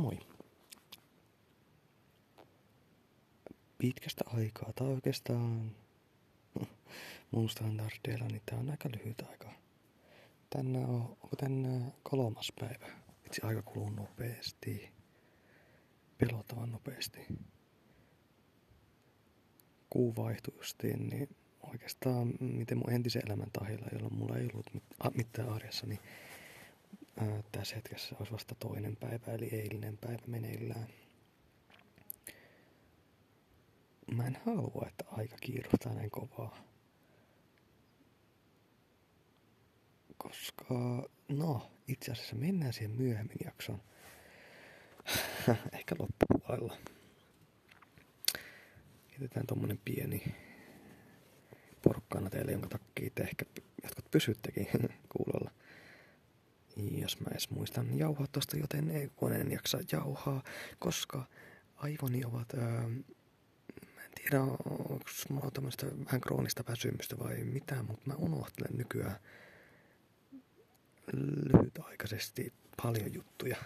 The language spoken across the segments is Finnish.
Moi. Pitkästä aikaa, tai oikeastaan mun standardeilla, niin tää on aika lyhyt aika. Tänään on, onko tänään kolmas päivä? Itse aika kuluu nopeasti. Pelottavan nopeasti. Kuu vaihtui niin oikeastaan miten mun entisen elämän tahilla, jolloin mulla ei ollut mitään arjessa, niin ää, tässä hetkessä olisi vasta toinen päivä, eli eilinen päivä meneillään. Mä en halua, että aika kiiruhtaa näin kovaa. Koska, no, itse asiassa mennään siihen myöhemmin jakson. Ehkä loppupuolella. Jätetään tommonen pieni porkkana teille, jonka takia te ehkä jotkut pysyttekin kuulolla. Jos mä edes muistan jauhaa tosta, joten ei kun en jaksa jauhaa, koska aivoni ovat... Ää, mä en tiedä, onko mulla tämmöistä vähän kroonista väsymystä vai mitä, mutta mä unohtelen nykyään lyhytaikaisesti paljon juttuja.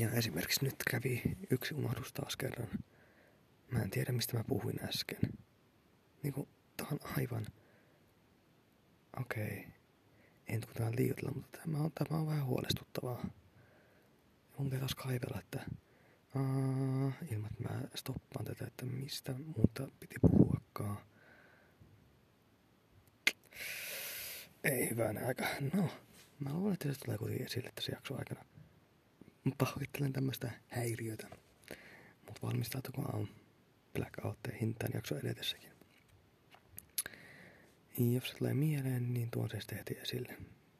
Ja esimerkiksi nyt kävi yksi unohdus taas kerran. Mä en tiedä, mistä mä puhuin äsken. Niinku, tää on aivan... Okei. Okay. En tule liioitella, mutta tämä on, tämä on vähän huolestuttavaa. Mun taas kaivella, että... Ilman, että mä stoppaan tätä, että mistä muuta piti puhuakaan. Ei hyvänä aika. No, mä luulen, että se tulee kuitenkin esille tässä jakson aikana. Pahoittelen tämmöistä häiriötä. Mutta valmistautukaa on Blackoutteen hintaan jakso edetessäkin. Jos se tulee mieleen, niin tuon se sitten heti esille.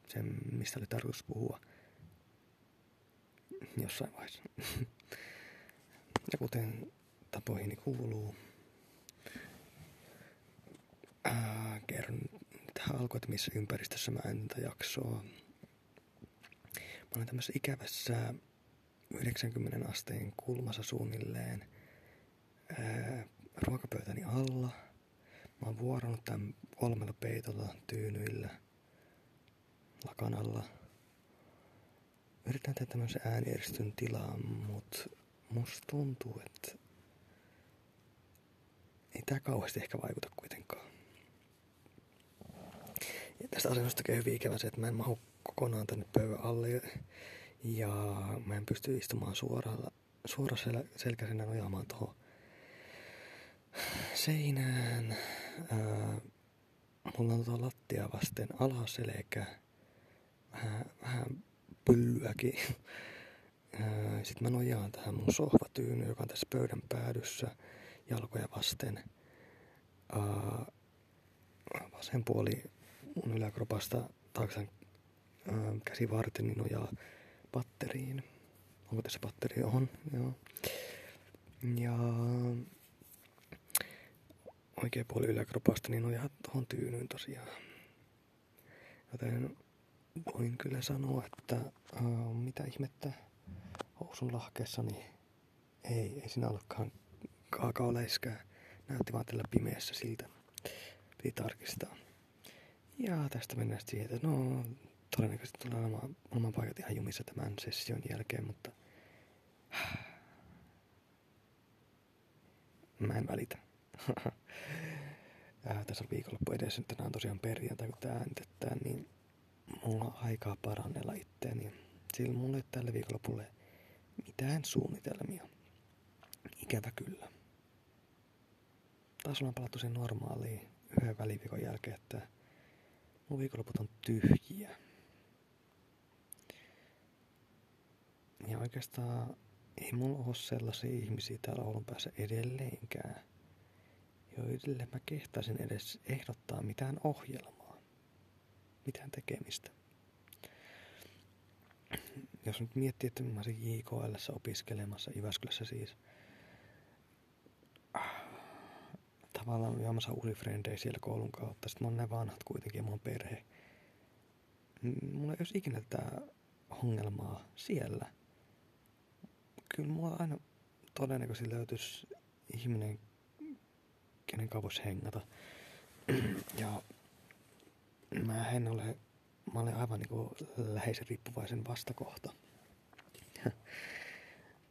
Sen, mistä oli tarkoitus puhua. Jossain vaiheessa. ja kuten tapoihini kuuluu, ää, kerron tähän alkuun, että missä ympäristössä mä en tätä jaksoa. Mä olen tämmöisessä ikävässä 90 asteen kulmassa suunnilleen ää, ruokapöytäni alla. Mä oon vuoronut tämän kolmella peitolla, tyynyillä, lakanalla. Yritän tehdä tämmöisen äänieristyn tilaa, mutta musta tuntuu, että ei tää kauheasti ehkä vaikuta kuitenkaan. Ja tästä asennosta käy hyvin ikävä se, että mä en mahu kokonaan tänne pöydän alle. Ja mä en pysty istumaan suoraan, suoraan sel- selkäisenä nojaamaan tuohon seinään. Ää, mulla on tuota lattia vasten alaselkä. Vähän, vähän pyllyäkin. Sitten mä nojaan tähän mun sohvatyyny, joka on tässä pöydän päädyssä jalkoja vasten. Ää, vasen puoli mun yläkropasta taakse käsivarteni nojaa patteriin. Onko tässä patteri? On, joo. Ja oikea puoli yläkropasta niin nojaa tuohon tyynyyn tosiaan. Joten voin kyllä sanoa, että uh, mitä ihmettä housun lahkeessa, niin ei, ei siinä ollutkaan kaakaoläiskää. Näytti vaan tällä pimeässä siltä. Piti tarkistaa. Ja tästä mennään sitten siihen, että no todennäköisesti tulee olemaan, olemaan paikat ihan jumissa tämän session jälkeen, mutta mä en välitä. Ää, tässä on viikonloppu edessä, nyt tänään on tosiaan perjantai, kun tää äänitetään, niin mulla on aikaa parannella itteeni. Sillä mulla ei tälle viikonlopulle mitään suunnitelmia. Ikävä kyllä. Taas ollaan palattu sen normaaliin yhden väliviikon jälkeen, että mun viikonloput on tyhjiä. Ja oikeastaan ei mulla ole sellaisia ihmisiä täällä Oulun päässä edelleenkään, joille mä kehtaisin edes ehdottaa mitään ohjelmaa, mitään tekemistä. Jos nyt miettii, että mä olisin JKL opiskelemassa, Jyväskylässä siis, tavallaan juomassa urifrendejä siellä koulun kautta. Sitten mä oon näin vanhat kuitenkin ja oon perhe. Mulla ei olisi ikinä tätä ongelmaa siellä. Kyllä mulla aina todennäköisesti löytyisi ihminen, kenen voisi hengata. ja mä en ole, mä olen aivan niin läheisen riippuvaisen vastakohta.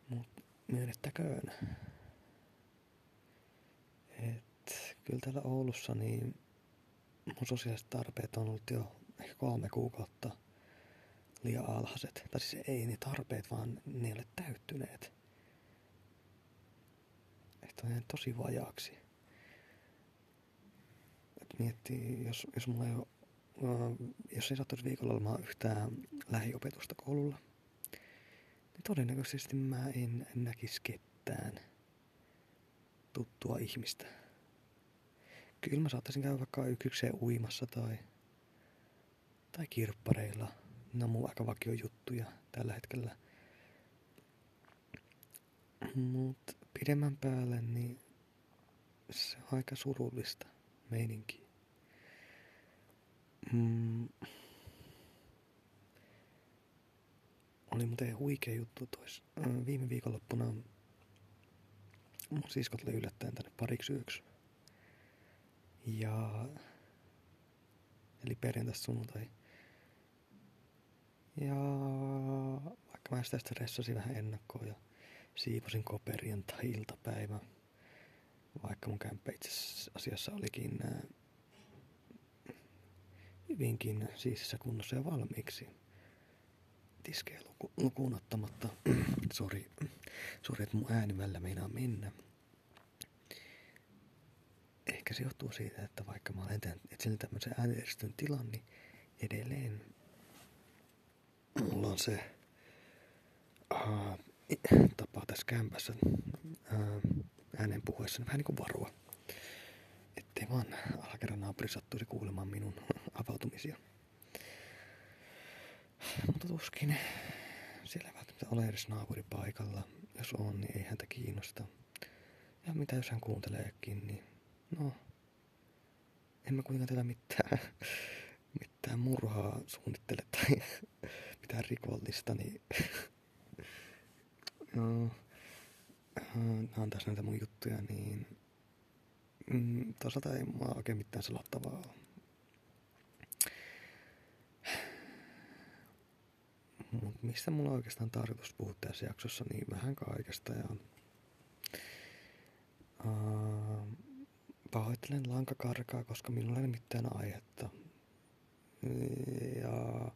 Mut myönnettäköön. Et kyllä täällä Oulussa niin mun sosiaaliset tarpeet on ollut jo ehkä kolme kuukautta liian alhaiset. Tai siis ei ne tarpeet, vaan ne ei ole täyttyneet. Että on tosi vajaaksi. Et miettii, jos, jos mulla ei ole, jos ei sattuisi viikolla yhtään lähiopetusta koululla, niin todennäköisesti mä en, näkisi ketään tuttua ihmistä. Kyllä mä saattaisin käydä vaikka yksikseen uimassa tai, tai kirppareilla. Ne on mun aika vakio juttuja tällä hetkellä. Mut pidemmän päälle niin se on aika surullista meininki. Mm. Oli muuten huikea juttu tois. Viime viikonloppuna mun siskot oli yllättäen tänne pariksi yöksi. Ja... Eli perjantaista sunnuntai. Ja vaikka mä sitä stressasin vähän ennakkoon ja siivosin koperien tai iltapäivä, vaikka mun kämppä itse asiassa olikin äh, hyvinkin siisissä kunnossa ja valmiiksi tiskejä luku, lukuun ottamatta. Sori, sori, että mun ääni välillä meinaa mennä. Ehkä se johtuu siitä, että vaikka mä olen etsinyt tämmöisen äänieristön tilan, niin edelleen mulla on se uh, tapa tässä kämpässä uh, äänen puhuessa vähän niin kuin varoa. Ettei vaan alakerran naapuri sattuisi kuulemaan minun avautumisia. Mutta tuskin siellä välttämättä ole edes naapuri paikalla. Jos on, niin ei häntä kiinnosta. Ja mitä jos hän kuunteleekin, niin no, en mä kuitenkaan teillä mitään, mitään murhaa suunnittele tai mitään rikollista, niin no, nämä on tässä näitä mun juttuja, niin mm, toisaalta ei mua oikein mitään salattavaa ole. Mut mistä mulla oikeastaan tarkoitus puhua tässä jaksossa, niin vähän kaikesta. Ja, uh, pahoittelen lankakarkaa, koska minulla ei ole mitään aihetta. Ja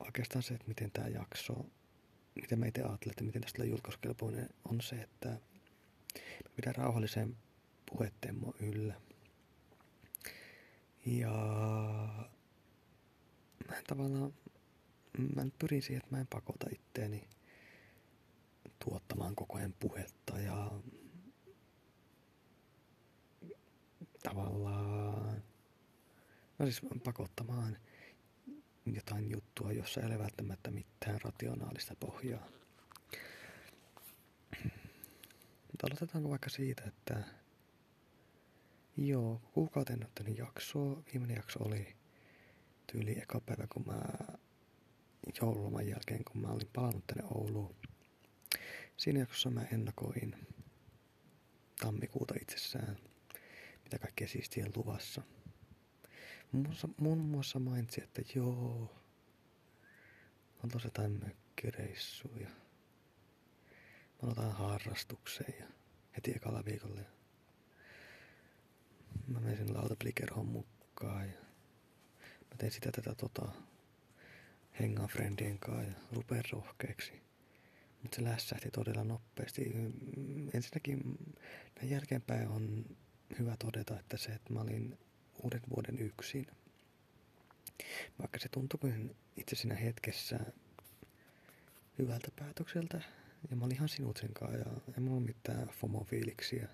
oikeastaan se, että miten tämä jakso, miten mä itse ajattelen, että miten tästä tulee julkaisukelpoinen, on se, että mä pidän rauhallisen puhetemmo yllä. Ja mä en tavallaan mä nyt pyrin siihen, että mä en pakota itteeni tuottamaan koko ajan puhetta ja tavallaan, no siis pakottamaan jotain juttua, jossa ei ole välttämättä mitään rationaalista pohjaa. Mutta aloitetaanko vaikka siitä, että joo, kuukauteen ottanut jaksoa. Viimeinen jakso oli tyyli eka päivä, kun mä joululoman jälkeen, kun mä olin palannut tänne Ouluun. Siinä jaksossa mä ennakoin tammikuuta itsessään, mitä kaikkea siistiä luvassa. Muun muassa, muun muassa mainitsi, että joo, on tosi jotain mökkireissuja. Mä otan harrastukseen ja heti ekalla viikolla. Mä menin lautaplikerhon mukaan ja mä tein sitä tätä tota hengaa friendien kanssa ja rupea rohkeaksi. Mutta se lässähti todella nopeasti. Ensinnäkin näin jälkeenpäin on hyvä todeta, että se, että mä olin uuden vuoden yksin. Vaikka se tuntui itse siinä hetkessä hyvältä päätökseltä. Ja mä olin ihan sinut sen kanssa ja en mulla mitään FOMO-fiiliksiä.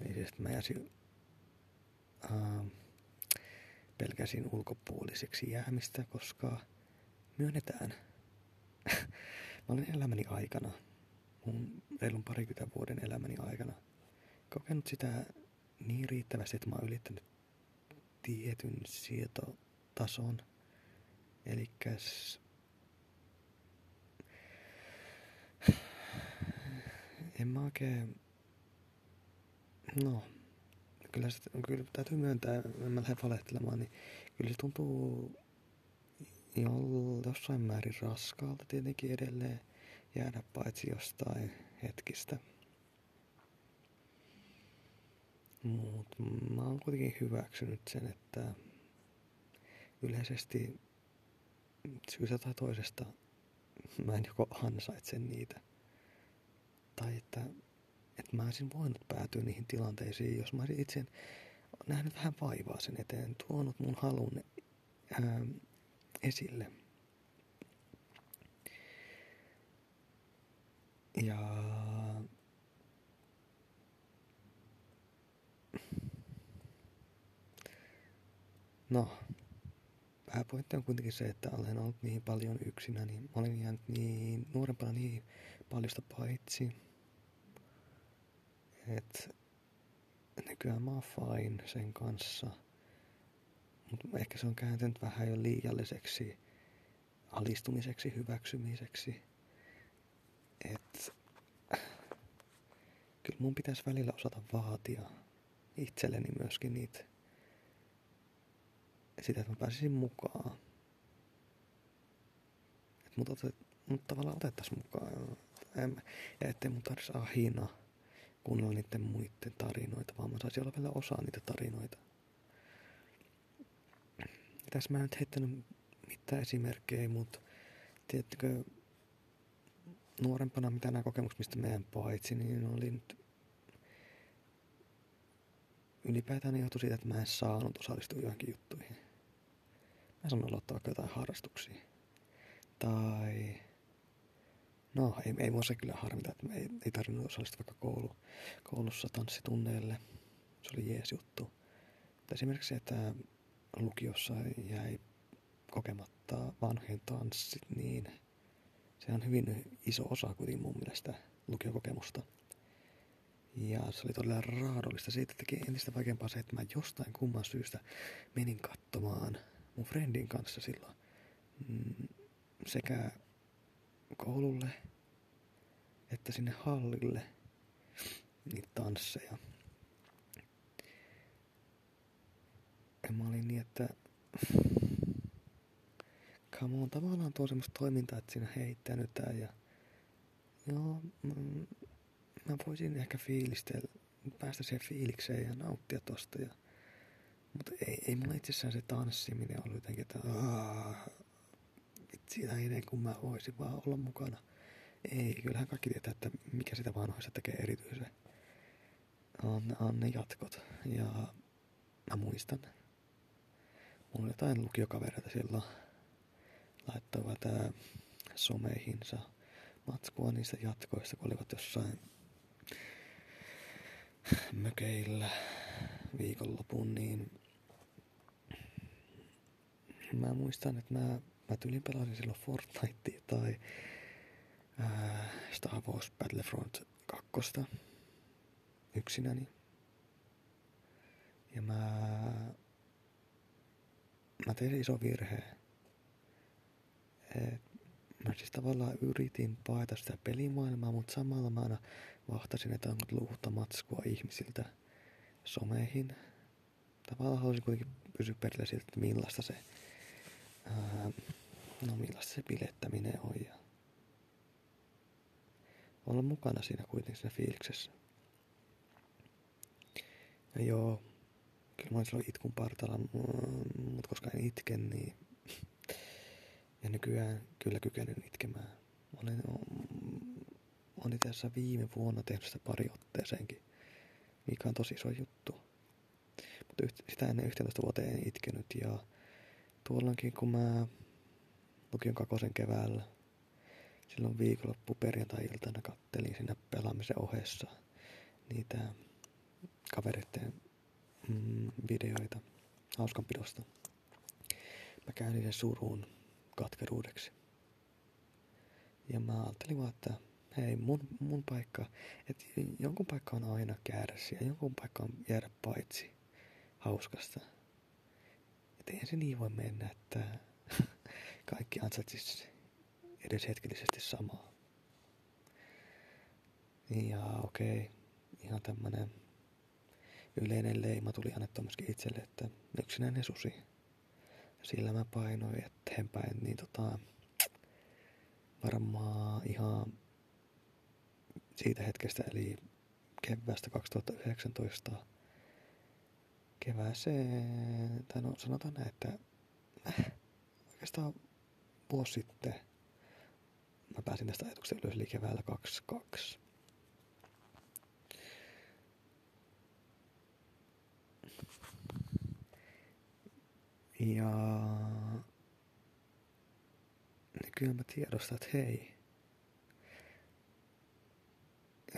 Eli että mä jäsin, äh, pelkäsin ulkopuoliseksi jäämistä, koska myönnetään. mä olen elämäni aikana, mun reilun parikymmentä vuoden elämäni aikana, kokenut sitä niin riittävästi, että mä oon ylittänyt tietyn sietotason. Eli en mä oikein... No, kyllä, se, kyllä täytyy myöntää, en mä lähde valehtelemaan, niin kyllä se tuntuu jossain määrin raskaalta tietenkin edelleen jäädä paitsi jostain hetkistä. Mutta mä oon kuitenkin hyväksynyt sen, että yleisesti syystä tai toisesta mä en joko ansaitse niitä. Tai että, että mä olisin voinut päätyä niihin tilanteisiin, jos mä olisin itse nähnyt vähän vaivaa sen eteen, tuonut mun halun ää, esille. Ja no, pääpointti on kuitenkin se, että olen ollut niin paljon yksinä, niin olin jäänyt niin nuorempana niin paljosta paitsi. Et nykyään mä oon fine sen kanssa. Mutta ehkä se on kääntynyt vähän jo liialliseksi alistumiseksi, hyväksymiseksi. Et kyllä mun pitäisi välillä osata vaatia itselleni myöskin niitä sitä, että mä pääsisin mukaan. Et mut, tavallaan otettais mukaan. Ja ettei mun tarvitsisi ahina kuunnella niiden muiden tarinoita, vaan mä saisin olla vielä osa niitä tarinoita. Tässä mä en nyt heittänyt mitään esimerkkejä, mutta tiedättekö, nuorempana mitä nämä kokemukset, mistä meidän paitsi, niin oli nyt ylipäätään johtui siitä, että mä en saanut osallistua johonkin juttuihin. Mä sanon aloittaa vaikka jotain harrastuksia. Tai... No, ei, ei mua se kyllä harmita, että ei, ei tarvinnut osallistua vaikka koulu, koulussa tanssitunneille. Se oli jees juttu. Mutta esimerkiksi se, että lukiossa jäi kokematta vanhojen tanssit, niin se on hyvin iso osa kuitenkin mun mielestä lukiokokemusta. Ja se oli todella raadollista. Siitä teki entistä vaikeampaa se, että mä jostain kumman syystä menin katsomaan mun friendin kanssa silloin mm, sekä koululle että sinne hallille niitä tansseja. Ja mä olin niin, että come on, tavallaan tuo semmoista toimintaa, että siinä heittänytään ja joo, mä, mä voisin ehkä fiilistellä, päästä siihen fiilikseen ja nauttia tosta ja mutta ei, ei mulla itsessään se tanssiminen ollut jotenkin, että vitsi ennen kuin mä voisin vaan olla mukana. Ei, kyllähän kaikki tietää, että mikä sitä vanhoista tekee erityisen. On, on ne jatkot. Ja mä muistan. Mulla oli jotain lukiokavereita silloin laittoivat ää, someihinsa matskua niistä jatkoista, kun olivat jossain mökeillä viikonlopun, niin mä muistan, että mä, mä tylin pelasin silloin Fortnitea tai ää, Star Wars Battlefront 2 yksinäni. Ja mä, mä tein iso virhe. Et mä siis tavallaan yritin paeta sitä pelimaailmaa, mutta samalla mä aina vahtasin, että onko luuta matskua ihmisiltä someihin. Tavallaan halusin kuitenkin pysyä perillä siltä, että millaista se ää, no millaista se bilettäminen on ja olla mukana siinä kuitenkin siinä fiiliksessä. Ja joo, kyllä mä olin silloin itkun partalla, mutta koska en itke, niin ja nykyään kyllä kykenen itkemään. Olen, olen tässä viime vuonna tehnyt sitä pari otteeseenkin, mikä on tosi iso juttu. Mutta sitä ennen 11 vuoteen en itkenyt ja tuollankin kun mä lukion kakosen keväällä, silloin viikonloppu perjantai-iltana kattelin siinä pelaamisen ohessa niitä kavereiden mm, videoita hauskanpidosta. Mä käyn niiden suruun katkeruudeksi. Ja mä ajattelin vaan, että hei, mun, mun paikka, että jonkun paikka on aina kärsiä, jonkun paikka on jäädä paitsi hauskasta. Että eihän se niin voi mennä, että kaikki ansaitsis edes hetkellisesti samaa. Ja okei, okay, ihan tämmönen yleinen leima tuli annettua myöskin itselle, että yksinäinen susi. sillä mä painoin eteenpäin, niin tota, varmaan ihan siitä hetkestä, eli keväästä 2019 kevääseen, tai no sanotaan näin, että äh, oikeastaan vuosi sitten mä pääsin tästä ajatuksesta ylös, eli keväällä 22. Ja nykyään mä tiedostan, että hei,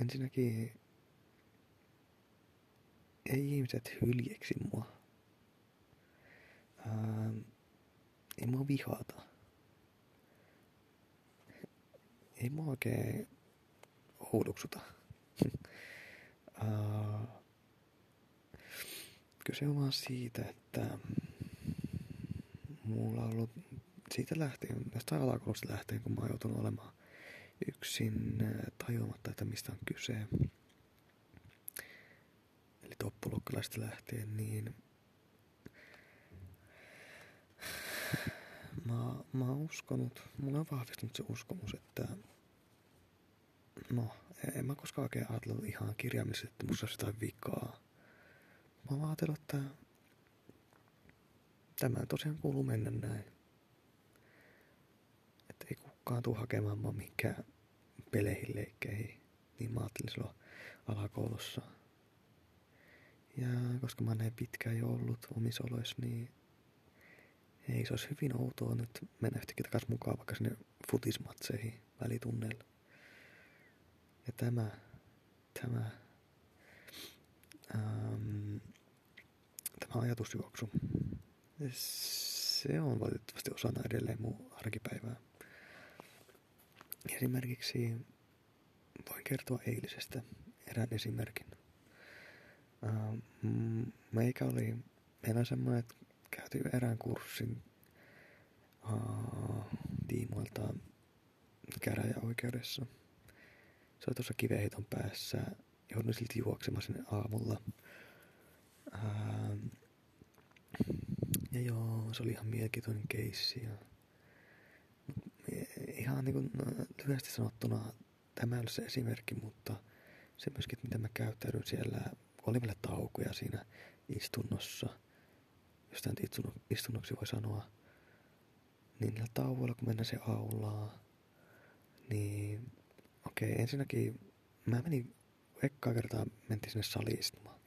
ensinnäkin ei ihmiset hyljeksi mua. Ähm, ei mua vihata. Ei mua oikein huuduksuta. kyse on vaan siitä, että mulla on ollut siitä lähtien, tästä alakoulusta lähtien, kun mä oon joutunut olemaan yksin tajuamatta, että mistä on kyse. Eli toppuluokkalaista lähtien, niin mä, mä oon uskonut, mulla on vahvistunut se uskomus, että no, en mä koskaan oikein ajatellut ihan kirjaimellisesti, että musta olisi jotain vikaa. Mä oon ajatellut, että tämä tosiaan kuuluu mennä näin. Että ei kukaan tuu hakemaan mua mihinkään peleihin, leikkeihin. Niin mä ajattelin silloin alakoulussa. Ja koska mä näin pitkään jo ollut omissa oloissa, niin ei se olisi hyvin outoa nyt mennä yhtäkkiä takaisin mukaan vaikka sinne futismatseihin välitunneilla. Ja tämä, tämä, ähm, tämä ajatusjuoksu, se on valitettavasti osana edelleen mun arkipäivää. Esimerkiksi voin kertoa eilisestä erään esimerkin. Uh, meikä oli, meillä semmoinen, että käyty erään kurssin uh, tiimoilta käräjäoikeudessa. Se oli tuossa kiveheiton päässä. Joudun silti juoksemaan sinne aamulla. Uh, ja joo, se oli ihan mielenkiintoinen keissi. Ja ihan niin kuin, no, lyhyesti sanottuna tämä ole se esimerkki, mutta se myöskin, että miten mä käyttäydyn siellä, oli vielä taukoja siinä istunnossa, jos tämän istunnoksi voi sanoa, niin niillä tauoilla, kun mennään se aulaa, niin okei, ensinnäkin mä menin, ekkaa kertaa mentiin sinne saliin istumaan.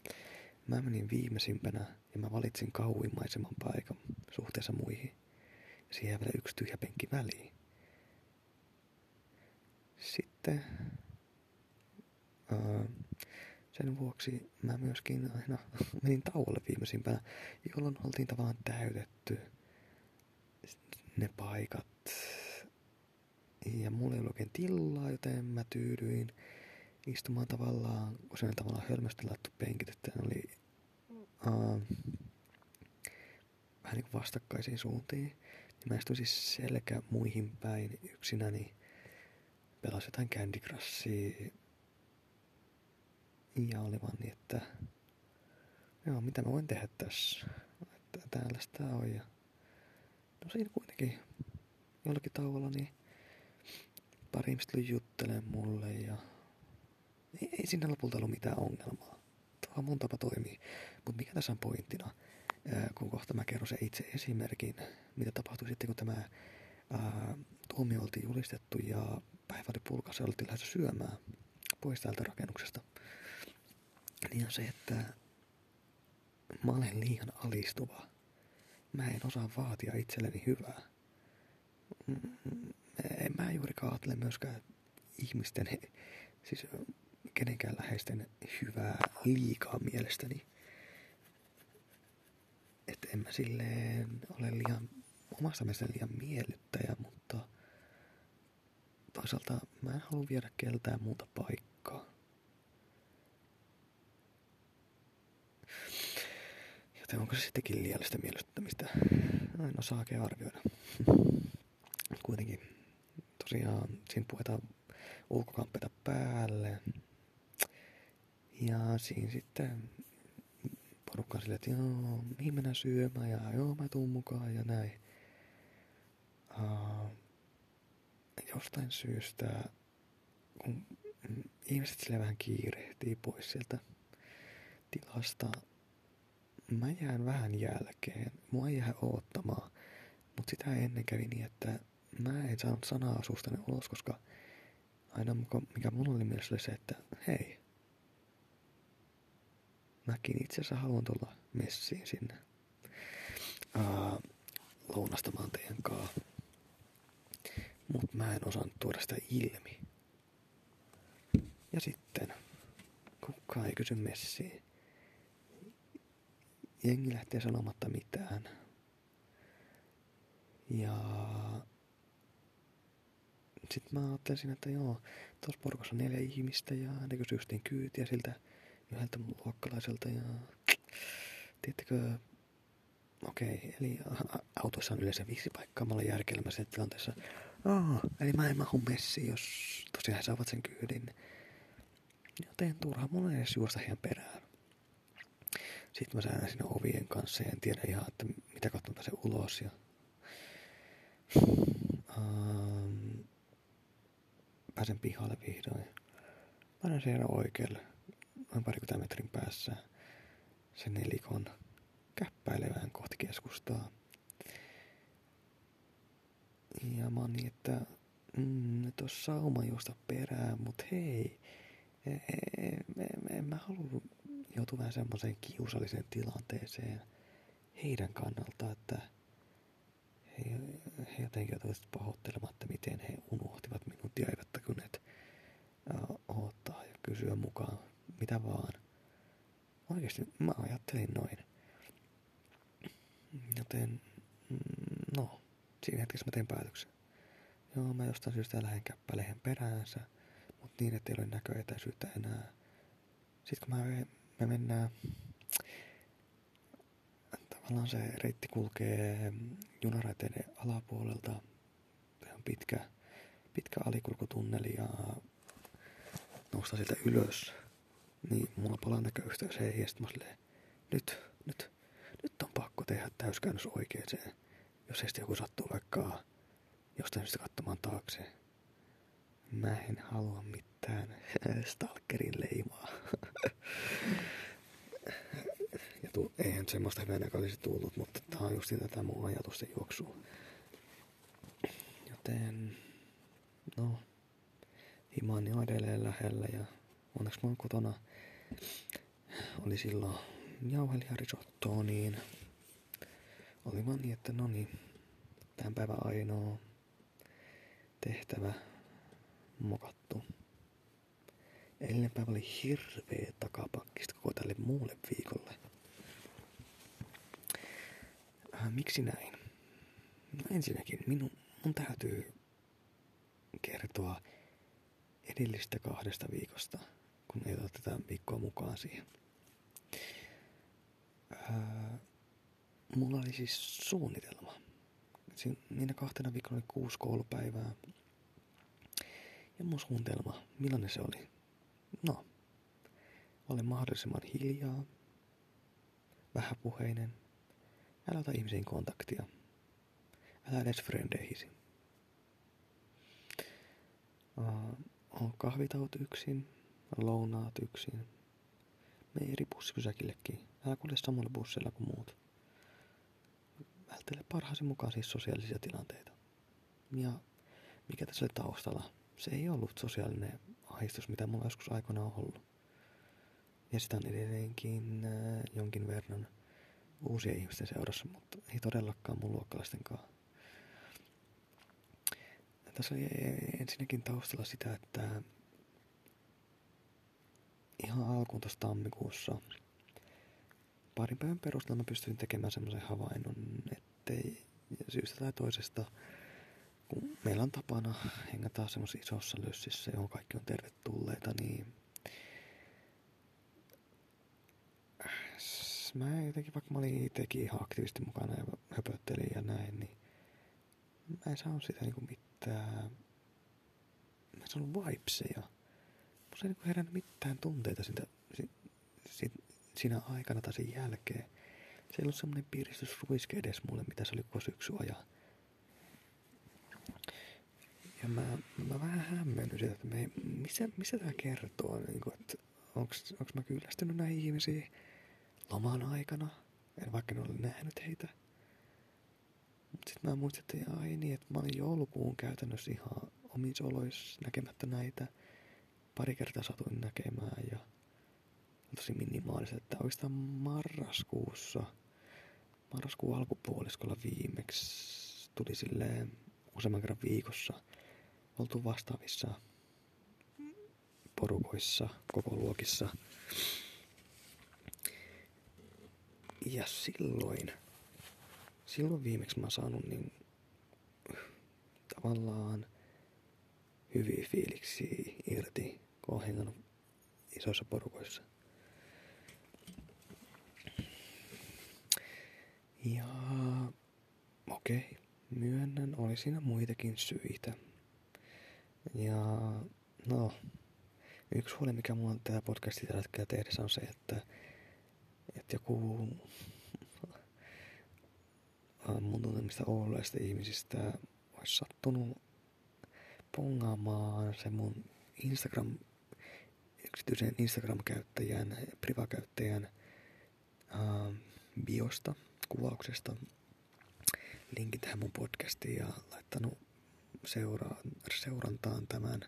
Mä menin viimeisimpänä ja mä valitsin kauimmaisemman paikan suhteessa muihin. Ja siihen vielä yksi tyhjä penkki väliin. Sitten ää, sen vuoksi mä myöskin aina menin tauolle viimeisimpänä, jolloin oltiin tavallaan täytetty ne paikat. Ja mulla ei ollut oikein tilaa, joten mä tyydyin istumaan tavallaan, kun se on tavallaan hölmösti laittu penkit, että ne oli uh, vähän niin kuin vastakkaisiin suuntiin. Niin mä istuin siis selkä muihin päin yksinäni pelasi jotain Candy Crushia. Ja oli vaan niin, että joo, mitä mä voin tehdä tässä? Että täällä sitä on. Ja no siinä kuitenkin jollakin tauolla niin pari ihmistä tuli juttelemaan mulle ja ei, ei siinä lopulta ollut mitään ongelmaa. On mun tapa toimii. Mutta mikä tässä on pointtina? kun kohta mä kerron sen itse esimerkin, mitä tapahtui sitten, kun tämä ää, tuomio oltiin julistettu ja päivä oli pulkassa oltiin lähdössä syömään pois täältä rakennuksesta. Niin on se, että mä olen liian alistuva. Mä en osaa vaatia itselleni hyvää. En mä juuri ajattele myöskään ihmisten, siis kenenkään läheisten hyvää liikaa mielestäni. Että en mä silleen ole liian, omasta mielestäni liian miellyttäjä, mutta toisaalta mä en halua viedä keltään muuta paikkaa. Joten onko se sittenkin liiallista miellyttämistä? Osaa oikein arvioida. Kuitenkin tosiaan siinä puetaan ulkokamppeita päälle. Ja siinä sitten porukkaan silleen, että joo, mihin mennään syömään ja joo, mä tuun mukaan ja näin. Uh, jostain syystä, kun ihmiset sille vähän kiirehtii pois sieltä tilasta, mä jään vähän jälkeen. Mua ei jää oottamaan. Mutta sitä ennen kävi niin, että mä en saanut sanaa suustani ulos, koska aina mikä mun oli mielessä oli se, että hei, mäkin itse asiassa haluan tulla messiin sinne uh, lounastamaan teidän kanssa. Mutta mä en osannut tuoda sitä ilmi. Ja sitten, kukaan ei kysy messiin. Jengi lähtee sanomatta mitään. Ja sitten mä ajattelin, että joo, tuossa porukassa on neljä ihmistä ja ne justiin kyytiä siltä yhdeltä luokkalaiselta ja tiedättekö, okei, okay, eli autoissa on yleensä viisi paikkaa, mä olen järkelmässä tilanteessa. Oh, eli mä en mahu messiin, jos tosiaan he saavat sen kyydin. Joten turha mun edes juosta heidän perään. Sitten mä sään sinne ovien kanssa ja en tiedä ihan, että mitä kautta mä pääsen ulos. Ja... Um, pääsen pihalle vihdoin. Mä näen siellä oikealle, noin parikymmentä metrin päässä, sen nelikon käppäilevään kohti keskustaa. Ja mä oon niin, että mm, nyt on sauma juosta perään, mut hei, en, en, en mä halua joutua vähän semmoiseen kiusalliseen tilanteeseen heidän kannalta, että he, he jotenkin joutuivat pahoittelemaan, että miten he unohtivat minut ja eivät tajuneet odottaa ja kysyä mukaan mitä vaan. Oikeasti mä ajattelin noin. Joten, mm, no, siinä hetkessä mä tein päätöksen. Joo, mä jostain syystä lähden käppälehen peräänsä, mutta niin, että ei ole näköetäisyyttä enää. Sitten kun mä, me mennään, tavallaan se reitti kulkee junaraiteiden alapuolelta. On pitkä, pitkä alikulkutunneli ja nousta sieltä ylös. Niin mulla palaa näköyhteys heihin ja sitten mä silleen, nyt, nyt, nyt on pakko tehdä täyskäännös oikeeseen. Jos ei joku sattuu vaikka jostain syystä katsomaan taakse. Mä en halua mitään stalkerin leimaa. ja tu, eihän semmoista hyvänä olisi tullut, mutta tää on just tätä mun ajatusten juoksua. Joten, no, Imani on edelleen lähellä ja onneksi mun kotona oli silloin jauhelijarisottoa, niin oli vaan niin, että no niin, tämän päivän ainoa tehtävä mokattu. Edellinen päivä oli hirveä takapakkista koko tälle muulle viikolle. Äh, miksi näin? No ensinnäkin minun, mun täytyy kertoa edellistä kahdesta viikosta, kun ei ota tätä viikkoa mukaan siihen. Ää, mulla oli siis suunnitelma. Niinä kahtena viikolla oli kuusi koulupäivää. Ja mun suunnitelma, millainen se oli? No, ole mahdollisimman hiljaa, vähäpuheinen, älä ota ihmisiin kontaktia, älä edes frendeihisi. Uh, on kahvitaut yksin, lounaat yksin. Me eri bussipysäkillekin. Älä kulje samalla bussilla kuin muut. Välttele parhaasi mukaan siis sosiaalisia tilanteita. Ja mikä tässä oli taustalla? Se ei ollut sosiaalinen ahistus, mitä mulla joskus aikana on ollut. Ja sitä on edelleenkin äh, jonkin verran uusia ihmisten seurassa, mutta ei todellakaan mun luokkalaisten kanssa. Tässä oli ensinnäkin taustalla sitä, että ihan alkuun tuossa tammikuussa parin päivän perusteella mä pystyin tekemään semmoisen havainnon, ettei syystä tai toisesta, kun meillä on tapana hengata semmoisessa isossa lössissä, johon kaikki on tervetulleita, niin mä jotenkin, vaikka mä olin itsekin ihan aktiivisesti mukana ja höpöttelin ja näin, niin mä en saanut sitä niinku mitään, mä en saanut vibeseja. Mulla ei niinku herännyt mitään tunteita siitä, siitä, siitä, siinä aikana tai sen jälkeen se ei ollut semmoinen piristysruiske edes mulle, mitä se oli koko syksy ajan. Ja mä, mä vähän hämmennyin siitä, että me, missä, missä tämä kertoo, niin kuin, että onko mä kyllästynyt näihin ihmisiin loman aikana, en vaikka en ole nähnyt heitä. Mutta sitten mä muistin, että ai niin, että mä olin joulukuun käytännössä ihan omissa oloissa näkemättä näitä. Pari kertaa satuin näkemään ja tosi minimaalisesti, että oikeastaan marraskuussa, marraskuun alkupuoliskolla viimeksi tuli silleen useamman kerran viikossa oltu vastaavissa porukoissa, koko luokissa. Ja silloin, silloin viimeksi mä saanut niin tavallaan hyviä fiiliksiä irti, kun hengannut isoissa porukoissa. Ja okei, okay, myönnän, oli siinä muitakin syitä. Ja no, yksi huoli, mikä mulla on tämä podcasti tällä hetkellä tehdessä on se, että, että joku mun tuntemista olleista ihmisistä olisi sattunut pongaamaan se mun Instagram, yksityisen Instagram-käyttäjän, privakäyttäjän uh, biosta, kuvauksesta linkin tähän mun podcastiin ja laittanut seura- seurantaan tämän.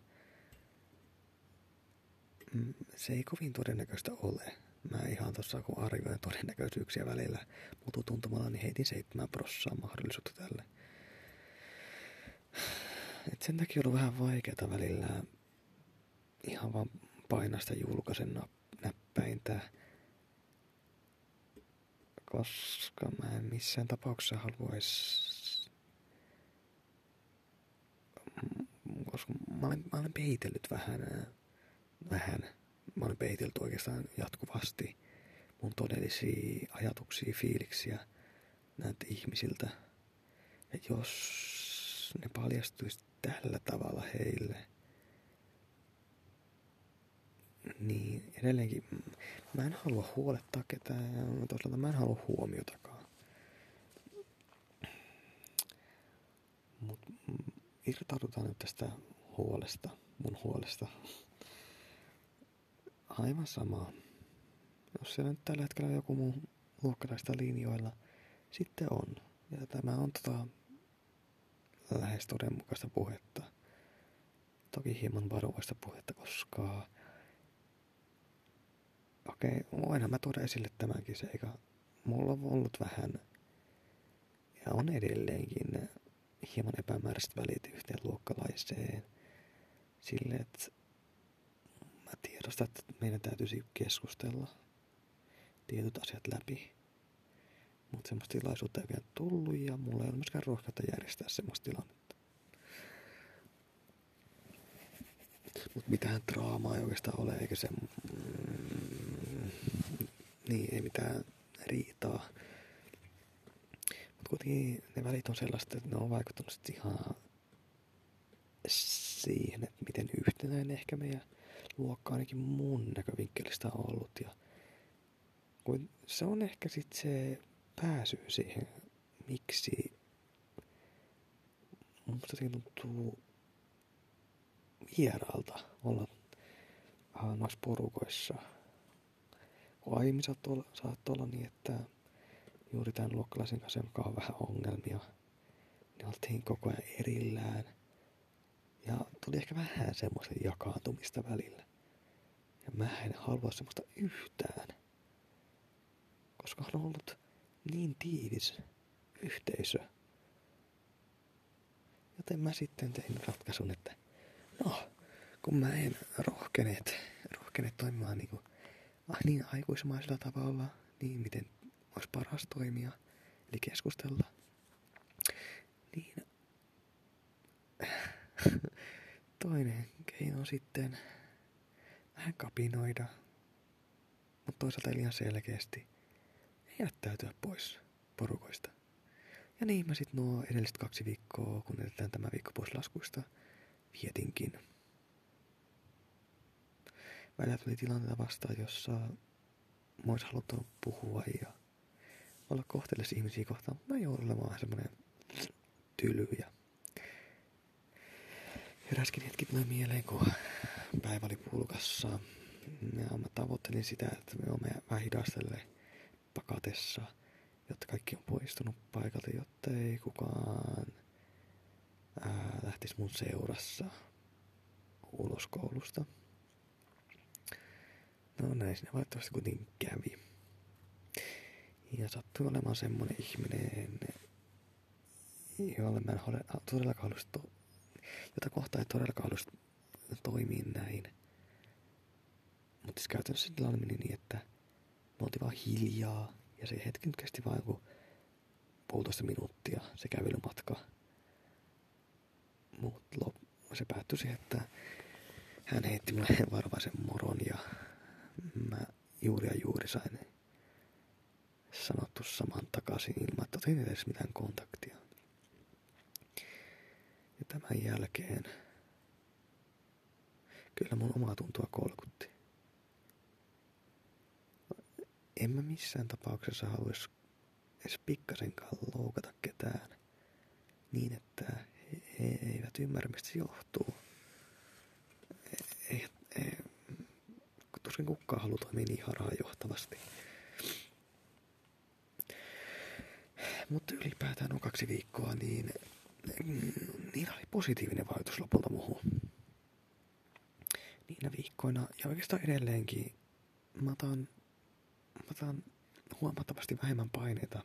Mm, se ei kovin todennäköistä ole. Mä ihan tuossa kun arvioin todennäköisyyksiä välillä mutu tuntumalla, niin heitin 7 prossaa mahdollisuutta tälle. Et sen takia on vähän vaikeaa välillä ihan vaan painaa sitä julkaisen näppäintä, koska mä en missään tapauksessa haluaisi koska mä olen, mä olen peitellyt vähän, vähän, mä olen peitellyt oikeastaan jatkuvasti mun todellisia ajatuksia, fiiliksiä näiltä ihmisiltä. Ja jos ne paljastuisi tällä tavalla heille, niin edelleenkin mä en halua huolettaa ketään toisaalta mä en halua huomiotakaan. Mut irtaudutaan nyt tästä huolesta, mun huolesta. Aivan sama. Jos siellä nyt tällä hetkellä joku muu luokkalaista linjoilla, sitten on. Ja tämä on tota lähes todenmukaista puhetta. Toki hieman varovaista puhetta, koska... Okei, voinhan mä tuoda esille tämänkin seikan. Mulla on ollut vähän, ja on edelleenkin, hieman epämääräiset välit yhteen luokkalaiseen. Sille, että meidän täytyisi keskustella tietyt asiat läpi. Mutta semmoista tilaisuutta ei vielä tullut ja mulla ei ole myöskään rohkeutta järjestää semmoista tilannetta. Mutta mitään draamaa ei oikeastaan ole, eikä se... Mm, niin, ei mitään riitaa kuitenkin ne välit on sellaiset, että ne on vaikuttanut ihan siihen, että miten yhtenäinen ehkä meidän luokka ainakin mun näkövinkkelistä ollut. Ja kun se on ehkä sitten se pääsy siihen, miksi musta se tuntuu vieraalta olla noissa porukoissa. Kun aiemmin saattoi olla, saattoi olla niin, että juuri tämän luokkalaisen kanssa, jonka on vähän ongelmia. Ne oltiin koko ajan erillään. Ja tuli ehkä vähän semmoista jakaantumista välillä. Ja mä en halua semmoista yhtään. Koska on ollut niin tiivis yhteisö. Joten mä sitten tein ratkaisun, että no, kun mä en rohkeneet, rohkeneet toimimaan niin, kuin, niin aikuismaisella tavalla, niin miten olisi paras toimia, eli keskustella, niin toinen keino sitten kapinoida, mutta toisaalta liian selkeästi jättäytyä pois porukoista. Ja niin mä sitten nuo edelliset kaksi viikkoa, kun edetään tämä viikko pois laskuista, vietinkin. Välillä tuli tilanteita vastaan, jossa mä ois haluttanut puhua ja olla kohteellesi ihmisiä kohtaan, mä joudun olemaan semmonen tyly ja heräskin hetki tulee mieleen, kun päivä oli pulkassa. Ja mä tavoittelin sitä, että me olemme vähän hidastelle pakatessa, jotta kaikki on poistunut paikalta, jotta ei kukaan ää, lähtisi mun seurassa ulos koulusta. No näin siinä valitettavasti kuitenkin kävi. Ja sattui olemaan semmonen ihminen, jolle mä en todellakaan haluaisi, to- jota kohtaa ei todellakaan haluaisi toimia näin. Mutta siis käytännössä tilanne meni niin, että me oltiin vaan hiljaa ja se hetki nyt kesti vain joku puolitoista minuuttia se kävelymatka. Mutta se päättyi siihen, että hän heitti mulle varovaisen moron ja mä juuri ja juuri sain sanottu saman takaisin ilman, että otin edes mitään kontaktia. Ja tämän jälkeen kyllä mun omaa tuntua kolkutti. En mä missään tapauksessa haluaisi edes pikkasenkaan loukata ketään niin, että he eivät ymmärrä, mistä se johtuu. Ei, ei, tuskin kukaan haluaa toimia niin harhaanjohtavasti. Mutta ylipäätään on kaksi viikkoa, niin niin oli positiivinen vaikutus lopulta muuhun. Viikkoina ja oikeastaan edelleenkin mä otan, mä otan huomattavasti vähemmän paineita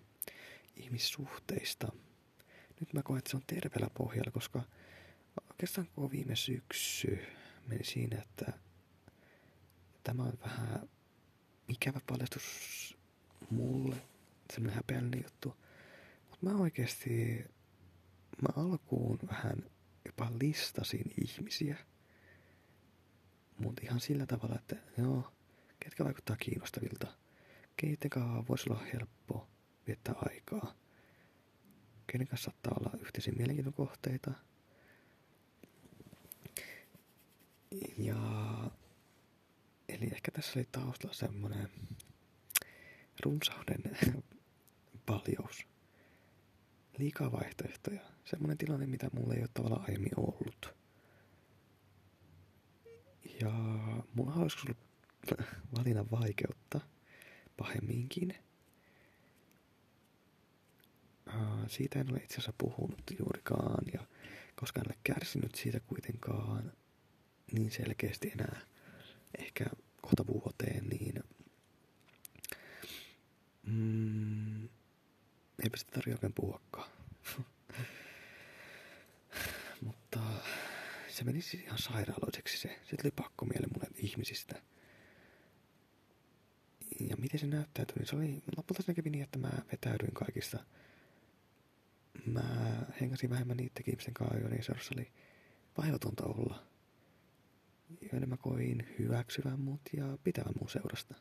ihmissuhteista. Nyt mä koen, että se on terveellä pohjalla, koska oikeastaan koko viime syksy meni siinä, että tämä on vähän ikävä paljastus mulle, semmoinen häpeällinen juttu. Mutta mä oikeasti, mä alkuun vähän jopa listasin ihmisiä. Mutta ihan sillä tavalla, että joo, ketkä vaikuttaa kiinnostavilta. Kanssa voisi olla helppo viettää aikaa. Kenen kanssa saattaa olla yhteisiä mielenkiinnon kohteita. Ja eli ehkä tässä oli taustalla semmoinen runsauden paljous. Liikaa vaihtoehtoja. Semmoinen tilanne, mitä mulla ei ole tavallaan aiemmin ollut. Ja mulla olisi ollut valinnan vaikeutta pahemminkin. Siitä en ole itse asiassa puhunut juurikaan ja koska en ole kärsinyt siitä kuitenkaan niin selkeästi enää ehkä kohta vuoteen, niin mm, eipä sitä tarvitse oikein puhuakaan. Mutta se meni siis ihan sairaaloiseksi se. Se tuli pakko mieleen mulle ihmisistä. Ja miten se näyttäytyi, niin se oli, lopulta se kävi niin, että mä vetäydyin kaikista. Mä hengasin vähemmän niiden ihmisten kanssa, joiden seurassa oli vaivatonta olla. Joiden mä koin hyväksyvän mut ja pitävän mun seurasta.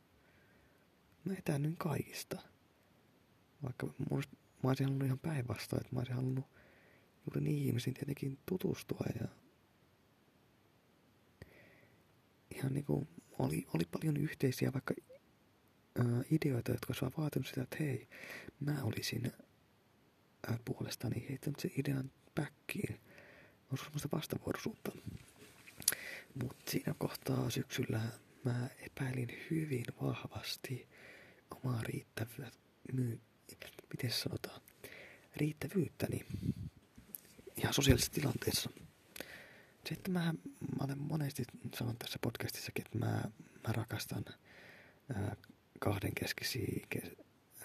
Mä etäännyin kaikista. Vaikka mun, mä olisin halunnut ihan päinvastoin, että mä olisin halunnut juuri niihin ihmisiin tietenkin tutustua ja ihan niinku oli, oli paljon yhteisiä vaikka ää, ideoita, jotka olisivat vaatinut sitä, että hei, mä olisin ää, puolestani heittänyt sen idean päkkiin. On semmoista vastavuoroisuutta. Mutta siinä kohtaa syksyllä mä epäilin hyvin vahvasti omaa riittävyyttä, miten se sanotaan, riittävyyttäni ihan sosiaalisessa tilanteessa. Että mä, mä olen monesti sanonut tässä podcastissakin, että mä, mä rakastan ää, kahdenkeskisiä ke,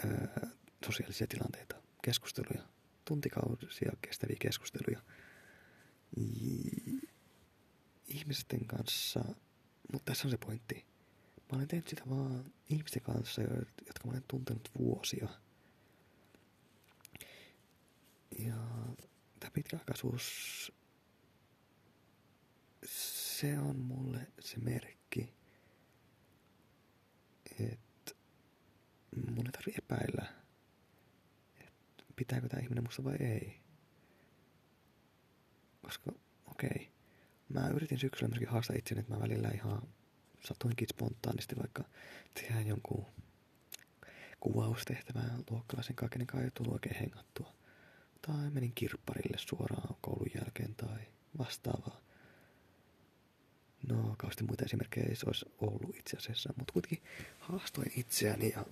ää, sosiaalisia tilanteita, keskusteluja, tuntikausia kestäviä keskusteluja ihmisten kanssa, mutta tässä on se pointti. Mä olen tehnyt sitä vaan ihmisten kanssa, jotka mä olen tuntenut vuosia. Ja tämä pitkäaikaisuus, se on mulle se merkki, että mun ei tarvi epäillä, että pitääkö tämä ihminen musta vai ei. Koska, okei, okay, mä yritin syksyllä myöskin haastaa itseni, että mä välillä ihan satuinkin spontaanisti vaikka tehdä jonkun kuvaustehtävää luokkalaisen kenen kanssa ei tullut oikein hengattua. Tai menin kirpparille suoraan koulun jälkeen tai vastaavaa. No, kauheasti muita esimerkkejä ei se olisi ollut itse asiassa, mutta kuitenkin haastoin itseäni ja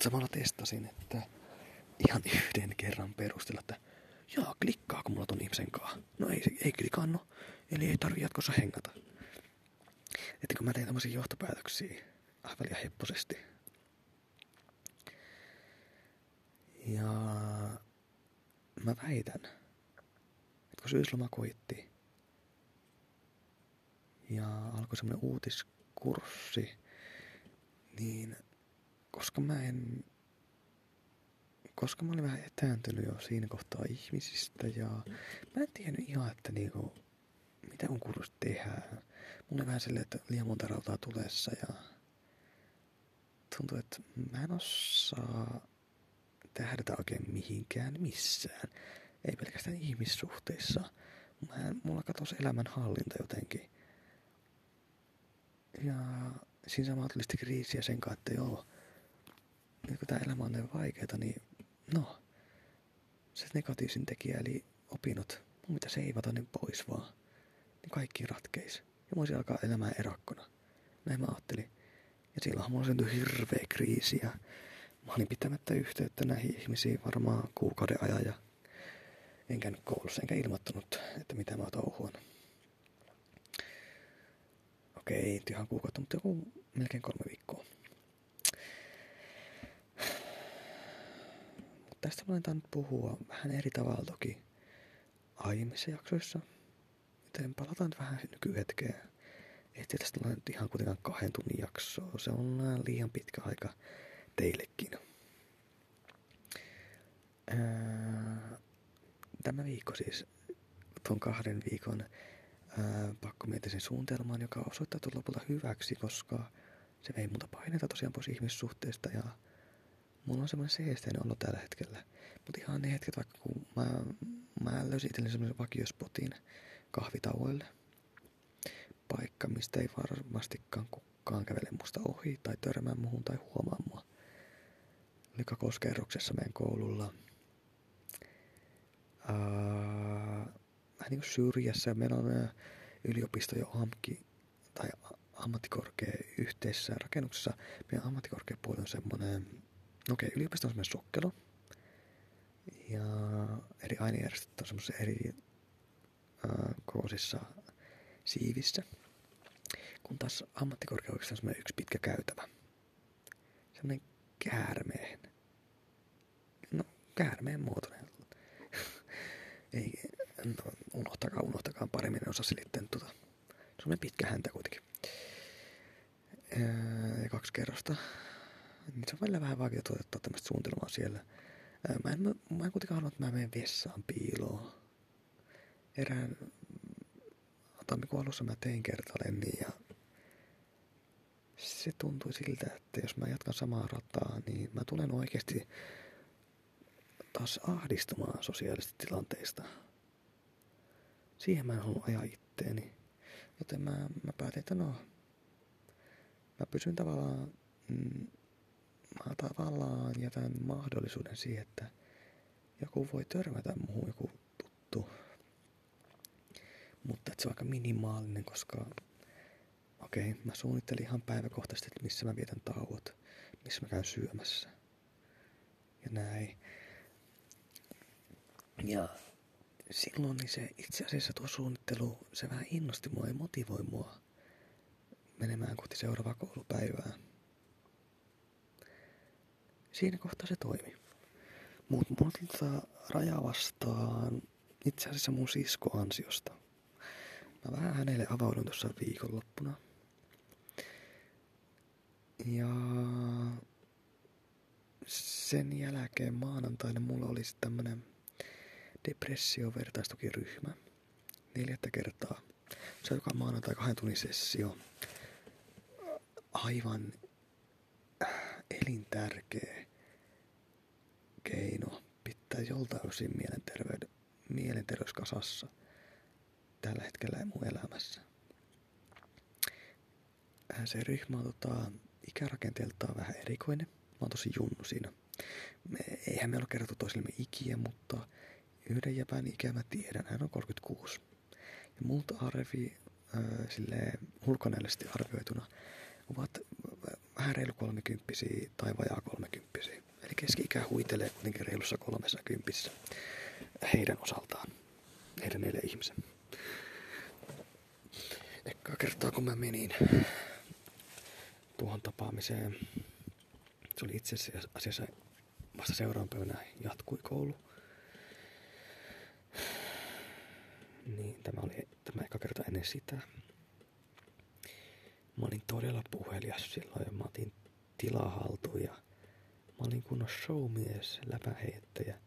samalla testasin, että ihan yhden kerran perustella, että jaa, klikkaako mulla ton ihmisen kanssa? No ei, ei klikannut, eli ei tarvi jatkossa hengata. Että kun mä tein tämmöisiä johtopäätöksiä aivan liian hepposesti. Ja mä väitän, että kun syysloma koitti ja alkoi semmoinen uutiskurssi, niin koska mä en koska mä olin vähän etääntynyt jo siinä kohtaa ihmisistä ja mä en tiennyt ihan, että niinku, mitä on kurssi tehdään. Mulla oli vähän silleen, että liian monta rautaa tulessa ja tuntuu, että mä en osaa tähdätä oikein mihinkään missään. Ei pelkästään ihmissuhteissa. Mä mulla katosi elämänhallinta jotenkin. Ja siinä samalla tuli sitten kriisiä sen kanssa, että joo, nyt kun tämä elämä on näin vaikeaa, niin no, se negatiivisin tekijä, eli opinnot, mun mitä seivata ne pois vaan. Niin kaikki ratkeis. Ja voisi alkaa elämään erakkona. Näin mä ajattelin. Ja silloinhan mulla syntyi hirveä kriisi ja mä olin pitämättä yhteyttä näihin ihmisiin varmaan kuukauden ajan ja en käynyt koulussa enkä ilmoittanut, että mitä mä touhuan. Okei, ei ihan kuukautta, mutta joku melkein kolme viikkoa. Mutta tästä mä olen puhua vähän eri tavalla toki aiemmissa jaksoissa. Joten palataan vähän nykyhetkeen. Ettei tästä ole nyt ihan kuitenkaan kahden tunnin jaksoa. Se on äh, liian pitkä aika teillekin. Ää, tämä viikko siis, tuon kahden viikon pakkomietisen suunnitelmaan, joka osoittautui lopulta hyväksi, koska se vei muuta paineita tosiaan pois ihmissuhteista ja mulla on semmoinen seesteinen olo tällä hetkellä. Mutta ihan ne hetket, vaikka kun mä, mä löysin itselleni semmoisen vakiospotin kahvitauoille. Paikka, mistä ei varmastikaan kukaan kävele musta ohi tai törmää muuhun tai huomaa mua. Oli kakoskerroksessa meidän koululla. Ää, vähän niin syrjässä. Meillä on yliopisto jo AMKI tai ammattikorkea yhteisessä rakennuksessa. Meidän ammattikorkeapuoli on semmoinen, no okei, okay, yliopisto on semmoinen sokkelo. Ja eri ainejärjestöt on semmoisessa eri äh, koosissa siivissä. Kun taas ammattikorkeudessa on semmoinen yksi pitkä käytävä. Semmoinen käärmeen. No, käärmeen muotoinen. Ei, unohtakaa, unohtakaa paremmin, en osaa selittää tuota. Se on pitkä häntä kuitenkin. Ja kaksi kerrosta. Niin se on välillä vähän vaikea toteuttaa tämmöistä suunnitelmaa siellä. Mä en, mä en kuitenkaan halua, että mä menen vessaan piiloon. Erään tammikuun alussa mä tein kertaalleen niin ja se tuntui siltä, että jos mä jatkan samaa rataa, niin mä tulen oikeasti taas ahdistumaan sosiaalisista tilanteista. Siihen mä en halua ajaa itteeni. Joten mä, mä päätin, että no, mä pysyn tavallaan, mm, mä tavallaan jätän mahdollisuuden siihen, että joku voi törmätä muuhun, joku tuttu. Mutta että se on aika minimaalinen, koska okei, okay, mä suunnittelin ihan päiväkohtaisesti, että missä mä vietän tauot, missä mä käyn syömässä. Ja näin. Ja silloin niin se itse asiassa tuo suunnittelu, se vähän innosti mua ja motivoi mua menemään kohti seuraavaa koulupäivää. Siinä kohtaa se toimi. Mutta mulla tota raja vastaan itse asiassa mun sisko ansiosta. Mä vähän hänelle avaudun tuossa viikonloppuna. Ja sen jälkeen maanantaina mulla olisi tämmönen depressio-vertaistukiryhmä. Neljättä kertaa. Se on joka maanantai kahden tunnin sessio. Aivan äh, elintärkeä keino pitää joltain osin mielenterveys, mielenterveyskasassa tällä hetkellä mun elämässä. Äh, se ryhmä on tota, ikärakenteeltaan vähän erikoinen. Mä oon tosi junnu siinä. Me, eihän me ole kerrottu toisillemme ikiä, mutta yhden jäpän ikä mä tiedän, hän on 36. Ja multa arvi äh, sille ulkonäöllisesti arvioituna ovat vähän reilu kolmekymppisiä tai vajaa kolmekymppisiä. Eli keski-ikä huitelee kuitenkin reilussa kolmessa kympissä heidän osaltaan, heidän neljä ihmisen. Ekkaa kertaa kun mä menin tuohon tapaamiseen, se oli itse asiassa vasta seuraavan päivänä jatkui koulu. Niin, tämä oli tämä eka kerta ennen sitä. Mä olin todella puhelias silloin ja mä otin tilaa haltuun ja mä olin kunnon showmies, läpäheittäjä.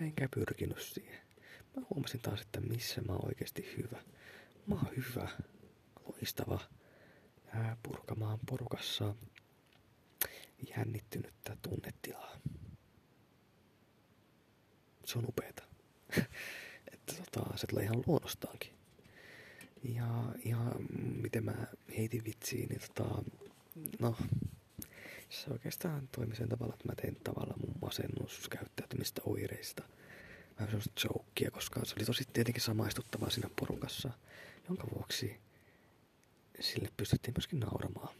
Enkä pyrkinyt siihen. Mä huomasin taas, että missä mä oon oikeasti hyvä. Mä oon hyvä, loistava, ää, purkamaan porukassa jännittynyttä tunnetilaa. Se on upeeta. että tota, se tulee ihan luonnostaankin. Ja, ja miten mä heitin vitsiin, niin tota, no, se oikeastaan toimi sen tavalla, että mä tein tavallaan mun masennuskäyttäytymistä oireista. Vähän semmoista jokia, koska se oli tosi tietenkin samaistuttavaa siinä porukassa, jonka vuoksi sille pystyttiin myöskin nauramaan.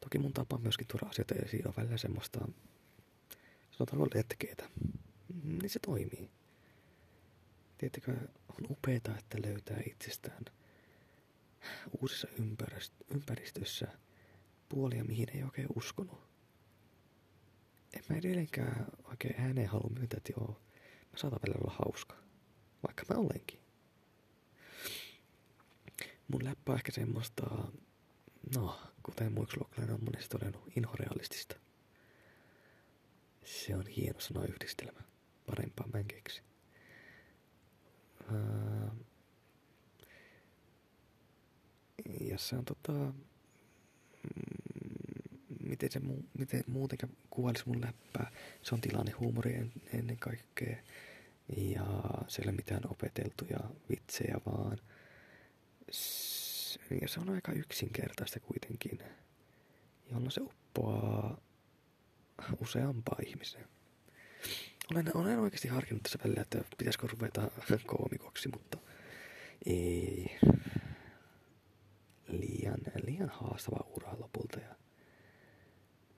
Toki mun tapa myöskin tuoda asioita esiin on välillä semmoista, sanotaanko letkeetä. Niin se toimii. Tiedättekö, on upeeta, että löytää itsestään uusissa ympäristössä puolia, mihin ei oikein uskonut. En mä edelleenkään oikein ääneen halua myöntää, että joo, mä saatan välillä olla hauska. Vaikka mä olenkin. Mun läppä on ehkä semmoista, no, kuten muiksluokkalainen on monesti todennut, inhorealistista. Se on hieno sana yhdistelmä. Parempaa mä en keksi. Se on tota, mm, miten se mu, miten muutenkaan kuvailisi mun läppää. Se on tilanne huumori en, ennen kaikkea. Ja se ei mitään opeteltuja vitsejä, vaan ja se on aika yksinkertaista kuitenkin, jolla se uppoaa useampaa ihmiseen. Olen, olen oikeasti harkinnut tässä välillä, että pitäisikö ruveta koomikoksi, mutta ei. Liian, liian haastava ura lopulta. Ja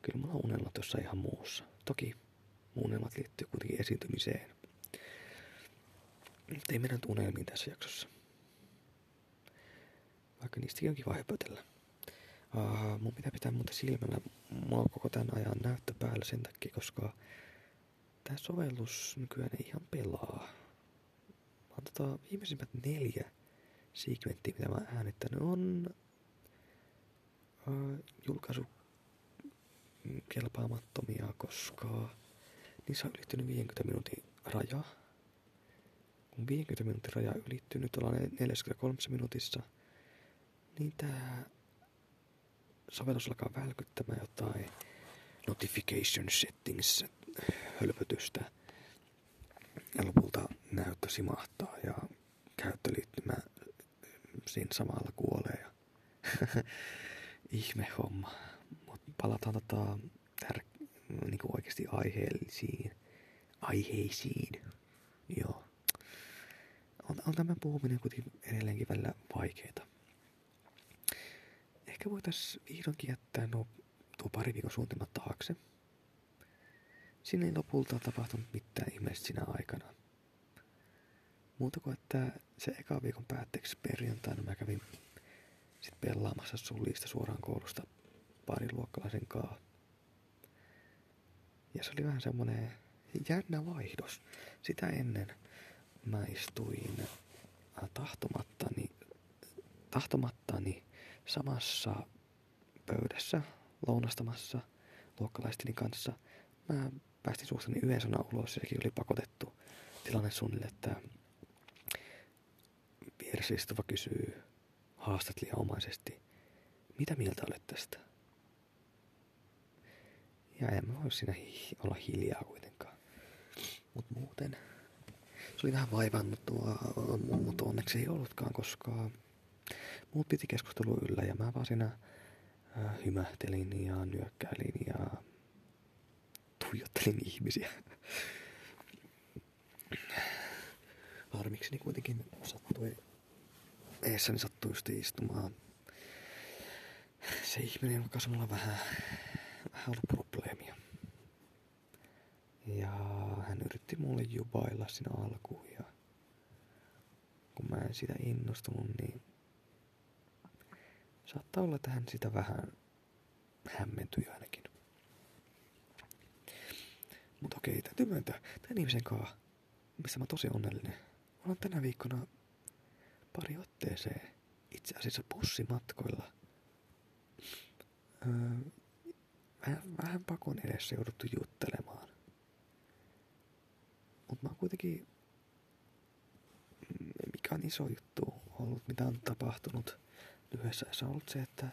kyllä mulla on unelmat jossain ihan muussa. Toki unelmat liittyy kuitenkin esiintymiseen. Mutta ei mennä nyt unelmiin tässä jaksossa. Vaikka niistäkin on kiva höpötellä. Uh, mun pitää pitää muuta silmällä. Mulla on koko tämän ajan näyttö päällä sen takia, koska tämä sovellus nykyään ei ihan pelaa. Oon tota viimeisimmät neljä segmenttiä, mitä mä oon äänittänyt, on uh, julkaisu kelpaamattomia, koska niissä on ylittynyt 50 minuutin raja. Kun 50 minuutin raja ylittynyt, ollaan 43 minuutissa, niin tää sovellus alkaa välkyttämään jotain notification settings hölpötystä. Ja lopulta näyttö simahtaa ja käyttöliittymä siinä samalla kuolee. Ja ihme homma. Mutta palataan tota tär- niinku oikeasti aiheellisiin aiheisiin. Joo. On, on tämä puhuminen kuitenkin edelleenkin välillä vaikeeta. Ehkä voitaisiin vihdoinkin jättää no, tuo pari viikon suunnitelma taakse – Siinä ei lopulta tapahtunut mitään ihmeellistä siinä aikana. Muuta kuin, että se eka viikon päätteeksi perjantaina mä kävin sit pelaamassa sulista suoraan koulusta pari luokkalaisen kaa. Ja se oli vähän semmonen jännä vaihdos. Sitä ennen mä istuin tahtomattani, tahtomattani samassa pöydässä lounastamassa luokkalaisteni kanssa. Mä päästin suustani yhden sanan ulos ja sekin oli pakotettu tilanne suunnille, että vieressä istuva kysyy haastattelijanomaisesti, mitä mieltä olet tästä? Ja en mä voi siinä hi- olla hiljaa kuitenkaan. Mutta muuten se oli vähän vaivannuttua, mutta onneksi ei ollutkaan, koska muut piti keskustelu yllä ja mä vaan siinä äh, hymähtelin ja nyökkäilin ja tuijottelin ihmisiä. Harmikseni kuitenkin sattui, eessäni sattui just istumaan se ihminen, jonka kanssa mulla on vähän, vähän ollut probleemia. Ja hän yritti mulle jubailla siinä alkuun ja kun mä en siitä innostunut, niin saattaa olla, että hän sitä vähän hämmentyi ainakin. Mutta okei, täytyy myöntää, tämän ihmisen kanssa, missä mä oon tosi onnellinen, olen tänä viikkona pari otteeseen itse asiassa bussimatkoilla. Öö, vähän, vähän pakon edessä jouduttu juttelemaan. Mutta mä oon kuitenkin, mikä on iso juttu ollut, mitä on tapahtunut lyhyessä ajassa, on ollut se, että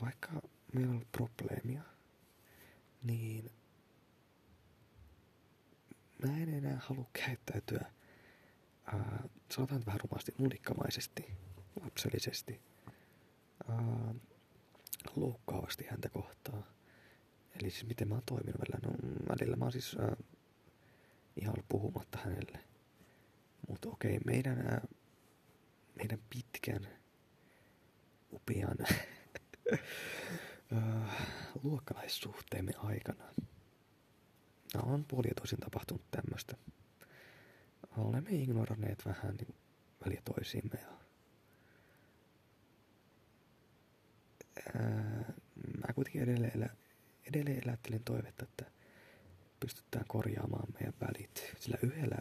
vaikka meillä on ollut probleemia, niin mä en enää halua käyttäytyä, ää, sanotaan vähän rumasti, nulikkamaisesti, lapsellisesti, ää, loukkaavasti häntä kohtaan. Eli siis miten mä oon toiminut välillä. No välillä mä oon siis ää, ihan ollut puhumatta hänelle. Mutta okei, meidän, ää, meidän pitkän, upean luokkalaissuhteemme aikana no, on puoli ja toisin tapahtunut tämmöistä. Olemme ignoranneet vähän niin väliä toisiimme ja ää, mä kuitenkin edelleen, elä, edelleen elättelen toivetta, että pystytään korjaamaan meidän välit sillä yhdellä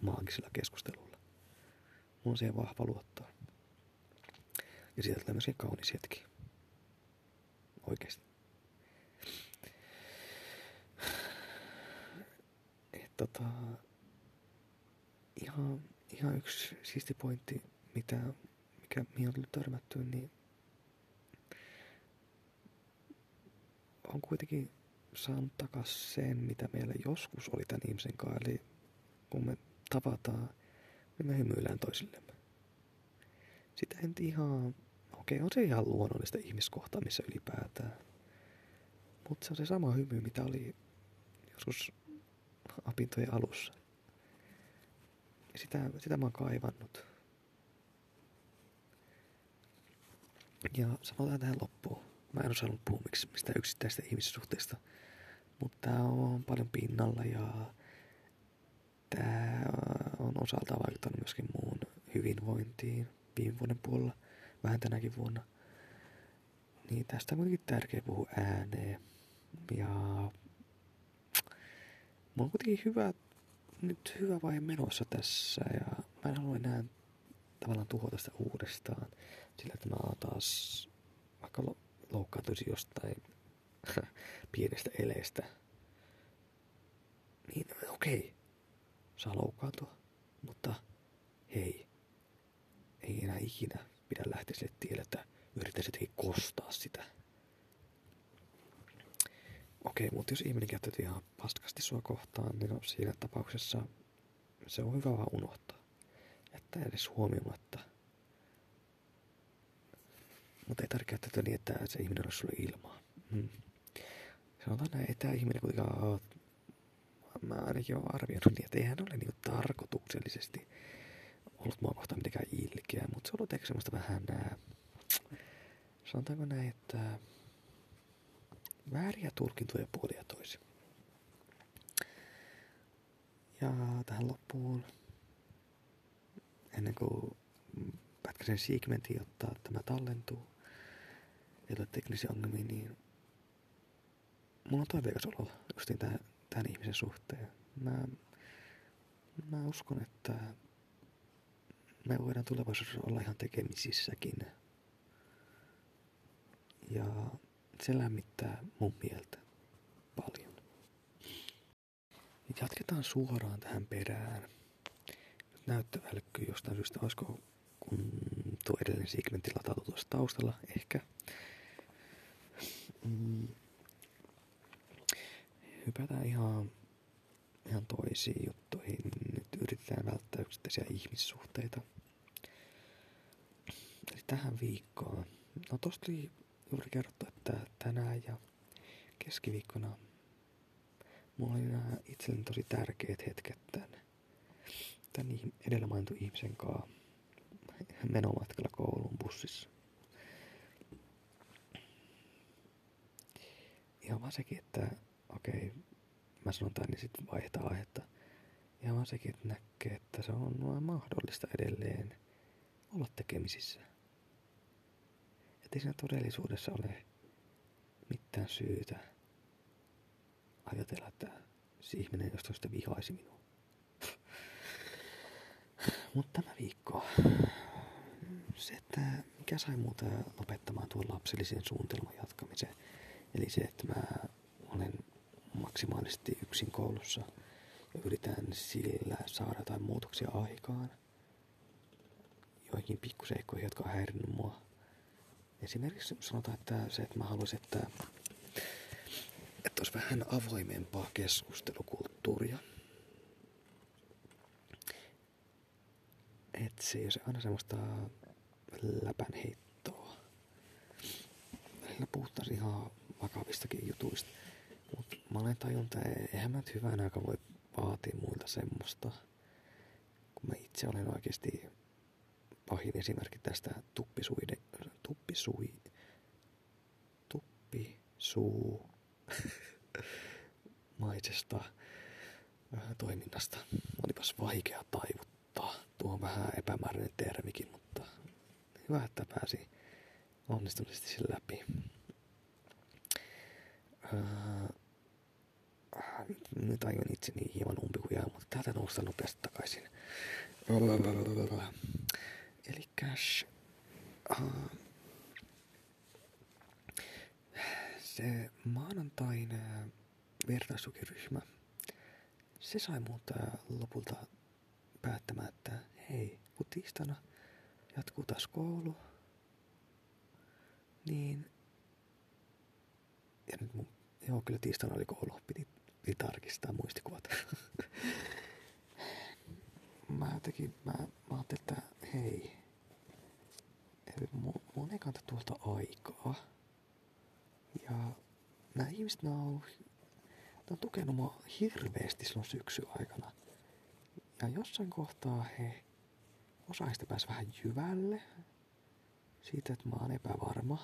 maagisella keskustelulla. Mulla on siihen vahva luottaa. Ja siitä tulee myöskin kaunis hetki. Oikeesti. Et tota, ihan, ihan yksi siisti pointti, mitä, mikä mihin on tullut törmättyä, niin on kuitenkin saanut takas sen, mitä meillä joskus oli tämän ihmisen kanssa. Eli kun me tavataan, niin me hymyillään toisillemme. Sitä en ihan, okei on se ihan luonnollista ihmiskohtaamissa ylipäätään. Mutta se on se sama hymy, mitä oli joskus opintojen alussa. Sitä, sitä mä oon kaivannut. Ja sanotaan tähän loppuun. Mä en osannut puhua mistä yksittäistä ihmissuhteista. Mutta tää on paljon pinnalla ja tää on osaltaan vaikuttanut myöskin muun hyvinvointiin viime vuoden puolella, vähän tänäkin vuonna. Niin tästä on kuitenkin tärkeä puhua ääneen. Ja mulla on kuitenkin hyvä, nyt hyvä vaihe menossa tässä ja mä en halua enää tavallaan tuhota sitä uudestaan. Sillä että mä taas vaikka loukkaantuisi jostain pienestä eleestä. Niin okei, okay. saa loukkaantua, mutta hei, ei enää ikinä pidä lähteä sille tielle, että yrittäisit kostaa sitä. Okei, mutta jos ihminen käyttäytyy ihan paskasti sua kohtaan, niin no, siinä tapauksessa se on hyvä vaan unohtaa. Jättää edes huomioimatta. Mutta ei tarvitse käyttäytyä niin, että se ihminen olisi sulle ilmaa. Hmm. Sanotaan näin, että tämä ihminen kuitenkaan mä ainakin olen arvioinut niin, että eihän ole niin tarkoituksellisesti ollut mua kohtaan mitenkään ilkeä, mutta se on ollut ehkä semmoista vähän nää, sanotaanko näin, että vääriä tulkintoja puolia toisin. Ja tähän loppuun, ennen kuin pätkäsen segmentin, jotta tämä tallentuu, ei ole teknisiä ongelmia, niin mulla on toiveikas olo justiin tämän, tämän ihmisen suhteen. Mä, mä uskon, että me voidaan tulevaisuudessa olla ihan tekemisissäkin. Ja se lämmittää mun mieltä paljon. Jatketaan suoraan tähän perään. Nyt näyttö jostain syystä. Olisiko kun tuo edellinen segmentti latautu tuossa taustalla? Ehkä. Mm. Hypätään ihan, ihan toisiin juttuihin. Nyt yritetään välttää yksittäisiä ihmissuhteita. Eli tähän viikkoon no tosta oli juuri kerrottu, että tänään ja keskiviikkona mulla oli nämä itselleni tosi tärkeät hetket tämän, tämän edellä mainitun ihmisen kanssa menomatkalla kouluun bussissa. Ihan vaan sekin, että okei, mä sanon tämän, niin sitten vaihtaa aihetta. Ihan vaan sekin, että näkee, että se on vaan mahdollista edelleen olla tekemisissä. Että ei siinä todellisuudessa ole mitään syytä ajatella, että se ihminen jostain sitä vihaisi minua. Mutta tämä viikko, se, että mikä sai muuta lopettamaan tuon lapsellisen suunnitelman jatkamisen, eli se, että mä olen maksimaalisesti yksin koulussa ja yritän sillä saada jotain muutoksia aikaan joihinkin pikkuseikkoihin, jotka on häirinnyt mua. Esimerkiksi sanotaan, että se, että mä haluaisin, että, että olisi vähän avoimempaa keskustelukulttuuria. Ei ole aina semmoista läpänheittoa. Välillä puhuttaisiin ihan vakavistakin jutuista. Mutta mä olen tajunnut, että eihän mä nyt hyvän aika voi vaatia muilta semmoista. Kun mä itse olen oikeasti pahin esimerkki tästä tuppisuide, tuppisui, tuppisuu maisesta toiminnasta. Olipas vaikea taivuttaa. Tuo on vähän epämääräinen termikin, mutta hyvä, että pääsi onnistumisesti sen läpi. Öö, nyt aion itseni hieman umpikujaa, mutta täältä nousta nopeasti takaisin. Eli uh, se maanantain vertaisukiryhmä, se sai uh, lopulta päättämään, että hei, kun tiistaina jatkuu taas koulu, niin ja nyt mun, joo, kyllä tiistaina oli koulu, piti, piti tarkistaa muistikuvat. mä jotenkin, mä, mä ajattelin, että hei, mun ei kannata tuolta aikaa. Ja nämä ihmiset, nämä on, nämä on tukenut mua hirveästi silloin syksy aikana. Ja jossain kohtaa he, osa heistä pääsi vähän jyvälle siitä, että mä oon epävarma.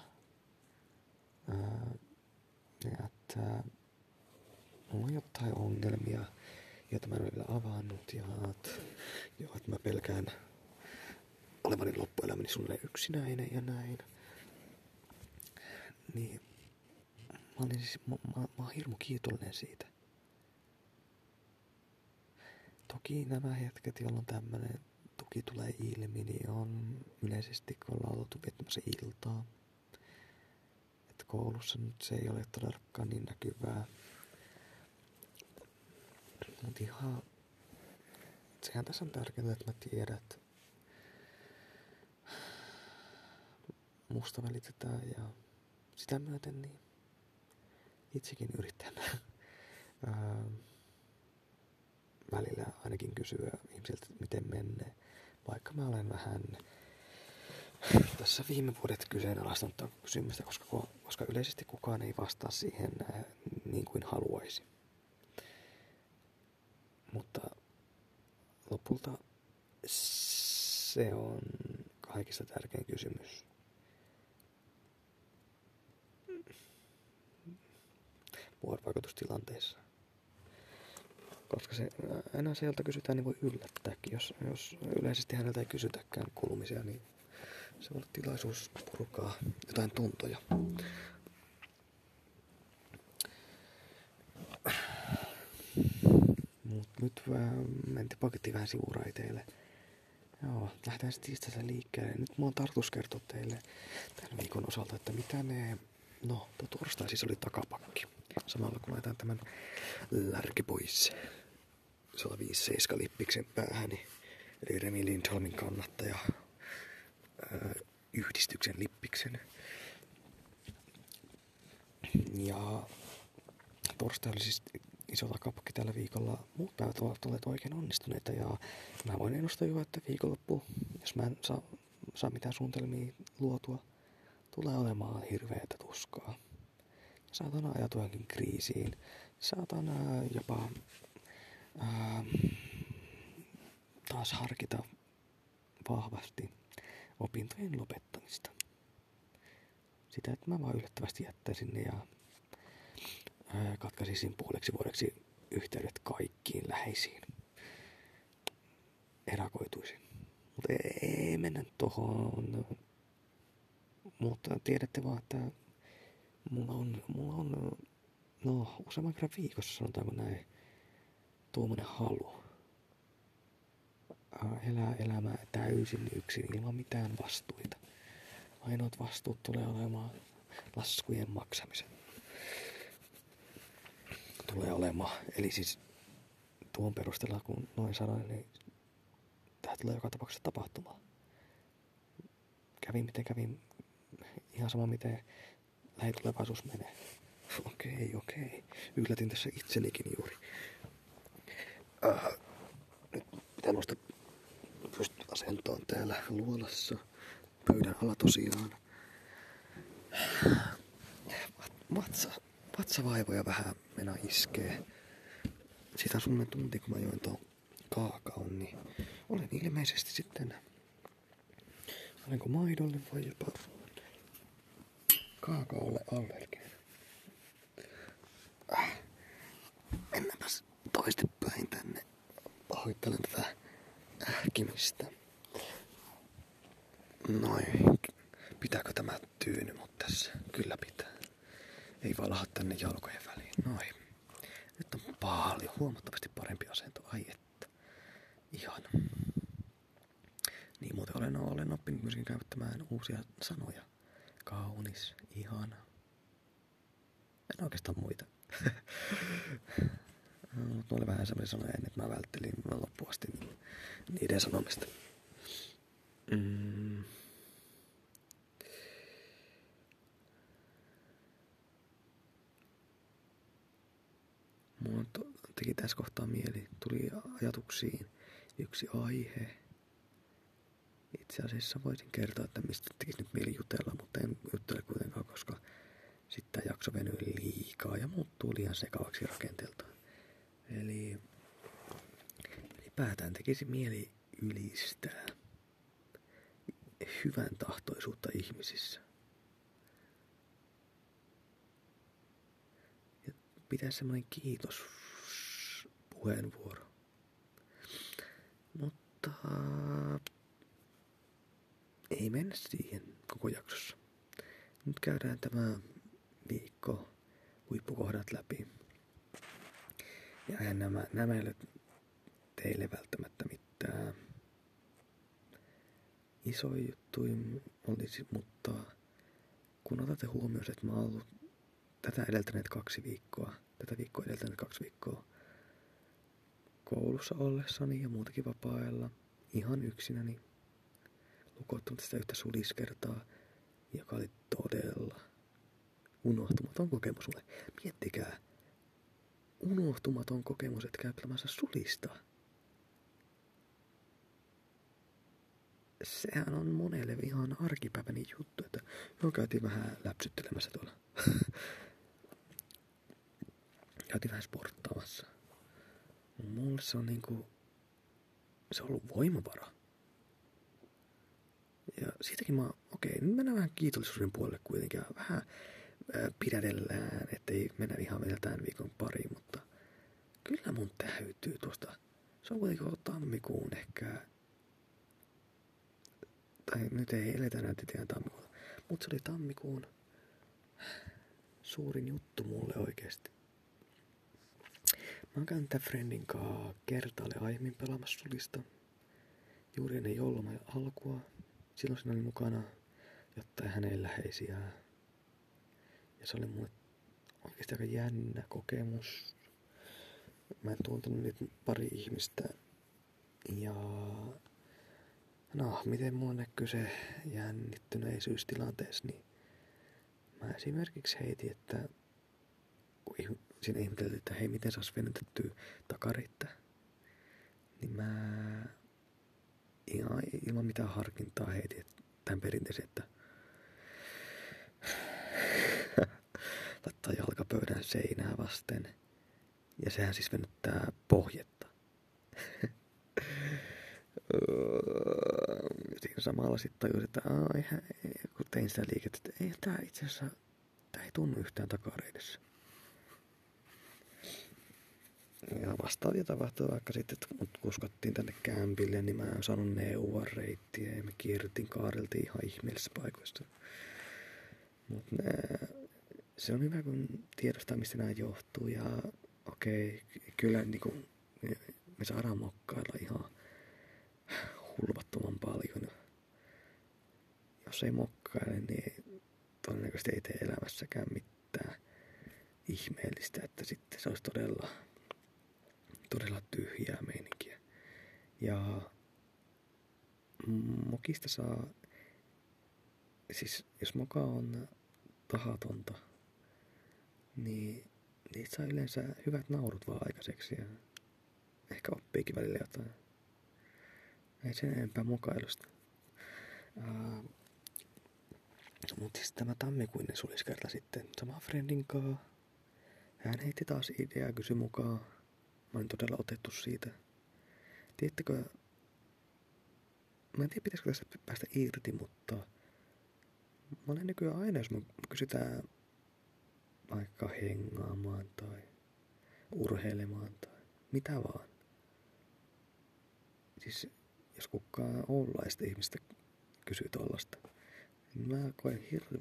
Öö, että mulla on jotain ongelmia, joita mä en ole vielä avannut ja että, joo, että mä pelkään olevani loppuelämäni suunnilleen yksinäinen ja näin. Niin mä olin siis, mä, mä, mä oon hirmu kiitollinen siitä. Toki nämä hetket, jolloin tämmönen tuki tulee ilmi, niin on yleisesti, kun ollaan oltu viettämässä iltaa. Että koulussa nyt se ei ole todellakaan niin näkyvää. Mutta ihan, sehän tässä on tärkeää, että mä tiedät, musta välitetään ja sitä myöten niin itsekin yritän välillä ainakin kysyä ihmisiltä, miten menee. Vaikka mä olen vähän tässä viime vuodet kyseenalaistanut kysymystä, koska, koska yleisesti kukaan ei vastaa siihen niin kuin haluaisi. Mutta lopulta se on kaikista tärkein kysymys. Vuorovaikutustilanteissa. Koska se, aina sieltä kysytään, niin voi yllättääkin. Jos, jos yleisesti häneltä ei kysytäkään kulumisia, niin se on tilaisuus purkaa jotain tuntoja. Mut nyt menti paketti vähän sivuraiteille. Joo, lähdetään sitten tästä liikkeelle. Nyt mulla on tarkoitus kertoa teille tämän viikon osalta, että mitä ne... No, tuo torstai siis oli takapakki samalla kun laitan tämän lärki pois 157 lippiksen päähäni, eli Remi Lindholmin kannattaja yhdistyksen lippiksen. Ja torstai oli siis iso takapakki tällä viikolla. Muut päivät ovat olleet oikein onnistuneita ja mä voin ennustaa jo, että viikonloppu, jos mä en saa, saa mitään suunnitelmia luotua tulee olemaan hirveätä tuskaa. Saatan ajatua johonkin kriisiin. Saatan jopa ää, taas harkita vahvasti opintojen lopettamista. Sitä, että mä vaan yllättävästi jättäisin ne ja ää, katkaisisin puoleksi vuodeksi yhteydet kaikkiin läheisiin. Erakoituisin. Mutta ei, ei mennä tohon. Mutta tiedätte vaan, että mulla on, mulla on no, useamman kerran viikossa sanotaanko näin, tuommoinen halu elää elämää täysin yksin ilman mitään vastuita. Ainoat vastuut tulee olemaan laskujen maksamisen. Tulee olemaan. Eli siis tuon perusteella, kun noin sanoin, niin tämä tulee joka tapauksessa tapahtumaan. Kävin miten kävin, ihan sama miten lähitulevaisuus menee. Okei, okei. Yllätin tässä itsenikin juuri. Uh, nyt pitää nostaa pystyt asentoon täällä luolassa. Pöydän alla tosiaan. Vatsa, vatsavaivoja vähän mennä iskee. Siitä on semmonen tunti, kun mä join tuon kaakaon, niin olen ilmeisesti sitten, olenko maidolle vai jopa kaakaolle allerginen. Äh. Mennäpäs toistepäin tänne. Pahoittelen tätä ähkimistä. Noin. Pitääkö tämä tyyny mut tässä? Kyllä pitää. Ei valaha tänne jalkojen väliin. Noin. Nyt on paljon, huomattavasti parempi asento. Ai että. Ihan. Niin muuten olen, olen oppinut myöskin käyttämään uusia sanoja. Kaunis, ihana. En oikeastaan muita. Mutta oli vähän semmoinen sanoja, että mä välttelin loppuasti niiden sanomista. Mm. Mulla teki tässä kohtaa mieli, tuli ajatuksiin yksi aihe. Itse asiassa voisin kertoa, että mistä tekisi nyt mieli jutella, mutta en juttele kuitenkaan, koska sitten tämä jakso venyy liikaa ja muuttuu liian sekavaksi rakenteeltaan. Eli ylipäätään tekisi mieli ylistää hyvän tahtoisuutta ihmisissä. Ja pitää semmoinen kiitos puheenvuoro. Mutta ei mennä siihen koko jaksossa. Nyt käydään tämä viikko huippukohdat läpi. Ja eihän nämä, nämä ole teille välttämättä mitään iso juttu olisi, mutta kun otatte huomioon, että mä oon ollut tätä edeltäneet kaksi viikkoa, tätä viikkoa edeltäneet kaksi viikkoa koulussa ollessani ja muutakin vapaa-ajalla ihan yksinäni, lukottamatta sitä yhtä suliskertaa, joka oli todella unohtumaton kokemus mulle. Miettikää, unohtumaton kokemus, että käyttämässä sulista. Sehän on monelle ihan arkipäiväni juttu, että joo käytiin vähän läpsyttelemässä tuolla. käytiin vähän sporttaamassa. Mulle se on niinku, se on ollut voimavara. Ja siitäkin mä, okei, mennään vähän kiitollisuuden puolelle kuitenkin. Vähän pidätellään, ettei mennä ihan vielä tämän viikon pariin, mutta kyllä mun täytyy tuosta, se on kuitenkin tammikuun ehkä, tai nyt ei eletä näitä tiedän tammikuuta, mutta se oli tammikuun suurin juttu mulle oikeasti. Mä oon käynyt tämän friendin kanssa kertaalle aiemmin pelaamassa sulista. Juuri ennen joulumaja alkua. Silloin siinä oli mukana jotta hänen läheisiään ja se oli mulle oikeasti aika jännä kokemus. Mä en tuntenut niitä pari ihmistä. Ja no, miten mulla näkyy se jännittyneisyys tilanteessa, niin mä esimerkiksi heitin, että kun siinä ihmeteltiin, että hei, miten saisi venytettyä takarittä, niin mä ihan ilman mitään harkintaa heti tämän perinteisen, että laittaa jalkapöydän seinää vasten. Ja sehän siis venyttää pohjetta. Siinä samalla sitten tajusin, että eihän, kun tein sitä liikettä, että ei tämä itse asiassa, tämä ei tunnu yhtään takareidessä. Ja vastaavia tapahtui vaikka sitten, että mut kuskattiin tänne kämpille, niin mä en saanut neuvoa reittiä ja me kierrettiin, kaadeltiin ihan ihmeellisissä paikoissa. Mutta se on hyvä, kun tiedostaa, mistä nämä johtuu. Ja okei, okay, kyllä niin kuin, me saadaan mokkailla ihan hulvattoman paljon. Jos ei mokkaile, niin todennäköisesti ei tee elämässäkään mitään ihmeellistä, että sitten se olisi todella, todella tyhjää meininkiä. Ja mokista saa, siis jos moka on tahatonta, niin niitä saa yleensä hyvät naurut vaan aikaiseksi ja ehkä oppiikin välillä jotain. Ei sen enempää mokailusta. Uh, mutta siis tämä tammikuinen suliskerta sitten sama friendin kaa. Hän heitti taas ideaa kysy mukaan. Mä olin todella otettu siitä. Tiedättekö, mä en tiedä pitäisikö tästä päästä irti, mutta mä olen nykyään aina, jos mä kysytään vaikka hengaamaan tai urheilemaan tai mitä vaan. Siis jos kukaan oulaista ihmistä kysyy tollasta, niin mä koen, hirve,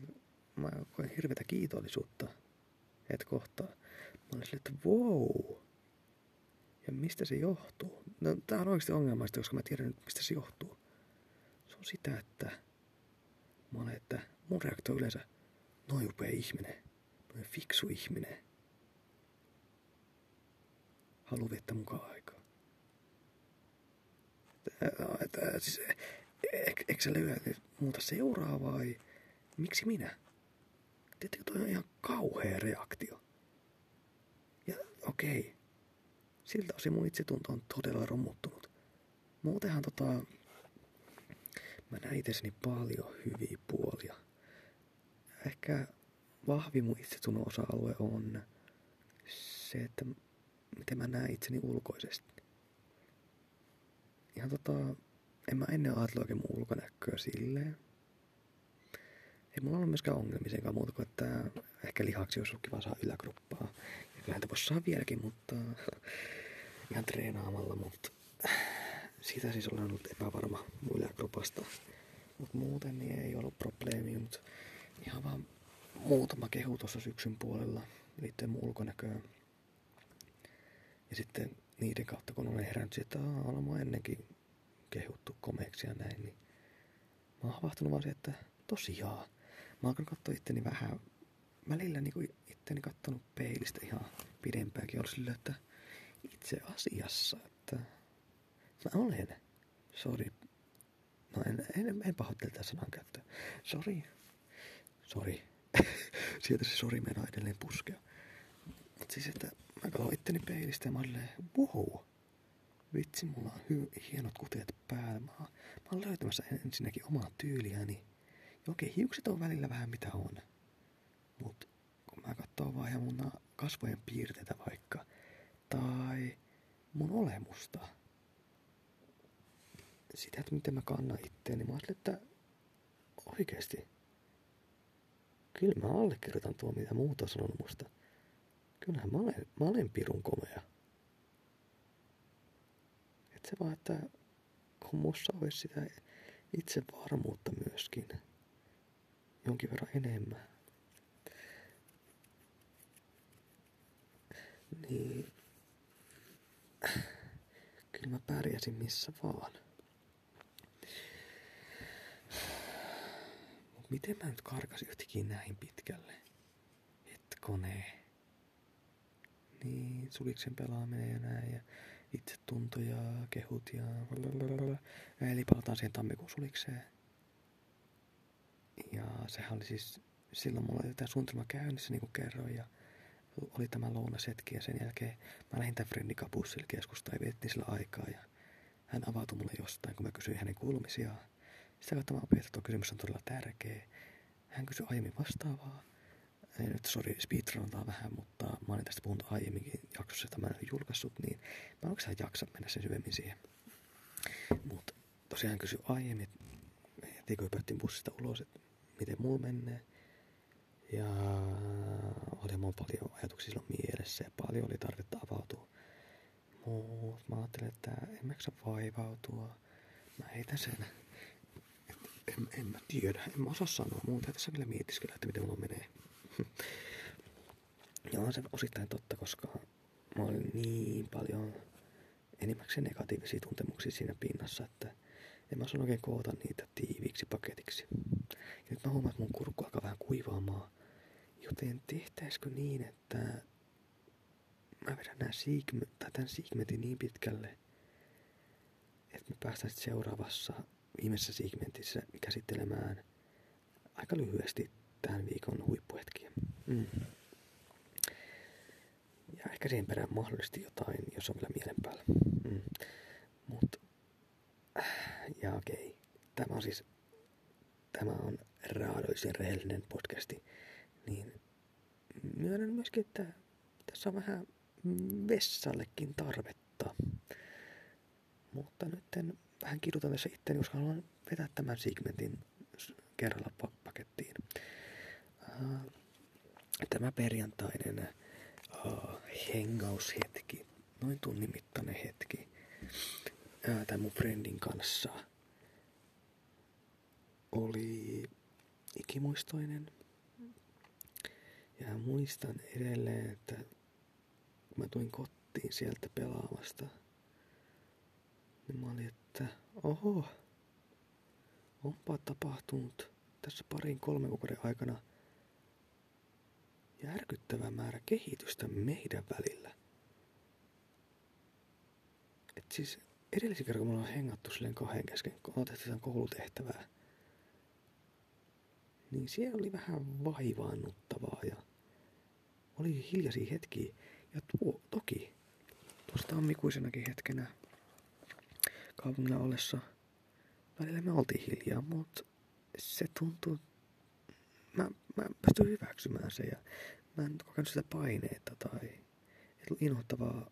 mä koen hirvetä kiitollisuutta et kohtaa. Mä olen silleen, että wow, ja mistä se johtuu? No, tää on oikeasti ongelmaista, koska mä tiedän nyt, mistä se johtuu. Se on sitä, että mä olen, että mun reaktio on yleensä noin upea ihminen, noin fiksu ihminen. Haluaa viettää mukaan aikaa. Että, siis, eikö, sä löyä muuta seuraa vai miksi minä? Tiedättekö, toi on ihan kauhea reaktio. Ja okei, okay. Siltä osin mun itsetunto on todella romuttunut. Muutenhan tota, mä näin itsessäni paljon hyviä puolia. Ehkä vahvin mun itsetunnon osa-alue on se, että miten mä näen itseni ulkoisesti. Ihan tota, en mä ennen ajatellut oikein mun ulkonäköä silleen. Ei mulla ollut myöskään ongelmia muuta kuin, että ehkä lihaksi olisi kiva saa yläkroppaa. Kyllähän voisi saa vieläkin, mutta ihan treenaamalla, mutta siitä siis olen ollut epävarma mun yläkropasta. Mutta muuten niin ei ollut probleemia, mutta ihan vaan muutama kehu tuossa syksyn puolella liittyen mun ulkonäköön. Ja sitten niiden kautta, kun olen herännyt että olen ennenkin kehuttu komeeksi ja näin, niin mä oon havahtunut vaan siihen, että tosiaan. Mä oon katsoa itteni vähän, välillä niin kuin itteni kattonut peilistä ihan pidempäänkin. Ollut sillä, että itse asiassa, että mä olen. Sori. No en, en, en pahoittele tätä sanan käyttöä. Sori. Sori. Sieltä se sori meinaa edelleen puskea. Mutta siis, että mä katson itteni peilistä ja mä olin wow. Vitsi, mulla on hy- hienot kuteet päällä. Mä, oon, mä oon löytämässä ensinnäkin omaa tyyliäni. Ja okei, hiukset on välillä vähän mitä on. Mut kun mä katson vaan ja mun kasvojen piirteitä vaikka, tai mun olemusta, sitä, että miten mä kannan itteeni, mä ajattelin, että oikeesti, kyllä mä allekirjoitan tuo, mitä muuta on sanonut musta. Kyllähän mä olen, mä olen pirun komea. Et se vaan, että kun mussa olisi sitä itsevarmuutta myöskin jonkin verran enemmän, niin kyllä mä pärjäsin missä vaan. Mut miten mä nyt karkasin yhtäkkiä näin pitkälle? Hetkone. Niin, suliksen pelaaminen ja näin ja itsetunto ja kehut ja blablabla. Eli palataan siihen tammikuun sulikseen. Ja sehän oli siis, silloin mulla oli tämä suunnitelma käynnissä niin kuin kerroin ja oli tämä lounasetki ja sen jälkeen mä lähdin tämän Freddy Kapussille keskustaan ja vietettiin sillä aikaa ja hän avautui mulle jostain, kun mä kysyin hänen kuulumisiaan. Sitä kautta mä opin, että tuo kysymys on todella tärkeä. Hän kysyi aiemmin vastaavaa. ei nyt sori speedrunataan vähän, mutta mä olin tästä puhunut aiemminkin jaksossa, että mä en julkaissut, niin mä oikeastaan jaksa mennä sen syvemmin siihen. Mutta tosiaan kysy aiemmin, heti kun bussista ulos, että miten mulla menee. Ja oli mun paljon ajatuksia silloin mielessä ja paljon oli tarvetta avautua. Mutta mä ajattelin, että en mä vaivautua. Mä heitän sen. en, en mä tiedä, en mä osaa sanoa muuta. Tässä vielä mietiskellä, että miten mulla menee. ja on se osittain totta, koska mä olin niin paljon enimmäkseen negatiivisia tuntemuksia siinä pinnassa, että en mä osannut oikein koota niitä tiiviiksi paketiksi. Ja nyt mä huomaan, että mun kurkku alkaa vähän kuivaamaan. Joten tehtäisikö niin, että mä vedän nää segment, tai tämän segmentin niin pitkälle, että me päästään seuraavassa viimeisessä segmentissä käsittelemään aika lyhyesti tämän viikon huippuhetkiä. Mm. Ja ehkä siihen perään mahdollisesti jotain, jos on vielä mielen päällä. Mm. Mut, ja okei, tämä on siis, tämä on raadoisen rehellinen podcasti, niin myönnän myöskin, että tässä on vähän vessallekin tarvetta. Mutta nyt en vähän kidutan tässä itseäni, koska haluan vetää tämän segmentin kerralla pakettiin. Tämä perjantainen hengaushetki, noin tunnin mittainen hetki, tämän mun friendin kanssa oli ikimuistoinen. Ja muistan edelleen, että kun mä tulin kotiin sieltä pelaamasta, niin mä olin, että oho, onpa tapahtunut tässä parin kolmen kuukauden aikana järkyttävä määrä kehitystä meidän välillä. Et siis edellisen kerran, kun me ollaan hengattu silleen kahden kesken, kun otettiin koulutehtävää, niin siellä oli vähän vaivaannuttavaa ja oli hiljaisia hetkiä. Ja tuo, toki tuossa tammikuisenakin hetkenä kaupungilla ollessa välillä me oltiin hiljaa, mutta se tuntuu, mä, mä pystyn hyväksymään se ja mä en kokenut sitä paineita tai inhottavaa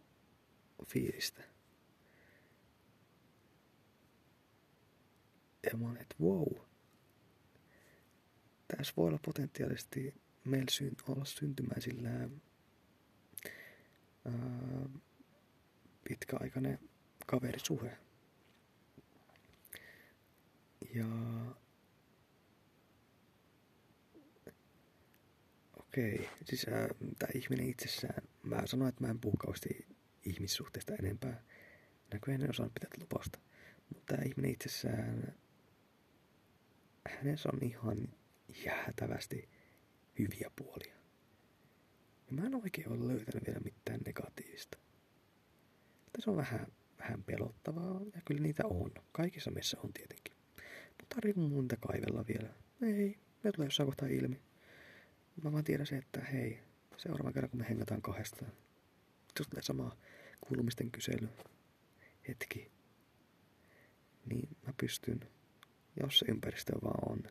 fiilistä. Ja mä olin, että wow, tässä voi olla potentiaalisesti meillä syn, olla syntymäisillä ää, pitkäaikainen kaverisuhe. Ja okei, siis tämä ihminen itsessään, mä sanoin, että mä en puhu kauheasti ihmissuhteesta enempää. Näköjään en osannut pitää lupausta. Mutta tämä ihminen itsessään, hänessä on ihan jäätävästi hyviä puolia. Ja mä en oikein ole löytänyt vielä mitään negatiivista. Tässä on vähän, vähän pelottavaa, ja kyllä niitä on. Kaikissa meissä on tietenkin. Mutta tarvii mun kaivella vielä. Ei, ne tulee jossain kohtaa ilmi. Mä vaan tiedän se, että hei, seuraavan kerran kun me hengataan kahdestaan, jos tulee sama kuulumisten kysely hetki, niin mä pystyn, jos se ympäristö vaan on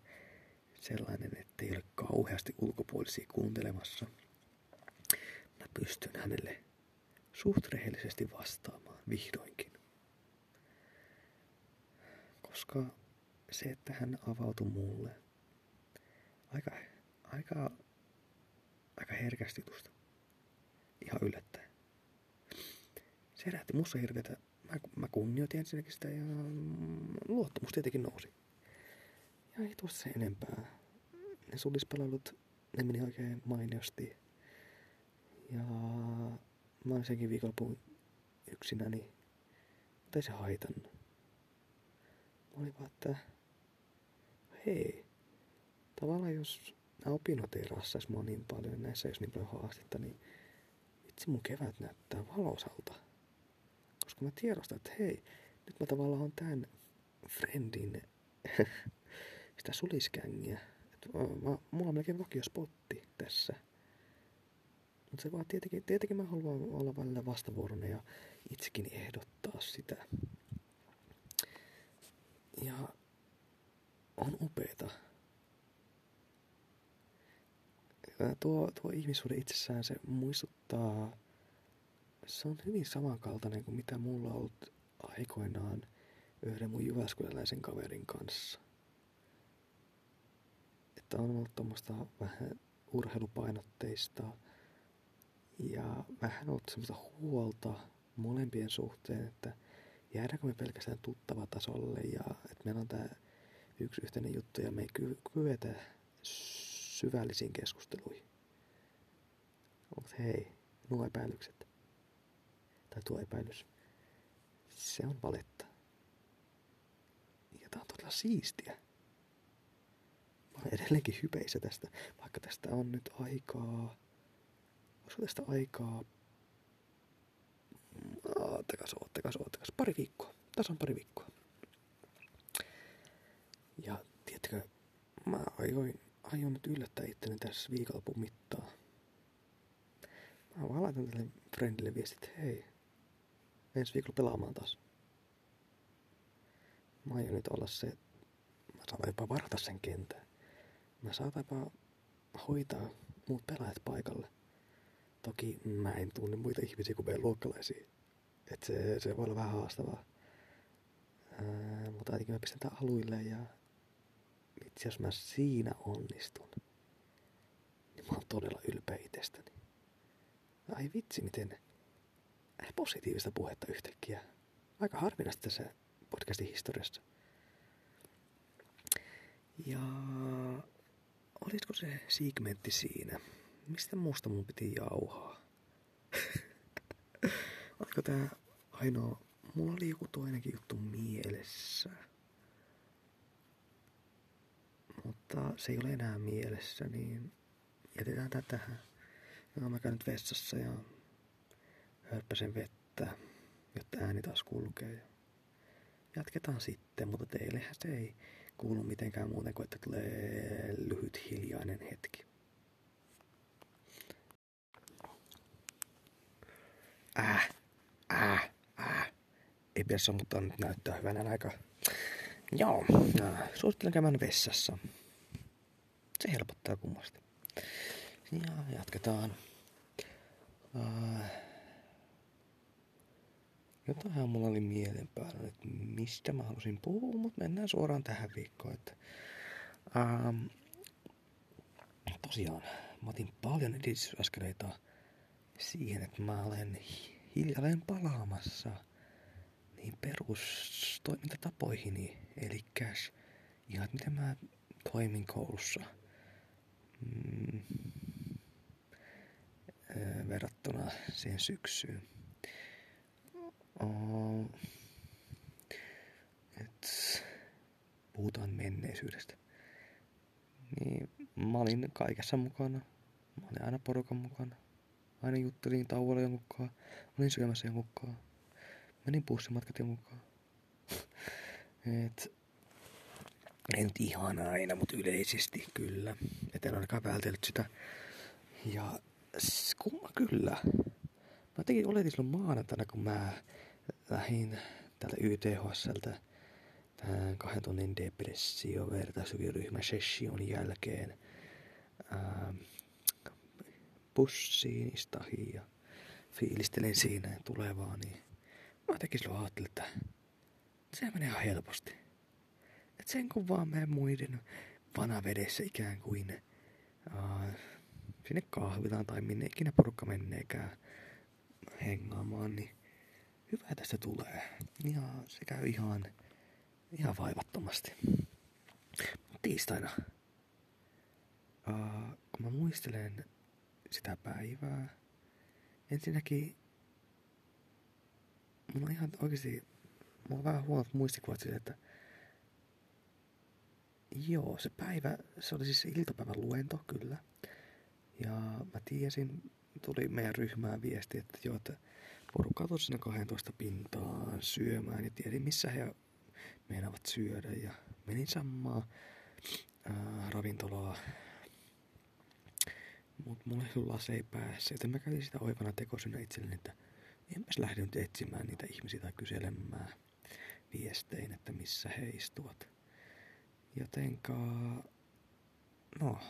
sellainen, että ei ole kauheasti ulkopuolisia kuuntelemassa, mä pystyn hänelle suht rehellisesti vastaamaan vihdoinkin. Koska se, että hän avautui mulle aika, aika, aika herkästi tuosta. Ihan yllättäen. Se herätti musta hirveätä. Mä, mä kunnioitin ensinnäkin sitä ja luottamus tietenkin nousi. Ja ei tuosta se enempää. Ne sulispalvelut, ne meni oikein mainiosti. Ja mä oon senkin viikonlopun yksinäni. Mutta ei se haitannut. Mä olin vaan, että hei, tavallaan jos nämä opinnot ei rassais mua niin paljon, näissä ei olisi niin paljon haastetta, niin itse mun kevät näyttää valosalta. Koska mä tiedostan, että hei, nyt mä tavallaan on tämän friendin sitä suliskängiä. Että mä, mulla on melkein vakio-spotti tässä. Mutta se vaan tietenkin, tietenkin mä haluan olla välillä vastavuoroinen ja itsekin ehdottaa sitä. Ja on upeeta. tuo, tuo ihmissuhde itsessään, se muistuttaa, se on hyvin samankaltainen kuin mitä mulla on ollut aikoinaan yhden mun jyväskyläläisen kaverin kanssa. Että on ollut tuommoista vähän urheilupainotteista ja vähän ollut semmoista huolta molempien suhteen, että jäädäänkö me pelkästään tuttava tasolle ja että meillä on tämä yksi yhteinen juttu ja me ei kyetä syvällisiin keskusteluihin. Mutta hei, nuo epäilykset, tai tuo epäilys, se on valetta. Ja tää on todella siistiä. Mä olen edelleenkin hypeissä tästä, vaikka tästä on nyt aikaa, olisiko tästä aikaa, oottakas, oottakas, oottakas, pari viikkoa, tässä on pari viikkoa. Ja tiedätkö, mä ajoin aion nyt yllättää itteni tässä viikonlopun mittaan. Mä vaan laitan tälle friendille viestit, hei, ensi viikolla pelaamaan taas. Mä aion nyt olla se, mä saatan jopa varata sen kentän. Mä saatan hoitaa muut pelaajat paikalle. Toki mä en tunne muita ihmisiä kuin meidän luokkalaisia. Et se, se voi olla vähän haastavaa. Ää, mutta ainakin mä pistän tää aluille ja itse jos mä siinä onnistun, niin mä oon todella ylpeä itsestäni. Ai vitsi, miten positiivista puhetta yhtäkkiä. Aika harvinaista tässä podcastin historiassa. Ja olisiko se segmentti siinä? Mistä muusta mun piti jauhaa? Oliko tää ainoa? Mulla oli joku toinenkin juttu mielessä mutta se ei ole enää mielessä, niin jätetään tätä tähän. Ja mä käyn nyt vessassa ja hörppäsen vettä, jotta ääni taas kulkee. Ja jatketaan sitten, mutta teillehän se ei kuulu mitenkään muuten kuin, että tulee lyhyt hiljainen hetki. Äh, äh, äh. Ei pidä sammuttaa nyt näyttää hyvänä aika Joo, suosittelen käymään vessassa. Se helpottaa kummasti. Ja jatketaan. Uh, jotain mulla oli mielen päällä että mistä mä halusin puhua, mutta mennään suoraan tähän viikkoon. Että, uh, tosiaan, mä otin paljon edistysaskeleita siihen, että mä olen hiljalleen palaamassa – niin perustoimintatapoihini, eli ihan miten mä toimin koulussa mm, verrattuna siihen syksyyn. Oh, et, puhutaan menneisyydestä. Niin mä olin kaikessa mukana. Mä olin aina porukan mukana. Aina juttelin tauolla jonkun kanssa. Olin syömässä jonkun kanssa menin bussimatkat jo mukaan. Et, en nyt ihan aina, mutta yleisesti kyllä. Et en ainakaan vältellyt sitä. Ja kumma kyllä. Mä tekin oletin silloin maanantaina, kun mä lähdin täältä YTHSltä tämän kahden tunnin depressio vertaisryhmä session jälkeen ää, bussiin istahin ja fiilistelin siinä tulevaa, niin mä jotenkin silloin ajattelin, että se menee ihan helposti. Että sen kun vaan menee muiden vanavedessä ikään kuin uh, sinne kahvilaan tai minne ikinä porukka menneekään hengaamaan, niin hyvä tästä tulee. Ja se käy ihan, ihan vaivattomasti. Tiistaina, uh, kun mä muistelen sitä päivää, ensinnäkin mulla on ihan oikeasti, mulla on vähän huonot muistikuvat siitä, että joo, se päivä, se oli siis iltapäivän luento, kyllä. Ja mä tiesin, tuli meidän ryhmään viesti, että joo, että porukka tuli sinne 12 pintaan syömään ja tiedin missä he meinaavat syödä ja menin samaa ää, ravintolaa. Mutta mulla ei ollut lasei päässä, joten mä kävin sitä oivana tekosyna itselleni, että enpäs lähde nyt etsimään niitä ihmisiä tai kyselemään viestein, että missä he istuvat. Jotenka, no,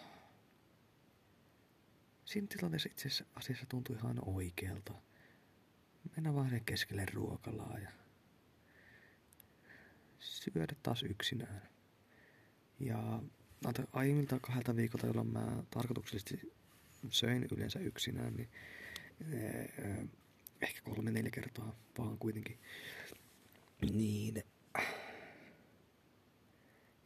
siinä tilanteessa itse asiassa tuntui ihan oikealta. Mennä vaan keskelle ruokalaa ja syödä taas yksinään. Ja aiemmilta kahdelta viikolta, jolloin mä tarkoituksellisesti söin yleensä yksinään, niin eh, ehkä kolme neljä kertaa vaan kuitenkin, niin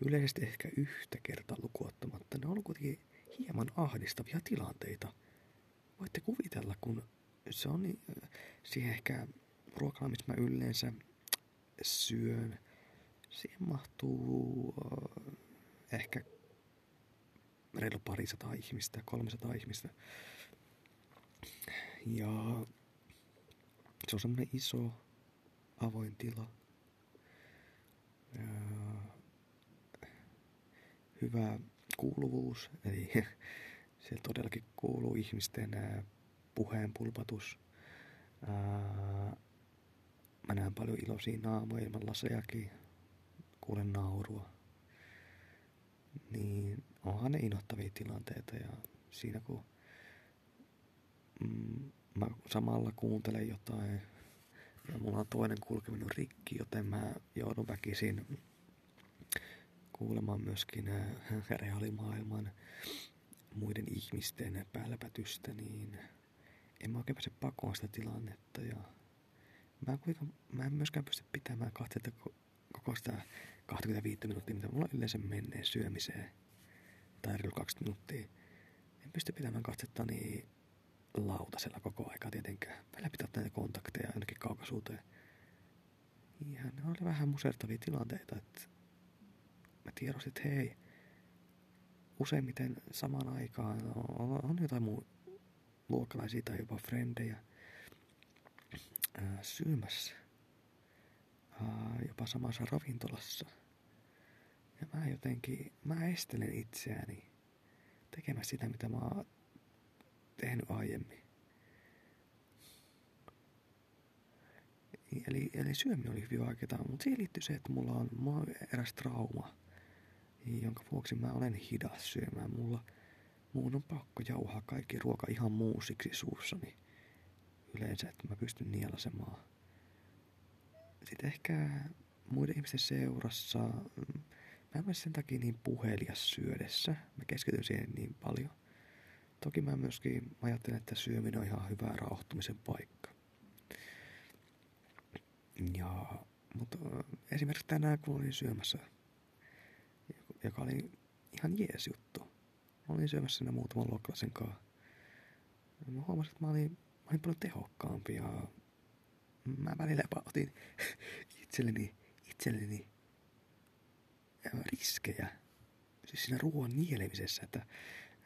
yleisesti ehkä yhtä kertaa lukuottamatta. Ne on ollut kuitenkin hieman ahdistavia tilanteita. Voitte kuvitella, kun se on niin, siihen ehkä ruokalla, missä mä yleensä syön, siihen mahtuu äh, ehkä reilu parisataa ihmistä, 300 ihmistä. Ja se on semmoinen iso avoin tila. Hyvä kuuluvuus, eli siellä todellakin kuuluu ihmisten puheen pulpatus. Mä näen paljon iloisia naamoja ilman lasejakin, kuulen naurua. Niin onhan ne innoittavia tilanteita ja siinä kun mm, mä samalla kuuntelen jotain ja mulla on toinen kulkeminen rikki, joten mä joudun väkisin kuulemaan myöskin reaalimaailman muiden ihmisten päälläpätystä, niin en mä oikein pääse pakoon sitä tilannetta. Ja mä, en kuitenkaan, mä en myöskään pysty pitämään katsetta koko sitä 25 minuuttia, mitä mulla yleensä menee syömiseen. Tai reilu 20 minuuttia. En pysty pitämään katsetta niin lautasella koko aika tietenkään. Välillä pitää näitä kontakteja jonnekin kaukaisuuteen. Ja ne oli vähän musertavia tilanteita, että mä tiedostin, että hei, useimmiten samaan aikaan on, on jotain muu luokkalaisia tai jopa frendejä syömässä. Jopa samassa ravintolassa. Ja mä jotenkin, mä estelen itseäni tekemässä sitä, mitä mä oon tehnyt aiemmin. Eli, eli syöminen oli hyvin vaikeaa, mutta siihen liittyy se, että mulla on, mulla on eräs trauma, jonka vuoksi mä olen hidas syömään. Mulla, muun on pakko jauhaa kaikki ruoka ihan muusiksi suussani yleensä, että mä pystyn nielasemaan. Sitten ehkä muiden ihmisten seurassa, mm, mä en ole sen takia niin puhelias syödessä. Mä keskityn siihen niin paljon. Toki mä myöskin ajattelen, että syöminen on ihan hyvä rauhoittumisen paikka. Ja, mutta esimerkiksi tänään kun olin syömässä, joka oli ihan jees juttu. Mä olin syömässä siinä muutaman luokkalaisen kanssa. Mä huomasin, että mä olin, mä olin paljon tehokkaampi ja mä välillä jopa otin itselleni, itselleni riskejä. Siis siinä ruoan nielemisessä, että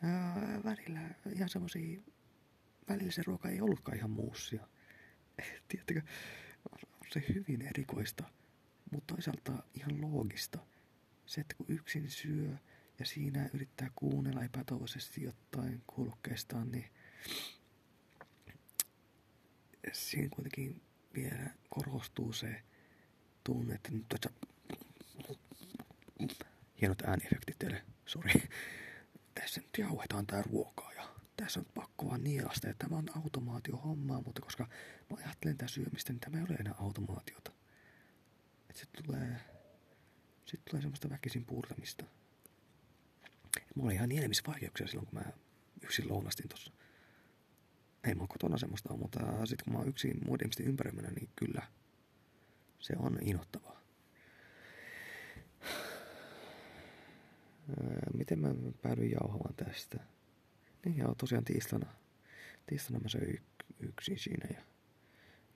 ää, välillä ihan semmosia, välillä se ruoka ei ollutkaan ihan muussia. Tiedättekö, on se hyvin erikoista, mutta toisaalta ihan loogista. Se, että kun yksin syö ja siinä yrittää kuunnella epätoivoisesti jotain kuulokkeestaan, niin siinä kuitenkin vielä korostuu se tunne, että nyt tässä... Hienot ääniefektit teille, sori. Tässä nyt jauhetaan tää ruokaa ja tässä on pakko vaan nielasta, että tämä on automaatiohommaa, mutta koska mä ajattelen tätä syömistä, niin tämä ei ole enää automaatiota. Että se tulee, sitten tulee semmoista väkisin purtamista. Mulla oli ihan nielemisvaikeuksia silloin, kun mä yksin lounastin tossa. Ei mulla kotona semmoista ole, mutta sitten kun mä oon yksin muiden ihmisten ympäröimänä, niin kyllä se on inottavaa. Miten mä päädyin jauhamaan tästä? Niin joo, tosiaan tiistaina. Tiistaina mä söin yksin siinä ja...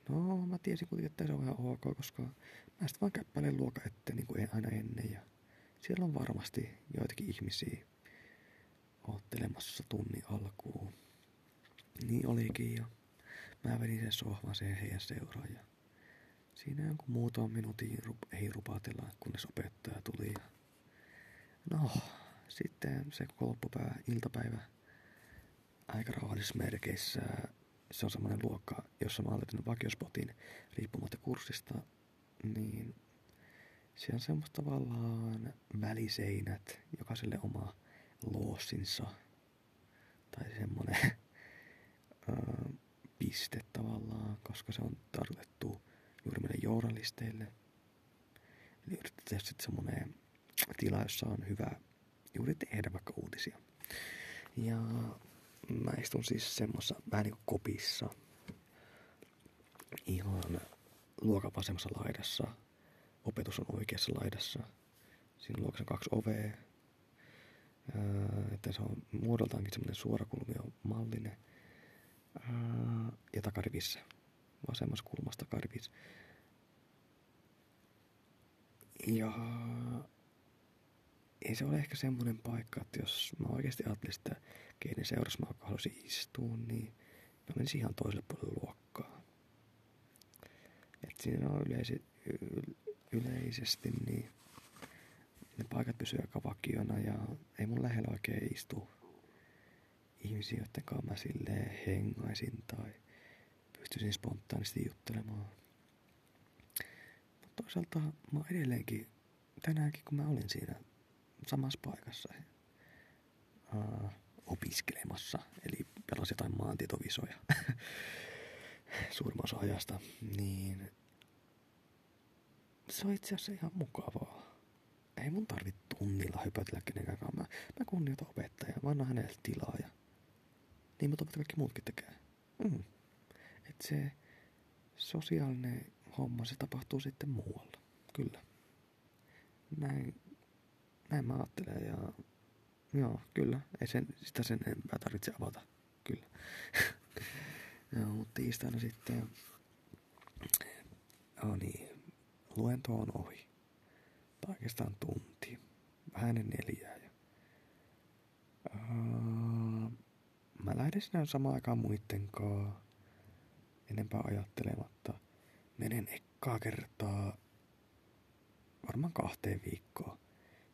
No, mä tiesin kuitenkin, että se on ihan ok, koska mä sitten vaan käppäilen luoka eteen niin kuin aina ennen ja siellä on varmasti joitakin ihmisiä ottelemassa tunnin alkuun. Niin olikin ja mä vedin sen sohvan siihen heidän seuraan ja siinä jonkun muutaman minuutin ei rupatella, kunnes opettaja tuli. No, sitten se koko loppupäivä, iltapäivä aika rauhallisissa merkeissä. Se on semmoinen luokka, jossa mä olen vakiospotin riippumatta kurssista, niin se on semmoista tavallaan väliseinät, jokaiselle oma loosinsa. Tai semmoinen ää, piste tavallaan, koska se on tarkoitettu juuri meille journalisteille. Eli yritetään sitten semmoinen tila, jossa on hyvä juuri tehdä vaikka uutisia. Ja mä istun siis semmoissa vähän niin kuin kopissa. Ihan luokan vasemmassa laidassa. Opetus on oikeassa laidassa. Siinä luokassa on kaksi ovea. Että se on muodoltaankin semmoinen suorakulmio mallinen. ja takarivissä. Vasemmassa kulmassa takarivissä. Ja ei se ole ehkä semmoinen paikka, että jos mä oikeasti ajattelin sitä, keiden seurassa mä haluaisin istua, niin mä menisin ihan toiselle puolelle luokkaa. Et siinä on yleisi, yleisesti niin ne paikat pysyy aika vakiona ja ei mun lähellä oikein istu ihmisiä, joiden kanssa mä silleen hengaisin tai pystyisin spontaanisti juttelemaan. Mutta toisaalta mä edelleenkin, tänäänkin kun mä olin siinä samassa paikassa uh, opiskelemassa, eli pelasin jotain maantietovisoja suurimman osa ajasta, niin se on itse asiassa ihan mukavaa. Ei mun tarvitse tunnilla hypätellä kenenkään Mä, mä kunnioitan opettajaa, mä annan hänelle tilaa ja niin mutta kaikki muutkin tekee. Mm. Et se sosiaalinen homma, se tapahtuu sitten muualla. Kyllä. Näin näin mä ajattelen ja joo, kyllä, ei sen, sitä sen enempää tarvitse avata, kyllä. joo, mutta tiistaina sitten, oh niin, luento on ohi. Tai oikeastaan tunti, vähän neljää. Ja, uh, mä lähden sinä samaan aikaan muitten kanssa, enempää ajattelematta. Menen ekkaa kertaa varmaan kahteen viikkoon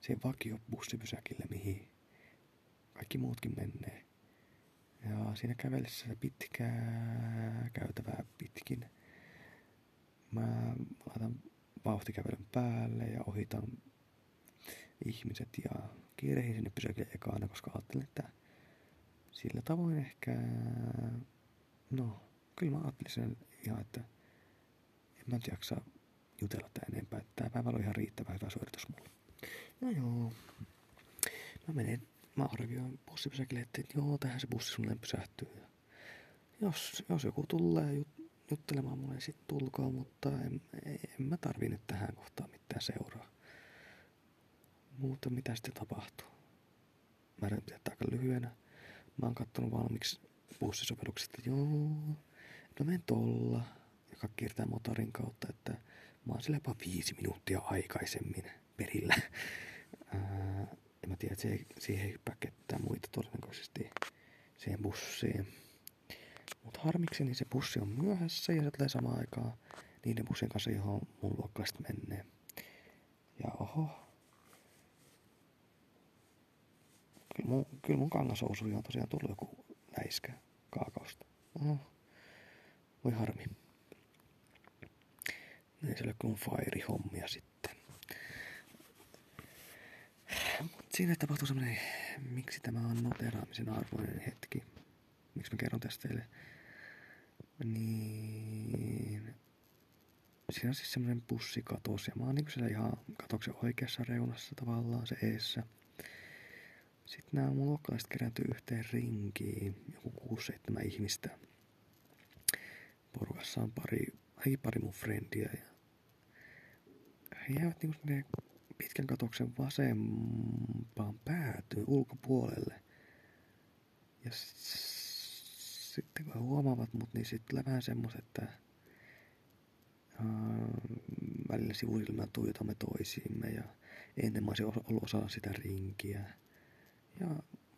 siihen vakio bussipysäkille, mihin kaikki muutkin menee. Ja siinä kävellessä pitkää käytävää pitkin mä laitan vauhtikävelyn päälle ja ohitan ihmiset ja kiirehin sinne pysäkille ekana, koska ajattelin, että sillä tavoin ehkä, no, kyllä mä ajattelin sen ihan, että en mä jaksa jutella tää enempää. Tää päivä on ihan riittävän hyvä suoritus mulle. No joo. Mä menen, mä arvioin bussipysäkille, että joo, tähän se bussi sulle pysähtyy. Jos, jos joku tulee jut, juttelemaan mulle, niin sit tulkoon, mutta en, en mä tarvii nyt tähän kohtaan mitään seuraa. Mutta mitä sitten tapahtuu? Mä yritän pitää aika lyhyenä. Mä oon kattonut valmiiksi bussisovellukset, että joo, no menen tolla, joka kiertää motorin kautta, että mä oon sillä jopa viisi minuuttia aikaisemmin perillä. Ää, ja mä tiedän, että siihen ei hyppää ketään muita todennäköisesti siihen bussiin. Mutta harmikseni se bussi on myöhässä ja se tulee samaan aikaan niiden bussien kanssa, johon mun luokkalaiset menee. Ja oho. Kyllä mun, kyllä mun kangasousuja on tosiaan tullut joku läiskä kaakausta. Oho. Voi harmi. Ei se ole kuin fire-hommia sitten. siinä tapahtui semmoinen, miksi tämä on noteraamisen arvoinen hetki. Miksi mä kerron tästä teille. Niin... Siinä on siis semmoinen bussikatos ja mä oon niinku siellä ihan katoksen oikeassa reunassa tavallaan se eessä. Sitten nämä mun luokkalaiset kerääntyy yhteen rinkiin, joku 6-7 ihmistä. Porukassa on pari, ei pari mun frendiä ja he jäävät niinku pitkän katoksen vasempaan päätyy ulkopuolelle. Ja sitten kun he huomaavat mut, niin sitten tulee vähän semmoset, että uh, välillä sivusilmään tuijotamme toisiimme ja ennen mä olisin ollut osa sitä rinkiä. Ja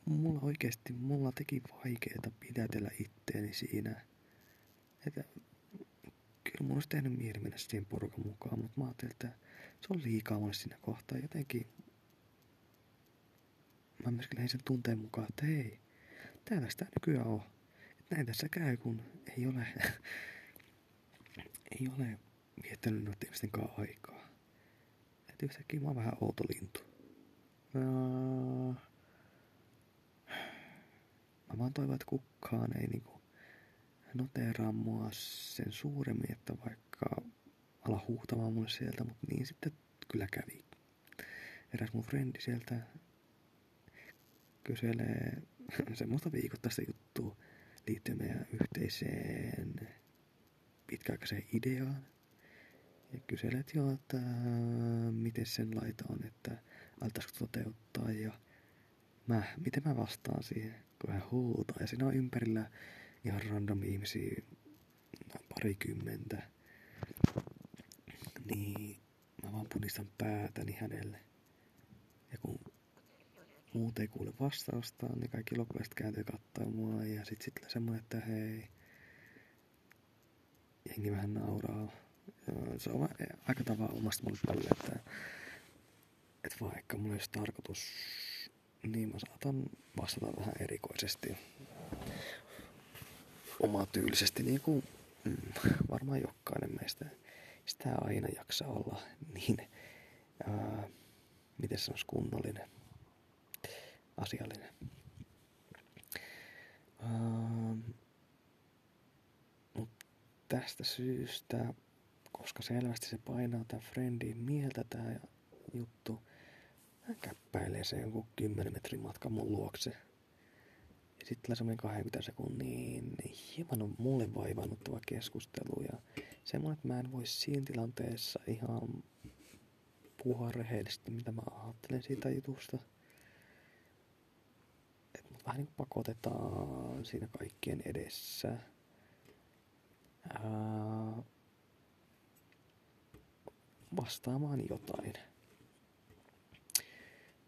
mulla oikeasti, mulla teki vaikeeta pidätellä itteeni siinä. Että kyllä mun olisi tehnyt mieli mennä siihen porukan mukaan, mutta mä ajattelin, että se on liikaa mulle siinä kohtaa. Jotenkin mä myöskin lähdin sen tunteen mukaan, että hei, täällä sitä nykyään on. Näin tässä käy, kun ei ole, ei ole viettänyt noiden ihmisten kanssa aikaa. Että yhtäkkiä mä oon vähän outo lintu. Ja... Mä vaan toivon, että kukaan ei niinku noteeraa mua sen suuremmin, että vaikka ala huutamaan mulle sieltä, mutta niin sitten kyllä kävi. Eräs mun frendi sieltä kyselee semmoista viikoittaista juttua liittyen meidän yhteiseen pitkäaikaiseen ideaan. Ja kyselet jo, että miten sen laita on, että altaisiko toteuttaa ja mä, miten mä vastaan siihen, kun hän huutaa. Ja siinä on ympärillä ihan random ihmisiä, parikymmentä. Niin mä vaan punistan päätäni hänelle. Ja kun muut ei kuule vastausta, niin kaikki loppulaiset kääntyy katsoa mua. Ja sit sit semmoinen, että hei, jengi vähän nauraa. Se on aika tavalla omasta mulle tälle, että, että vaikka mulla olisi tarkoitus, niin mä saatan vastata vähän erikoisesti. Omaa tyylisesti, niin kuin mm, varmaan jokainen meistä. Sitä aina jaksa olla niin, ää, miten se olisi kunnollinen, asiallinen. Ää, tästä syystä, koska selvästi se painaa tämän friendin mieltä tämä juttu, hän käppäilee se jonkun 10 metrin matka mun luokse. Ja sitten tulee semmoinen 20 sekunnin hieman on mulle vaivannuttava keskustelu ja semmoinen, että mä en voi siinä tilanteessa ihan puhua rehellisesti, mitä mä ajattelen siitä jutusta. Vähän niin pakotetaan siinä kaikkien edessä ää, vastaamaan jotain.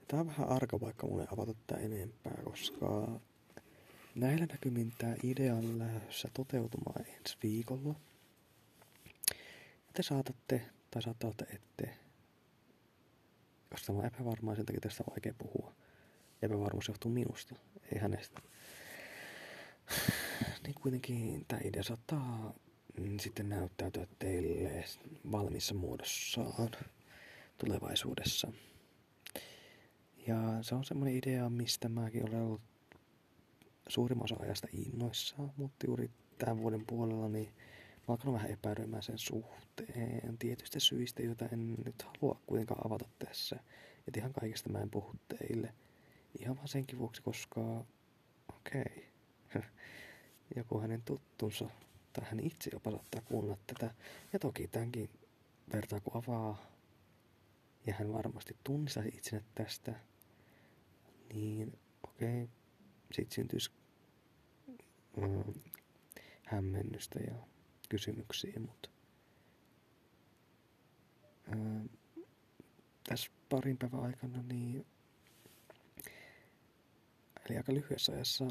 Tämä on vähän arka vaikka mulle avata tätä enempää, koska näillä näkymin tämä idea on lähdössä toteutumaan ensi viikolla. Te saatatte, tai saattaa että ette, koska tämä on epävarmaa, sen takia tästä on vaikea puhua. Epävarmuus johtuu minusta, ei hänestä. Niin kuitenkin tämä idea saattaa Mm, sitten näyttäytyä teille valmissa muodossaan tulevaisuudessa. Ja se on semmoinen idea, mistä mäkin olen ollut suurimman osa ajasta innoissaan, mutta juuri tämän vuoden puolella niin mä alkanut vähän epäilymään sen suhteen tietystä syistä, joita en nyt halua kuitenkaan avata tässä. Et ihan kaikesta mä en puhu teille. Ihan vaan senkin vuoksi, koska okei, okay. joku hänen tuttunsa tai hän itse jopa saattaa kuunnella tätä. Ja toki tämänkin vertaa kun avaa, ja hän varmasti tunnistaisi itsensä tästä, niin okei, okay, sitten syntyisi mm, hämmennystä ja kysymyksiä, mutta mm, tässä parin päivän aikana niin eli aika lyhyessä ajassa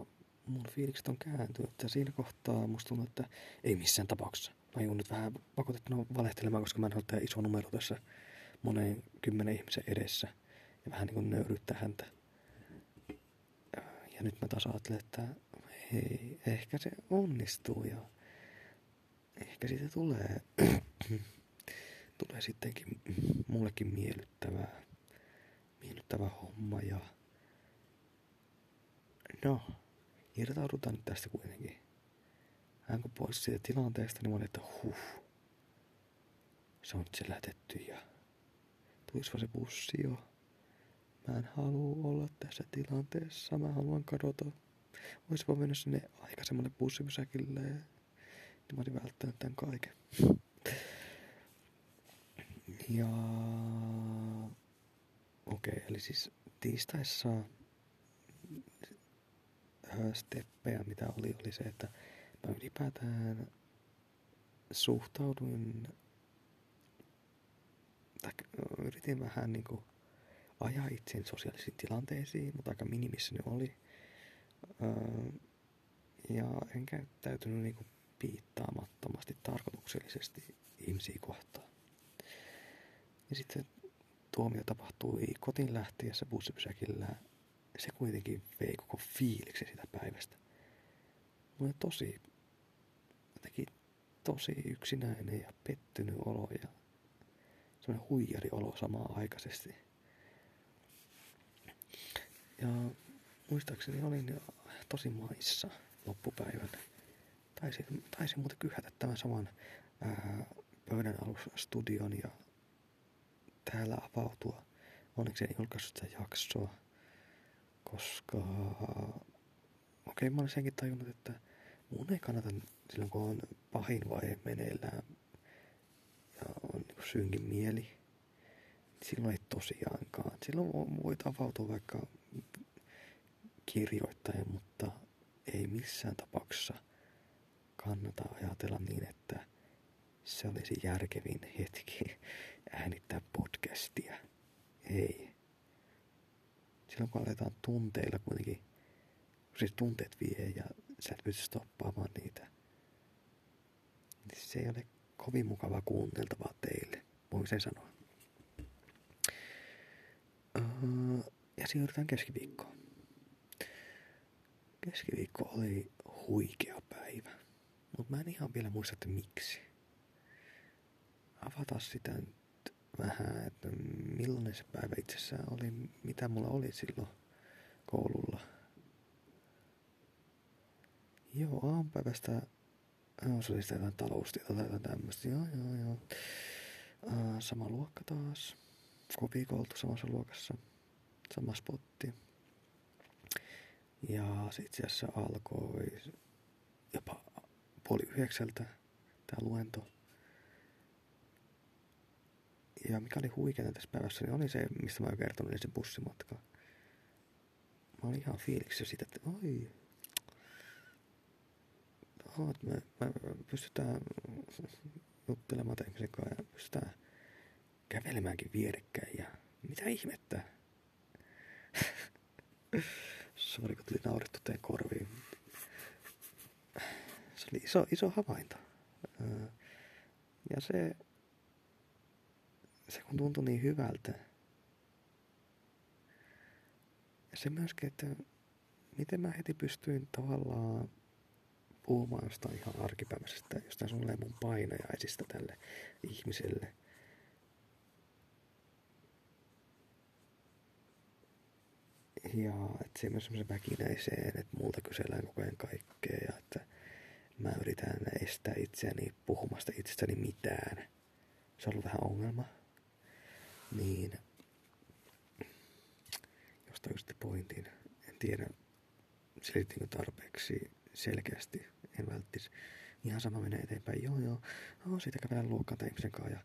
mun fiilikset on kääntynyt. Että siinä kohtaa musta tuntuu, että ei missään tapauksessa. Mä joudun nyt vähän pakotettuna valehtelemaan, koska mä en halua iso numero tässä moneen kymmenen ihmisen edessä. Ja vähän niin kuin nöyryttää häntä. Ja nyt mä taas ajattelen, että hei, ehkä se onnistuu ja ehkä siitä tulee, tulee sittenkin mullekin miellyttävää, miellyttävä homma ja no, irtaudutaan nyt tästä kuitenkin. Hän kun pois siitä tilanteesta, niin mä että huh, se on nyt selätetty ja tulispa se bussi jo. Mä en halua olla tässä tilanteessa, mä haluan kadota. Oispa mennä sinne aikaisemmalle bussipysäkille niin mä olin välttänyt tämän kaiken. Ja okei, okay, eli siis tiistaissa steppejä, mitä oli, oli se, että mä ylipäätään suhtauduin, tai yritin vähän niin kuin ajaa itseäni sosiaalisiin tilanteisiin, mutta aika minimissä ne oli. ja en käyttäytynyt niin kuin piittaamattomasti tarkoituksellisesti ihmisiä kohtaan. Ja sitten tuomio tapahtui kotiin lähtiessä bussipysäkillä se kuitenkin vei koko fiiliksi sitä päivästä. Oli tosi, jotenkin tosi yksinäinen ja pettynyt olo ja semmoinen huijari olo samaan aikaisesti. Ja muistaakseni olin tosi maissa loppupäivänä. taisin, taisin muuten kyhätä tämän saman ää, pöydän studion ja täällä avautua. Onneksi en julkaissut sitä jaksoa, koska... Okei, okay, mä olin senkin tajunnut, että mun ei kannata silloin, kun on pahin vaihe meneillään ja on niin synkin mieli, silloin ei tosiaankaan. Silloin voit avautua vaikka kirjoittajan, mutta ei missään tapauksessa kannata ajatella niin, että se olisi järkevin hetki äänittää podcastia. Ei. Silloin kun aletaan tunteilla kuitenkin, siis tunteet vie ja sä et pysty stoppaamaan niitä, niin se ei ole kovin mukavaa kuunneltavaa teille, voin sen sanoa. Uh, ja siirrytään keskiviikkoon. Keskiviikko oli huikea päivä, mutta mä en ihan vielä muista, että miksi. Avata sitä nyt vähän, että millainen se päivä itsessään oli, mitä mulla oli silloin koululla. Joo, aamupäivästä Joo, se oli sitä jotain taloustietoa tai jotain tämmöistä. Joo, joo, joo. Uh, sama luokka taas. Kopikoltu samassa luokassa. Sama spotti. Ja se itse asiassa alkoi jopa puoli yhdeksältä tämä luento. Ja mikä oli huikeaa tässä päivässä, niin oli se, mistä mä oon kertonut, niin se bussimatka. Mä olin ihan fiiliksissä siitä, että oi, oot, me, me pystytään juttelemaan ihmisen kanssa ja pystytään kävelemäänkin vierekkäin ja mitä ihmettä. Sori, kun tuli naurettu teidän korviin. Se oli iso, iso havainto. Ja se, se kun tuntui niin hyvältä. Ja se myöskin, että miten mä heti pystyin tavallaan puhumaan jostain ihan arkipäiväisestä, jostain sulle mun painajaisista tälle ihmiselle. Ja että se myös semmoisen väkinäiseen, että multa kysellään koko ajan kaikkea ja että mä yritän estää itseäni puhumasta itsestäni mitään. Se on ollut vähän ongelma. Niin, josta just pointin. En tiedä, selittinkö tarpeeksi selkeästi. En välttis. Ihan sama menee eteenpäin. Joo, joo. Oh, siitä kävellään luokkaan tai ihmisen kanssa.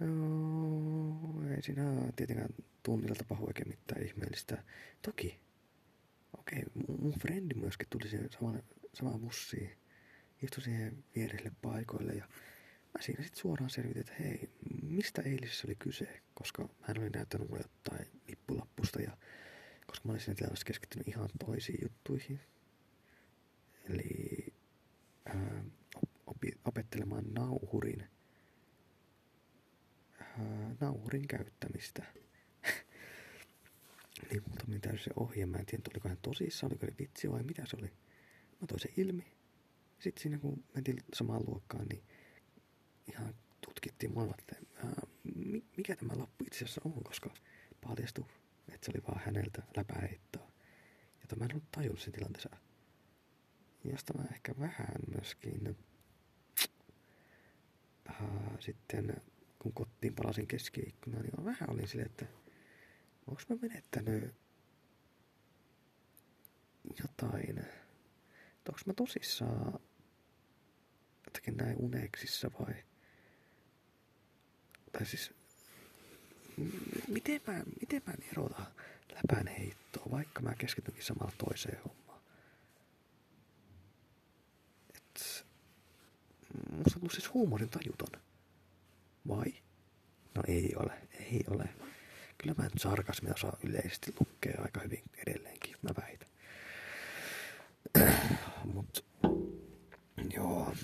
Joo, ei siinä tietenkään tunnilla tapahdu oikein mitään ihmeellistä. Toki. Okei, okay, mun frendi myöskin tuli siihen samaan, samaan bussiin. Istui siihen vierelle paikoille ja mä siinä sitten suoraan selvitin, että hei, mistä eilisessä oli kyse, koska hän oli näyttänyt mulle jotain lippulappusta ja koska mä olin siinä tilanteessa keskittynyt ihan toisiin juttuihin. Eli ää, opi, opettelemaan nauhurin, ää, nauhurin käyttämistä. niin muutamin täysin se ohje. Mä en tiedä, oliko hän tosissaan, oliko se vitsi vai mitä se oli. Mä toin sen ilmi. Sitten siinä kun mentiin samaan luokkaan, niin ihan tutkittiin molemmat, että ää, mikä tämä lappu itse asiassa on, koska paljastui, että se oli vaan häneltä läpäheittoa. Jota mä en ollut tajunnut sen tilanteessa josta mä ehkä vähän myöskin äh, sitten kun kotiin palasin keskiikkuna, niin mä vähän olin silleen, että onko mä menettänyt jotain, että onko mä tosissaan jotenkin näin uneksissa vai tai siis miten mä, miten mä erota läpän heittoa, vaikka mä keskitynkin samalla toiseen hommaan. musta on siis huumorin tajuton. Vai? No ei ole, ei ole. Kyllä mä nyt sarkasmia osaa yleisesti lukea aika hyvin edelleenkin, mä väitän. Mut joo,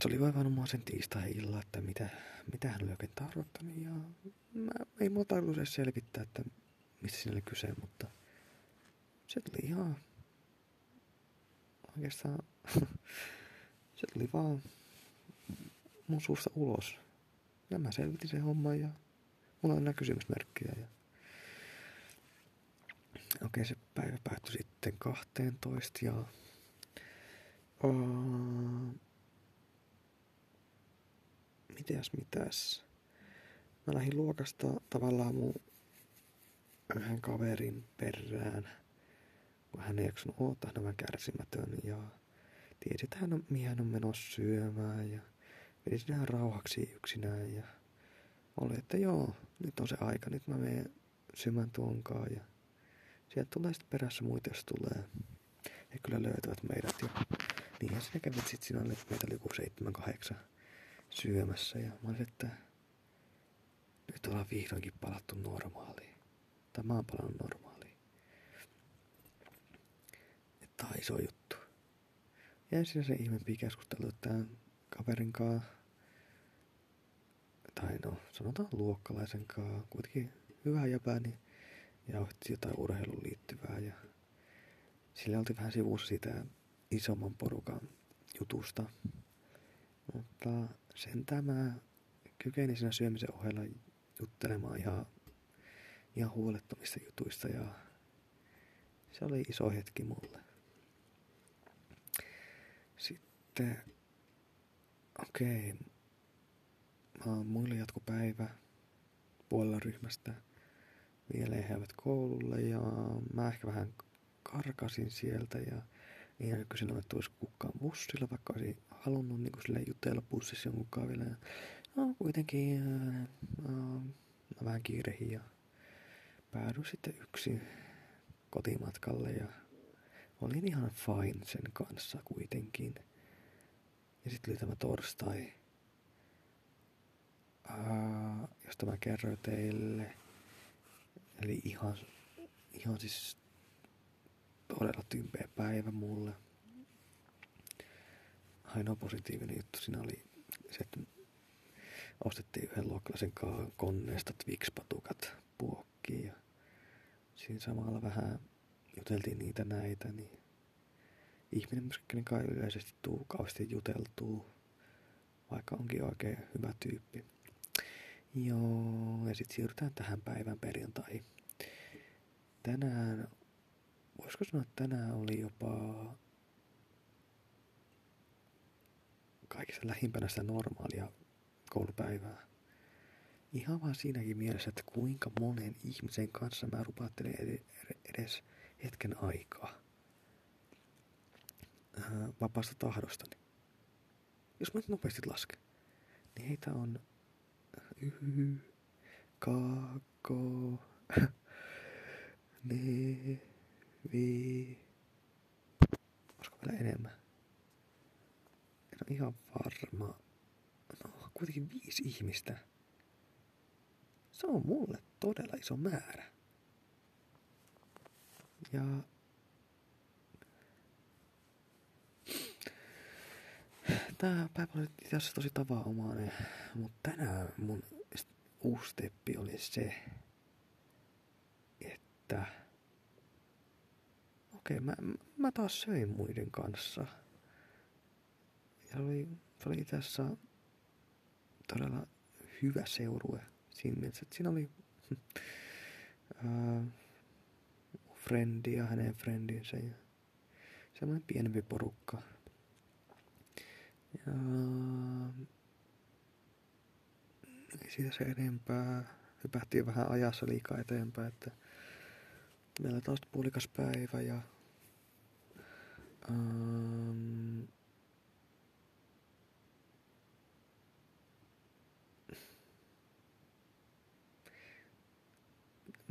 se oli vaivannut sen tiistai-illa, että mitä, mitä hän oli oikein tarkoittanut. Ja mä, ei mua tarkoitus edes selvittää, että mistä siinä oli kyse, mutta se tuli ihan oikeastaan se tuli vaan mun suusta ulos. Ja mä selvitin sen homman ja mulla on nämä kysymysmerkkejä. Ja... Okei, se päivä päättyi sitten 12 ja Uh, mitäs mitäs? Mä lähdin luokasta tavallaan mun yhden kaverin perään, kun hän ei jaksanut odottaa, hän on kärsimätön ja tiesi, että hän on, mihin hän on menossa syömään ja vedi sinä rauhaksi yksinään ja oli, että joo, nyt on se aika, nyt mä menen syömään tuonkaan ja sieltä tulee sitten perässä muita, jos tulee. He kyllä löytävät meidät ja niinhän sinä kävit sitten siinä oli, meitä oli joku seitsemän, kahdeksan syömässä ja mä olin, että nyt ollaan vihdoinkin palattu normaaliin. Tai mä oon palannut normaaliin. Että tää on iso juttu. Ja ensin se ihmeempi keskustelu tämän kaverin kanssa, tai no sanotaan luokkalaisen kanssa, kuitenkin hyvä jäpä, niin jauhettiin jotain urheiluun liittyvää ja sillä oltiin vähän sivussa sitä isomman porukan jutusta. Mutta sen tämä kykeni siinä syömisen ohella juttelemaan ihan, ihan huolettomista jutuista ja se oli iso hetki mulle. Sitten, okei, okay, muille jatku päivä puolella ryhmästä. Vielä he koululle ja mä ehkä vähän karkasin sieltä ja ei aina kysynyt, että olisi kukaan bussilla, vaikka olisin halunnut niin sille jutella bussissa jonkun vielä. Ja, no kuitenkin ää, ää, mä vähän kiirehin ja päädyin sitten yksin kotimatkalle ja olin ihan fine sen kanssa kuitenkin. Ja sitten oli tämä torstai, ää, josta mä kerroin teille. Eli ihan, ihan siis todella tympeä päivä mulle. Ainoa positiivinen juttu siinä oli se, että ostettiin yhden luokkalaisen koneesta Twix-patukat puokkiin ja siinä samalla vähän juteltiin niitä näitä, niin ihminen myöskin kai yleisesti tuu kauheasti juteltuu, vaikka onkin oikein hyvä tyyppi. Joo, ja sitten siirrytään tähän päivän perjantai. Tänään voisiko sanoa, että tänään oli jopa kaikista lähimpänä sitä normaalia koulupäivää. Ihan vaan siinäkin mielessä, että kuinka monen ihmisen kanssa mä rupaattelen edes hetken aikaa vapaasta tahdostani. Jos mä nyt nopeasti lasken, niin heitä on y, kakko, ne, vi... Olisiko vielä enemmän? En ole ihan varma. No, kuitenkin viisi ihmistä. Se on mulle todella iso määrä. Ja... Tää päivä oli itse asiassa tosi tavanomainen, mutta tänään mun uusi steppi oli se, että okei, mä, mä taas söin muiden kanssa. Ja oli, oli asiassa todella hyvä seurue siinä mielessä, että siinä oli äh, frendi ja hänen frendinsä ja semmoinen pienempi porukka. Ja siitä se enempää. Hypähtiin vähän ajassa liikaa eteenpäin, että meillä taas puolikas päivä ja Um,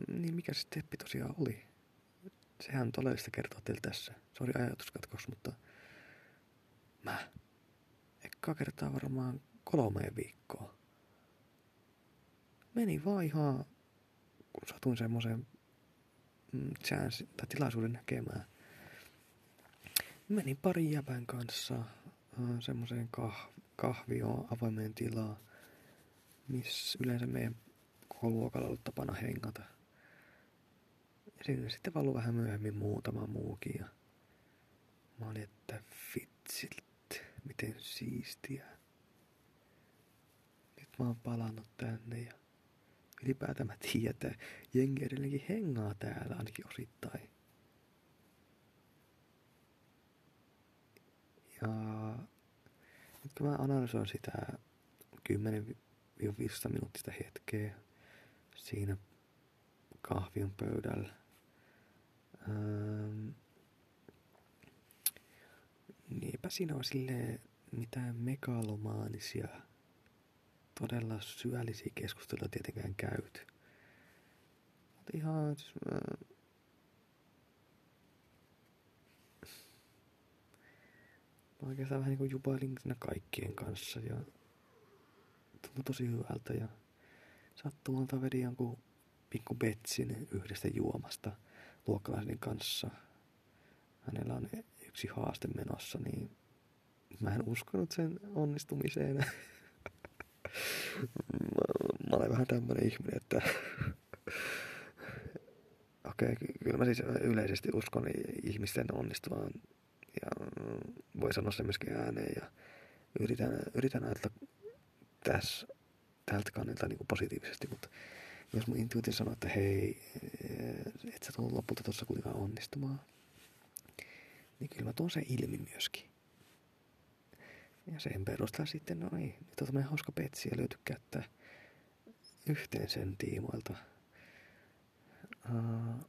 niin mikä se steppi tosiaan oli? Sehän todellista kertoa teille tässä. Se oli ajatuskatkos, mutta mä ekkaa kertaa varmaan kolmeen viikkoon. Meni vaan ihan, kun satuin semmoisen mm, chance, tai tilaisuuden näkemään – menin pari jäbän kanssa äh, semmoiseen kah- kahvioon avoimeen tilaan, missä yleensä meidän koko luokalla ollut tapana hengata. Ja sinne sitten valu vähän myöhemmin muutama muukin. Ja mä olin, että vitsit, miten siistiä. Nyt mä oon palannut tänne ja ylipäätään mä tiedän, että jengi edelleenkin hengaa täällä ainakin osittain. Ja nyt kun mä analysoin sitä 10-15 minuuttista hetkeä siinä kahvion pöydällä, ähm, niin eipä siinä ole silleen mitään megalomaanisia, todella syvällisiä keskusteluja tietenkään käyty. Mutta ihan siis, äh, Mä oikeastaan vähän niin kuin jupailin siinä kaikkien kanssa ja tuntui tosi hyvältä ja sattumalta vedin jonkun pikku betsin yhdestä juomasta luokkalaisen kanssa. Hänellä on yksi haaste menossa, niin mä en uskonut sen onnistumiseen. mä, mä olen vähän tämmönen ihminen, että okei, okay, kyllä mä siis yleisesti uskon ihmisten onnistuvan ja voi sanoa se myöskin ääneen ja yritän, yritän ajatella tässä tältä kannalta niin kuin positiivisesti, mutta jos mun intuitio sanoo, että hei, et sä tule lopulta tuossa kuitenkaan onnistumaan, niin kyllä mä tuon sen ilmi myöskin. Ja sen perusteella sitten, no ei, nyt on tämmöinen hauska petsi ja löyty kättä yhteen sen tiimoilta. Uh,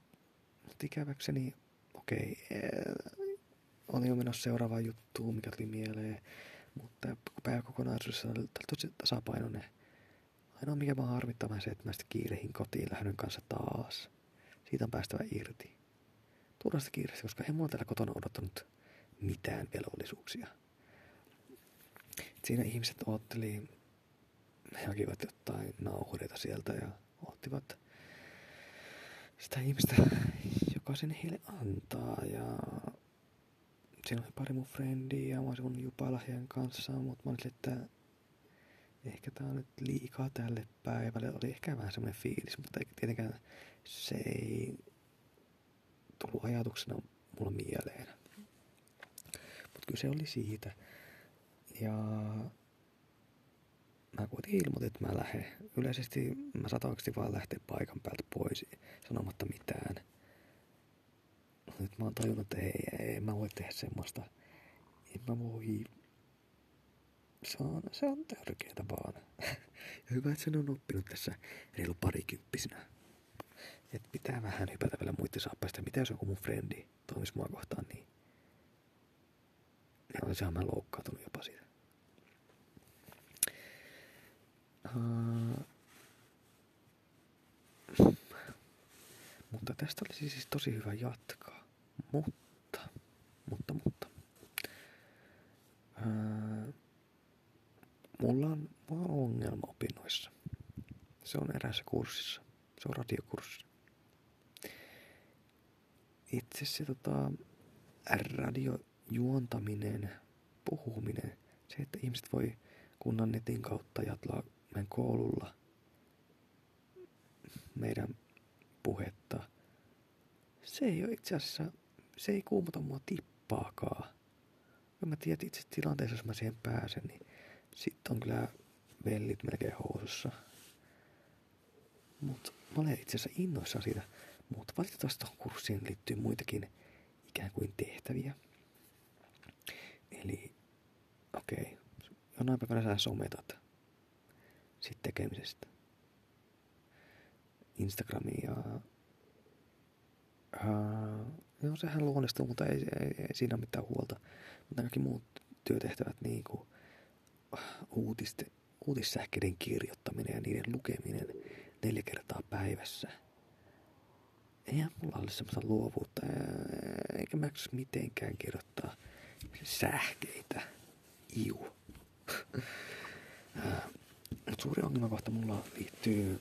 mutta ikäväkseni, okei, okay, oli jo menossa seuraavaan juttuun, mikä tuli mieleen. Mutta päiväkokonaisuudessa oli tosi tasapainoinen. Ainoa mikä mä harmittaa se, että mä sitten kiirehin kotiin lähdön kanssa taas. Siitä on päästävä irti. Turhasta kiireestä, koska en mulla täällä kotona odottanut mitään velvollisuuksia. Siinä ihmiset otteli, he hakivat jotain nauhureita sieltä ja ottivat sitä ihmistä, joka sen heille antaa. Ja siinä oli pari mun frendiä ja mä olisin jupailla heidän kanssaan, mutta mä olin, että ehkä tää on nyt liikaa tälle päivälle. Oli ehkä vähän semmoinen fiilis, mutta tietenkään se ei tullut ajatuksena mulla mieleen. Mutta kyllä se oli siitä. Ja mä kuitenkin ilmoitin, että mä lähden. Yleisesti mä saatan oikeasti vaan lähteä paikan päältä pois sanomatta mitään nyt mä oon tajunnut, että ei, ei, mä voi tehdä semmoista. En mä voi. Se on, se on tärkeää vaan. ja hyvä, että sen on oppinut tässä reilu parikymppisenä. Että pitää vähän hypätä vielä muiden saappaista. Mitä jos joku mun frendi toimisi mua kohtaan, niin niin olisinhan mä loukkaantunut jopa siitä. Uh, mutta tästä olisi siis tosi hyvä jatkaa. Mutta, mutta, mutta. Ää, mulla, on, mulla on ongelma opinnoissa. Se on eräässä kurssissa. Se on radiokurssi. Itse se tota, radiojuontaminen, puhuminen, se, että ihmiset voi kunnan netin kautta jatlaa meidän koululla meidän puhetta. Se ei ole itse asiassa se ei kuumota mua tippaakaan. Kun mä tiedän itse tilanteessa, jos mä siihen pääsen, niin sitten on kyllä vellit melkein housussa. Mutta mä olen itse asiassa innoissaan siitä. Mutta valitettavasti tuohon kurssiin liittyy muitakin ikään kuin tehtäviä. Eli, okei, okay, jonain päivänä sä sometat sitten tekemisestä. Instagramiin ja uh, Joo, sehän luonnistuu, mutta ei, ei, ei siinä ole mitään huolta. Mutta kaikki muut työtehtävät, niin kuin uutiste, uutissähkeiden kirjoittaminen ja niiden lukeminen neljä kertaa päivässä. Eihän mulla ole semmoista luovuutta, eikä mä mitenkään kirjoittaa sähkeitä. Iu. Suuri ongelmakohta mulla liittyy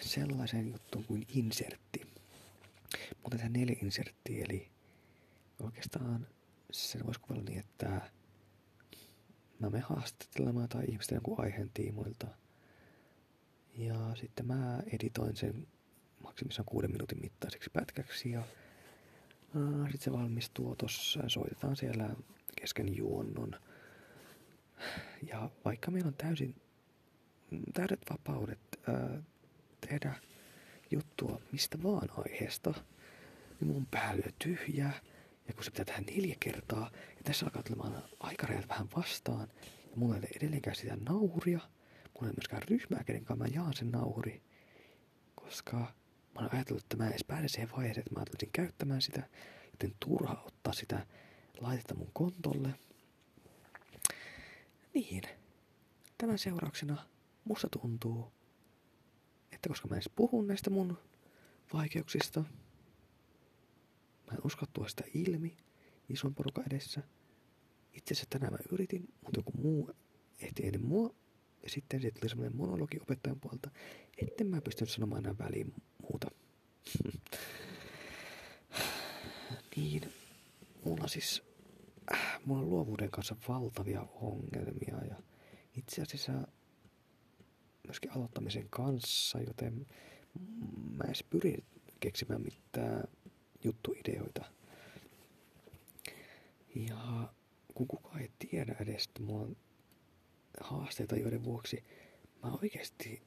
sellaiseen juttuun kuin insertti. Mutta tämä neljä inserttiä, eli oikeastaan sen voisi kuvata niin, että mä menen haastattelemaan tai ihmisten jonkun aiheen tiimoilta. Ja sitten mä editoin sen maksimissaan kuuden minuutin mittaiseksi pätkäksi ja sitten se valmistuu tuossa, soitetaan siellä kesken juonnon. Ja vaikka meillä on täysin täydet vapaudet ää, tehdä juttua mistä vaan aiheesta, niin mun pää lyö tyhjää Ja kun se pitää tehdä neljä kertaa, ja tässä alkaa tulemaan aikarajat vähän vastaan, ja mulla ei ole edelleenkään sitä nauhuria, mulla ei myöskään ryhmää, kenen kanssa mä jaan sen nauhuri, koska mä oon ajatellut, että mä en edes pääse siihen vaiheeseen, että mä tulisin käyttämään sitä, joten turha ottaa sitä laitetta mun kontolle. Niin, tämän seurauksena musta tuntuu, että koska mä edes puhu näistä mun vaikeuksista, mä en usko tuoda sitä ilmi ison porukan edessä. Itse asiassa tänään mä yritin, mutta joku muu ehti ennen mua. Ja sitten se tuli semmoinen monologi opettajan puolta, etten mä pystynyt sanomaan enää väliin muuta. niin, mulla siis, äh, mulla on luovuuden kanssa valtavia ongelmia ja itse asiassa myöskin aloittamisen kanssa, joten mä edes pyrin keksimään mitään juttuideoita. Ja kun kukaan ei tiedä edes, että mulla on haasteita, joiden vuoksi mä oikeasti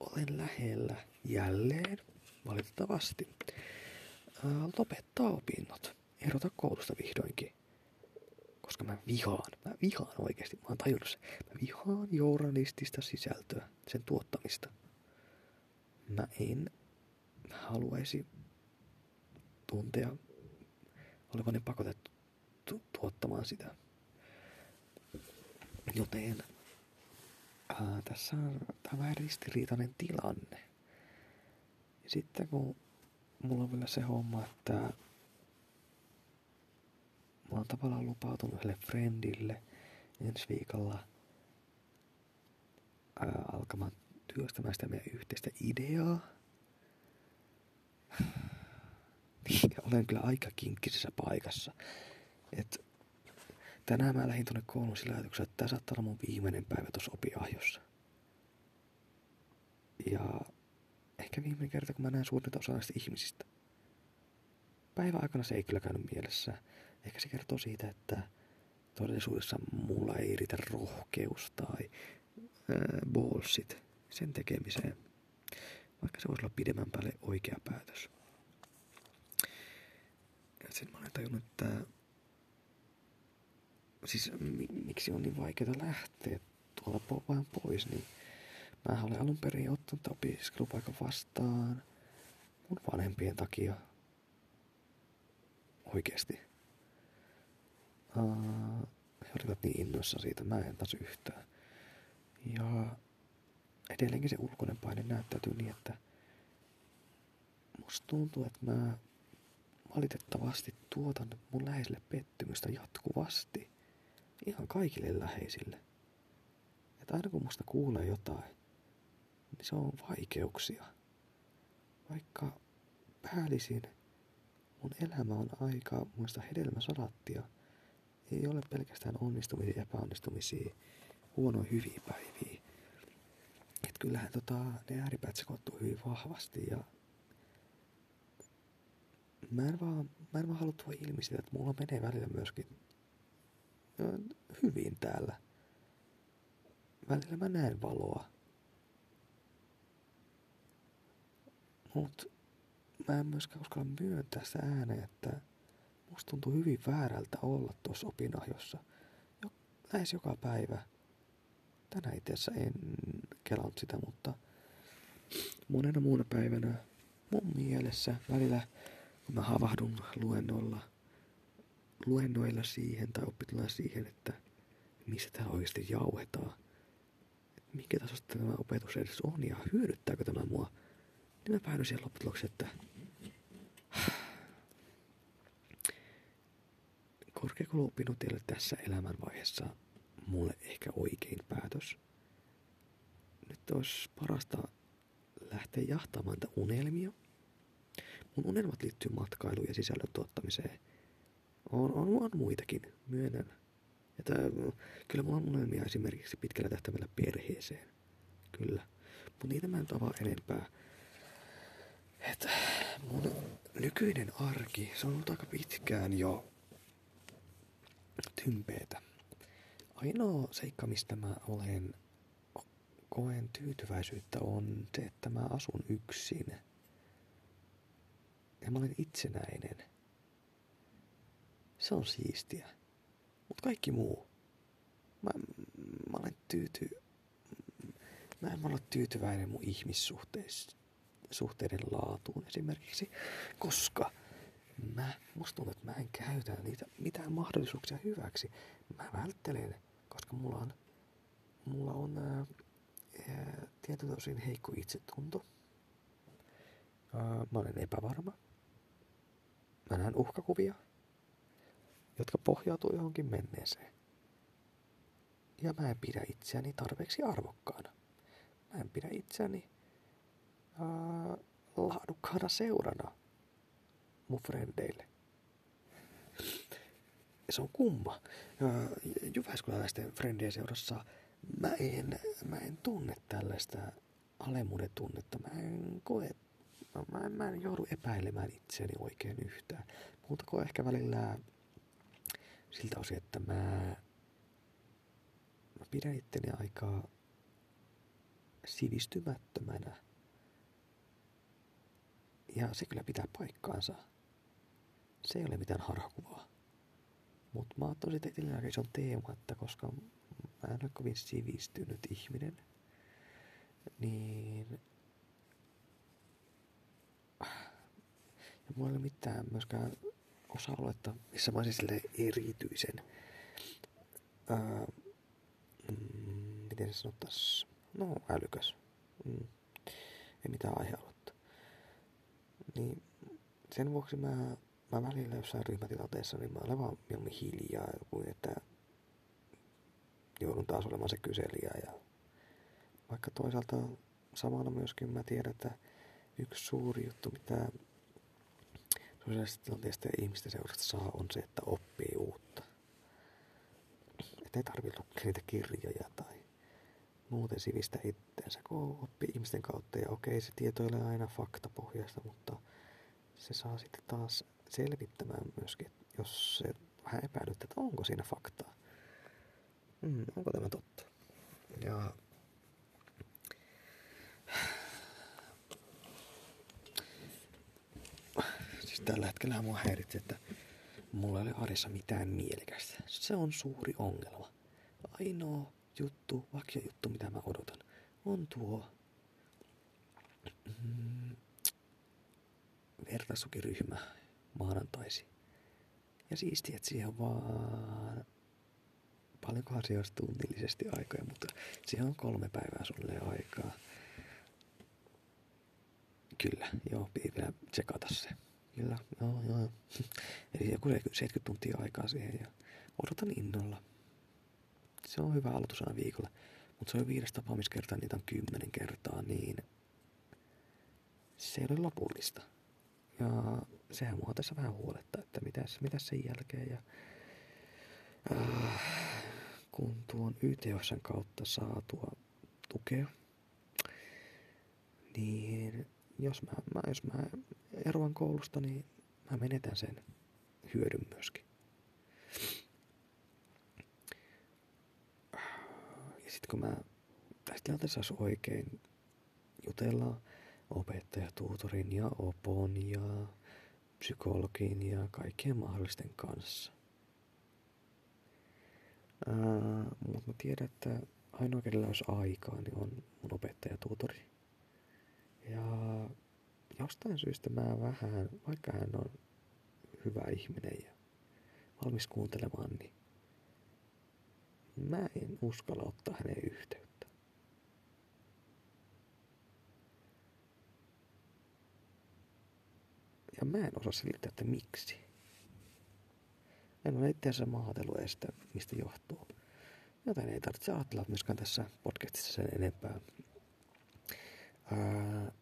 olen lähellä jälleen, valitettavasti, lopettaa opinnot, erota koulusta vihdoinkin. Koska mä vihaan, mä vihaan oikeasti, mä oon tajunnut sen. Mä vihaan journalistista sisältöä, sen tuottamista. Mä en haluaisi tuntea olevani pakotettu tu- tuottamaan sitä. Joten ää, tässä on tämä ristiriitainen tilanne. Ja sitten kun mulla on vielä se homma, että mä oon tavallaan lupautunut yhdelle friendille ensi viikolla ää, alkamaan työstämään sitä meidän yhteistä ideaa. Niin, olen kyllä aika kinkkisessä paikassa. Et tänään mä lähdin tuonne koulun sillä ajatuksella, että tämä saattaa olla mun viimeinen päivä tuossa opiahjossa. Ja ehkä viimeinen kerta, kun mä näen suurinta osaa näistä ihmisistä. Päivä aikana se ei kyllä käynyt mielessä. Ehkä se kertoo siitä, että todellisuudessa mulla ei riitä rohkeus tai ää, ballsit sen tekemiseen. Vaikka se voisi olla pidemmän päälle oikea päätös. Sitten mä olen tajunnut, että siis mi- miksi on niin vaikeaa lähteä tuolla po- pois, niin mä olen alun perin ottanut opiskelupaikan vastaan mun vanhempien takia. Oikeesti. Uh, he olivat niin innoissa siitä, mä en taas yhtään. Ja edelleenkin se ulkoinen paine näyttäytyy niin, että musta tuntuu, että mä valitettavasti tuotan mun läheisille pettymystä jatkuvasti. Ihan kaikille läheisille. Että aina kun musta kuulee jotain, niin se on vaikeuksia. Vaikka päällisin mun elämä on aika muista hedelmäsalattia. Ei ole pelkästään onnistumisia, epäonnistumisia, huonoja hyviä päiviä. Et kyllähän tota, ne ääripäät sekoittuu hyvin vahvasti ja mä en vaan, mä en vaan halua tuoda ilmi sitä, että mulla menee välillä myöskin hyvin täällä. Välillä mä näen valoa. Mut mä en myöskään uskalla myöntää sitä ääneen, että musta tuntuu hyvin väärältä olla tuossa opinahjossa. Jo, lähes joka päivä. Tänä itse en kelannut sitä, mutta monena muuna päivänä mun mielessä välillä kun mä havahdun luennoilla, luennoilla siihen tai oppitulla siihen, että missä täällä oikeasti jauhetaan. Että minkä tasosta tämä opetus edes on ja hyödyttääkö tämä mua. Niin mä päädyin siihen lopputulokseen, että korkeakouluopinnot ei ole tässä elämänvaiheessa mulle ehkä oikein päätös. Nyt olisi parasta lähteä jahtaamaan unelmia Mun unelmat liittyy matkailuun ja sisällön tuottamiseen. On, on, on muitakin, myönnän. Että, kyllä mulla on unelmia esimerkiksi pitkällä tähtäimellä perheeseen. Kyllä. Mutta niitä mä en avaa enempää. Että mun nykyinen arki, se on ollut aika pitkään jo tympeetä. Ainoa seikka, mistä mä olen koen tyytyväisyyttä on se, että mä asun yksin – ja mä olen itsenäinen. Se on siistiä. Mutta kaikki muu. Mä, mä olen tyyty... Mä en ole tyytyväinen mun ihmissuhteiden laatuun esimerkiksi, koska mä, musta tuntuu, että mä en käytä niitä mitään mahdollisuuksia hyväksi. Mä välttelen, koska mulla on, mulla on ää, ää, tietyltä osin heikko itsetunto. Ää, mä olen epävarma. Mä näen uhkakuvia, jotka pohjautuu johonkin menneeseen. Ja mä en pidä itseäni tarpeeksi arvokkaana. Mä en pidä itseäni ää, laadukkaana seurana mun frendeille. Ja se on kumma. Jyväskyläläisten frendien seurassa mä en, mä en tunne tällaista alemmuuden tunnetta. Mä en koe, mä en, mä en joudu epäilemään itseäni oikein yhtään. Muuta kuin ehkä välillä siltä osin, että mä, mä pidän itteni aika sivistymättömänä. Ja se kyllä pitää paikkaansa se ei ole mitään harhakuvaa. Mutta mä itselleni aika ison teema, että koska mä en ole kovin sivistynyt ihminen, niin ja mulla ei ole mitään myöskään osa-aluetta, missä mä olisin sille erityisen ää, mm, miten se sanottais, no älykäs. Mm. Ei mitään aihealuetta. Niin sen vuoksi mä mä välillä jossain ryhmätilanteessa, niin mä olen vaan mieluummin hiljaa, kuin että joudun taas olemaan se kyselijä. Ja vaikka toisaalta samalla myöskin mä tiedän, että yksi suuri juttu, mitä sosiaalisesta tilanteesta ja ihmisten seurasta saa, on se, että oppii uutta. Että ei tarvitse lukea niitä kirjoja tai muuten sivistä itteensä, kun oppii ihmisten kautta. Ja okei, se tieto ei ole aina faktapohjaista, mutta se saa sitten taas selvittämään myöskin, jos se vähän epäilyttää, että onko siinä faktaa. Mm, onko tämä totta? Ja siis tällä hetkellä mua häiritsee, että mulla ei ole arjessa mitään mielekästä. Se on suuri ongelma. Ainoa juttu, vakio juttu, mitä mä odotan, on tuo mm, vertaisukiryhmä, maanantaisi. Ja siistiä, että siihen vaan paljonkohan se olisi tunnillisesti aikoja, mutta siihen on kolme päivää sulle aikaa. Kyllä, joo, vielä tsekata se. Kyllä, joo, joo. Eli joku 70 tuntia aikaa siihen ja odotan innolla. Se on hyvä aloitus aina viikolla. Mutta se on viides tapaamiskertaa, niitä on kymmenen kertaa, niin se ei ole lopullista. Ja sehän mua tässä vähän huolettaa, että mitäs, mitäs sen jälkeen. Ja, äh, kun tuon YTHSn kautta saatua tukea, niin jos mä, mä, jos mä eroan koulusta, niin mä menetän sen hyödyn myöskin. Ja sitten kun mä tästä tilanteessa oikein jutellaan opettaja, tuutorin ja opon ja psykologin ja kaikkien mahdollisten kanssa. mutta mä tiedän, että ainoa kenellä olisi aikaa, niin on mun opettaja tuutori. Ja jostain syystä mä vähän, vaikka hän on hyvä ihminen ja valmis kuuntelemaan, niin mä en uskalla ottaa hänen yhteyttä. Ja mä en osaa selittää, että miksi. En ole itse asiassa maatellut estä, mistä johtuu. Joten ei tarvitse ajatella myöskään tässä podcastissa sen enempää. Ää,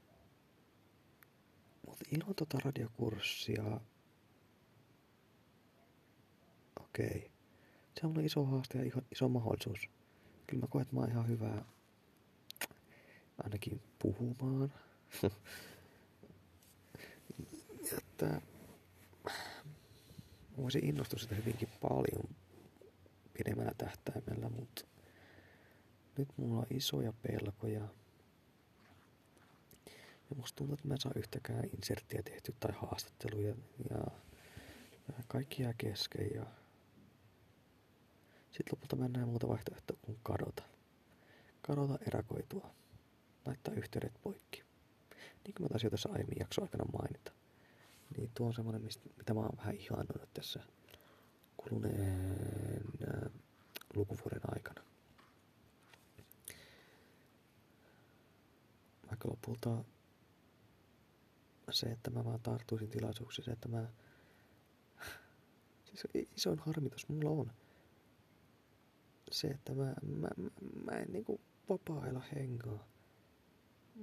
mutta ilman tota radiokurssia, okei, se on iso haaste ja iso mahdollisuus. Kyllä mä koen, että mä oon ihan hyvä ainakin puhumaan. että voisin innostua sitä hyvinkin paljon pidemmällä tähtäimellä, mutta nyt mulla on isoja pelkoja. Ja musta tuntuu, että mä en saa yhtäkään inserttiä tehty tai haastatteluja. Ja Kaikki jää kesken ja sitten lopulta mennään muuta vaihtoehtoa kuin kadota. Kadota erakoitua. Laittaa yhteydet poikki. Niin kuin mä taisin tässä aiemmin jakso aikana mainita. Niin tuo on semmoinen, mitä mä oon vähän ihannut tässä kuluneen äh, lukuvuoden aikana. Vaikka lopulta se, että mä vaan tarttuisin tilaisuuksiin, se, että mä... Siis isoin harmitus mulla on se, että mä, mä, mä, mä en niinku vapaa-ajalla hengaa.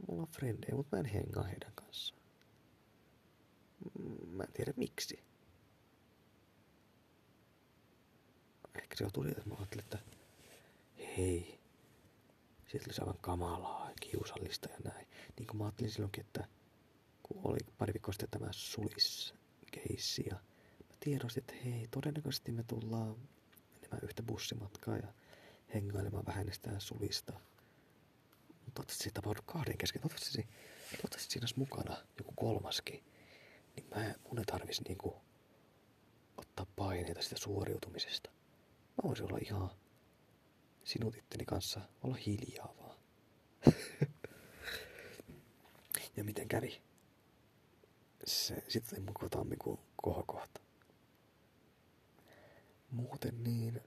Mulla on frendejä, mutta mä en hengaa heidän kanssaan. Mä en tiedä miksi. Ehkä se tuli, että mä ajattelin, että hei, siitä olisi aivan kamalaa ja kiusallista ja näin. Niin kuin mä ajattelin silloinkin, että kun oli pari viikkoa sitten tämä suliskeissi ja mä tiedostin, että hei, todennäköisesti me tullaan menemään yhtä bussimatkaa ja hengailemaan vähän sitä sulista. Mutta toivottavasti se tapahdu kahden kesken. Toivottavasti, toivottavasti siinä olisi mukana joku kolmaskin. Niin mä, mun ei tarvisi niinku ottaa paineita sitä suoriutumisesta. Mä voisin olla ihan sinut itteni kanssa, olla hiljaa vaan. ja miten kävi? Se, sitten mun tammikuun kohokohta. Muuten niin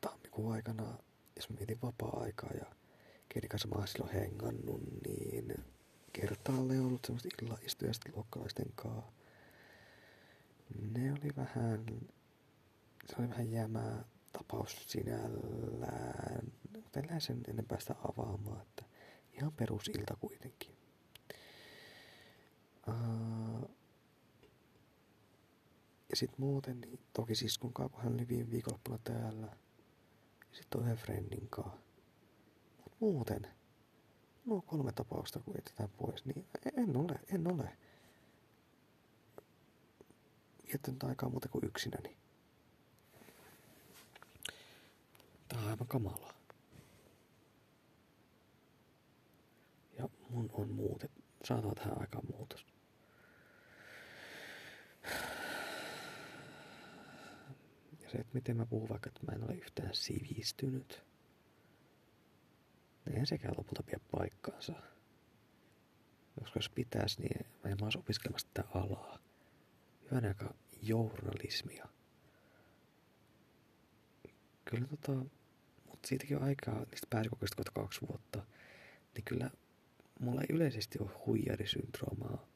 tammikuun aikana, jos mä mietin vapaa-aikaa ja keiden kanssa mä oon silloin hengannut, niin kertaalle ollut semmoista illaistuja luokkalaisten kanssa. Ne oli vähän, se oli vähän jäämää tapaus sinällään, lähde sen ennen päästä avaamaan, että ihan perusilta kuitenkin. Uh, ja sitten muuten, niin toki siskun kanssa, kun hän oli viime viikonloppuna täällä. Ja sitten yhden friendin kanssa. Mut muuten, no kolme tapausta kun jätetään pois, niin en ole, en ole viettänyt aikaa muuta kuin yksinäni. Tää on aivan kamalaa. Ja mun on muutet, saatava tähän aikaan muutos. se, että miten mä puhun vaikka, että mä en ole yhtään sivistynyt. Eihän sekään lopulta pidä paikkaansa. Koska jos pitäisi, niin mä en vaan opiskelemassa tätä alaa. Hyvänä aika journalismia. Kyllä tota, mutta siitäkin on aikaa niistä pääsykokeista kohta kaksi vuotta. Niin kyllä mulla ei yleisesti ole huijarisyndroomaa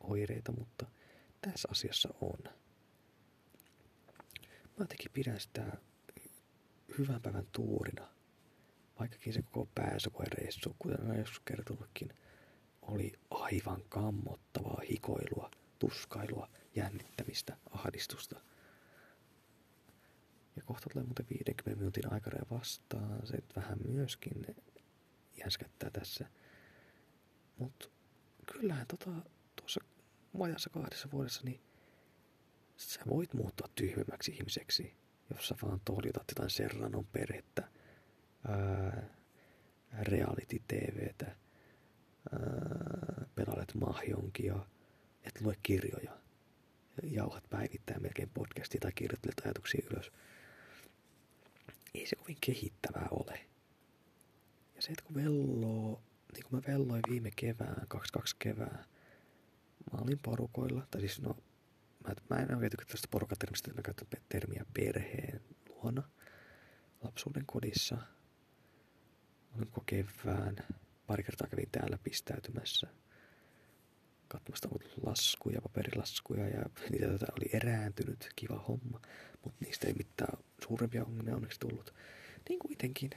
oireita, mutta tässä asiassa on. Mä jotenkin pidän sitä hyvän päivän tuurina. Vaikkakin se koko pääsykoereissu, kuten olen joskus kertonutkin, oli aivan kammottavaa hikoilua, tuskailua, jännittämistä, ahdistusta. Ja kohta tulee muuten 50 minuutin aikaraja vastaan. Se vähän myöskin jänskättää tässä. Mutta kyllähän tota, tuossa vajassa kahdessa vuodessa niin Sä voit muuttua tyhmemmäksi ihmiseksi, jos sä vaan toljutat jotain Serranon perhettä, reality-tvtä, pelailet mahjonkia, et lue kirjoja, jauhat päivittäin melkein podcastia tai kirjoittelet ajatuksia ylös. Ei se kovin kehittävää ole. Ja se, että kun velloo, niin kuin mä velloin viime kevään, 22 kevää, mä olin porukoilla, tai siis no mä, mä en oikein tykkää tästä porukatermistä, mä käytän termiä perheen luona lapsuuden kodissa. Olin koko kevään. Pari kertaa kävin täällä pistäytymässä katsomassa laskuja, paperilaskuja ja niitä tätä oli erääntynyt, kiva homma, mutta niistä ei mitään suurempia ongelmia onneksi tullut. Niin kuitenkin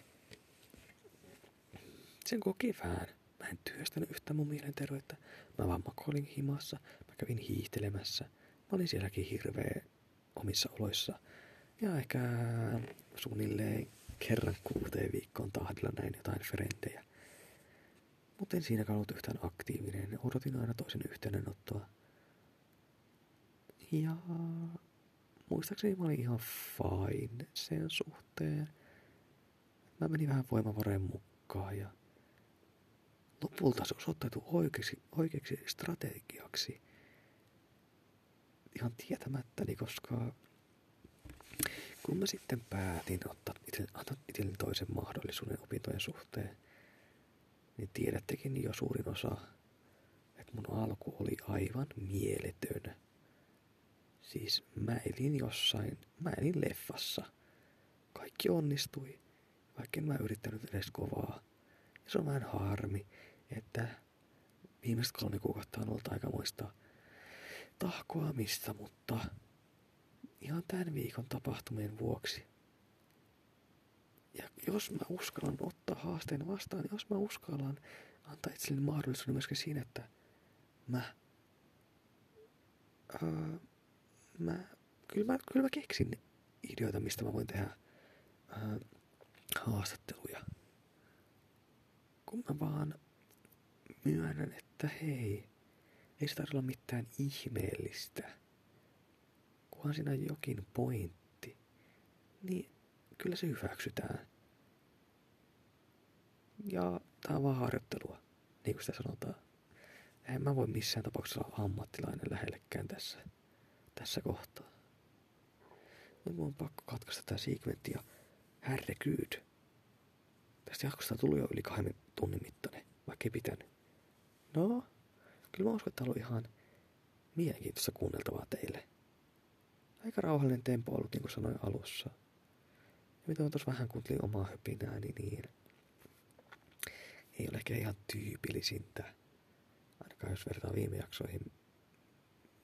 sen koko kevään mä en työstänyt yhtään mun mielenterveyttä. Mä vaan makoilin himassa, mä kävin hiihtelemässä – Mä olin sielläkin hirveä omissa oloissa. Ja ehkä suunnilleen kerran kuuteen viikkoon tahdilla näin jotain frendejä. Mutta en siinä ollut yhtään aktiivinen. Odotin aina toisen yhteydenottoa. Ja muistaakseni mä olin ihan fine sen suhteen. Mä menin vähän voimavarojen mukaan ja lopulta se osoittautui oikeaksi, oikeaksi strategiaksi – ihan tietämättäni, koska kun mä sitten päätin ottaa itselleni toisen mahdollisuuden opintojen suhteen, niin tiedättekin jo suurin osa, että mun alku oli aivan mieletön. Siis mä elin jossain, mä elin leffassa. Kaikki onnistui, vaikka en mä yrittänyt edes kovaa. Ja se on vähän harmi, että viimeiset kolme kuukautta on ollut aikamoista tahkoamista, mutta ihan tämän viikon tapahtumien vuoksi. Ja jos mä uskallan ottaa haasteen vastaan, niin jos mä uskallan antaa itselleni mahdollisuuden myöskin siinä, että mä, ää, mä, kyllä mä, kyllä mä keksin ideoita, mistä mä voin tehdä ää, haastatteluja. Kun mä vaan myönnän, että hei, ei se tarvitse olla mitään ihmeellistä. Kunhan siinä on jokin pointti, niin kyllä se hyväksytään. Ja tää on vaan harjoittelua, niin kuin sitä sanotaan. En mä voi missään tapauksessa olla ammattilainen lähellekään tässä, tässä kohtaa. Mutta mun on pakko katkaista tää segmentti ja herregud. Tästä jaksosta tuli jo yli kahden tunnin mittainen, vaikka ei pitänyt. No, kyllä mä uskon, että ollut ihan mielenkiintoista kuunneltavaa teille. Aika rauhallinen tempo ollut, niin kuin sanoin alussa. Ja mitä on tuossa vähän kuuntelin omaa höpinääni, niin ei ole ehkä ihan tyypillisintä. Ainakaan jos vertaa viime jaksoihin,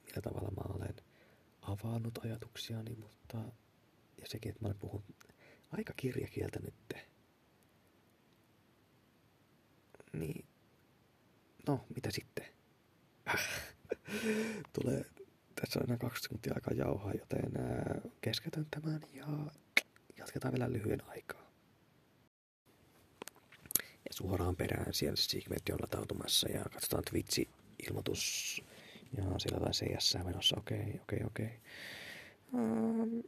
millä tavalla mä olen avannut ajatuksiani, mutta ja sekin, että mä olen puhunut aika kirjakieltä nytte. Niin, no, mitä sitten? Tulee tässä on enää 20 sekuntia aikaa jauhaa, joten keskeytän tämän ja jatketaan vielä lyhyen aikaa. Ja suoraan perään siellä segmentti on latautumassa ja katsotaan Twitch-ilmoitus. Ja siellä tai CS menossa, okei, okay, okei, okay, okei. Okay. Um,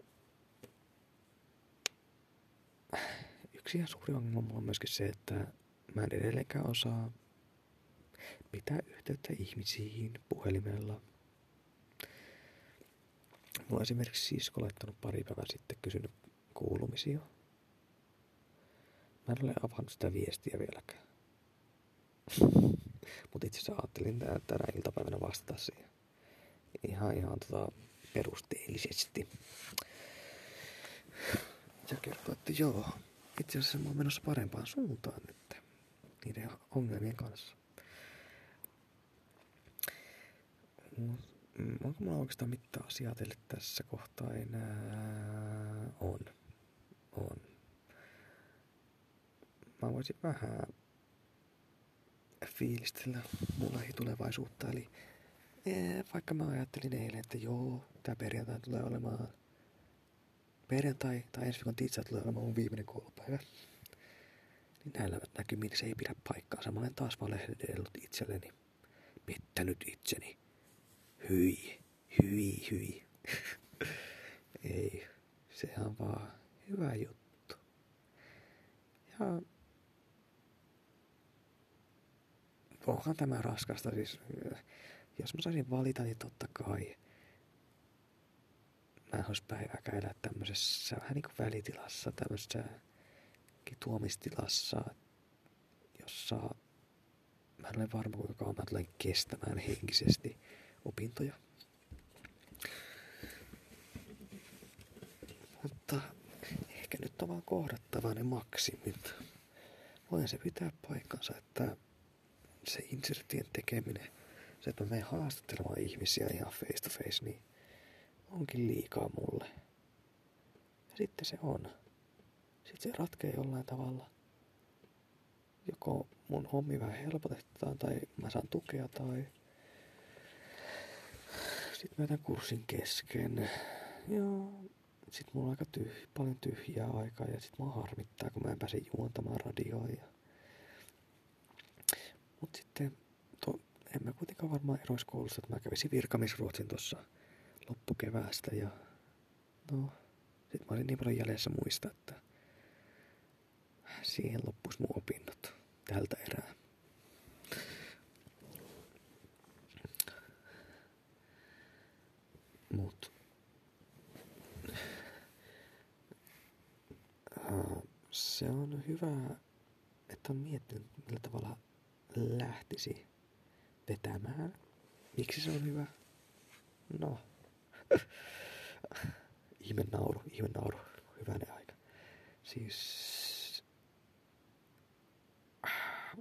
yksi ihan suuri ongelma mulla on myöskin se, että mä en edelleenkään osaa pitää yhteyttä ihmisiin puhelimella. Mulla on esimerkiksi sisko laittanut pari päivää sitten kysynyt kuulumisia. Mä en ole avannut sitä viestiä vieläkään. Mutta itse asiassa ajattelin tänä iltapäivänä vastata siihen. Ihan, ihan tota perusteellisesti. Ja kertoo, että joo, itse asiassa mä oon menossa parempaan suuntaan nyt niiden ongelmien kanssa. Onko mulla oikeastaan mitään asiaa teille tässä kohtaa enää? On. On. Mä voisin vähän fiilistellä mun lähitulevaisuutta. Eli ee, vaikka mä ajattelin eilen, että joo, tää perjantai tulee olemaan perjantai tai ensi viikon tiistai tulee olemaan mun viimeinen koulupäivä. Niin näillä näkymin se ei pidä paikkaansa. Mä olen taas valehdellut itselleni. Pettänyt itseni. Hyi, hyi, hyi. ei, sehän on vaan hyvä juttu. Ja onhan tämä raskasta. Siis, jos mä saisin valita, niin totta kai mä en olisi päivääkään elää tämmöisessä vähän niin kuin välitilassa, tämmöisessä tuomistilassa, jossa mä en ole varma, kuinka kauan mä tulen kestämään henkisesti opintoja. Mutta ehkä nyt on vaan kohdattava ne maksimit. Voin se pitää paikkansa, että se insertien tekeminen, se, että mä menen haastattelemaan ihmisiä ihan face to face, niin onkin liikaa mulle. Ja sitten se on. Sitten se ratkee jollain tavalla. Joko mun hommi vähän helpotetaan tai mä saan tukea tai sitten mä jätän kurssin kesken. Ja sitten mulla on aika tyh- paljon tyhjää aikaa ja sitten mua harmittaa, kun mä en pääse juontamaan radioa. Ja... Mut sitten to, en mä kuitenkaan varmaan eroisi koulusta, että mä kävisin virkamisruotsin tuossa loppukeväästä ja no, sit mä olin niin paljon jäljessä muista, että siihen loppuisi mun opinnot tältä erää. Se on hyvä, että on miettinyt, millä tavalla lähtisi vetämään. Miksi se on hyvä? No. ihme nauru, ihme nauru. Hyvänen aika. Siis...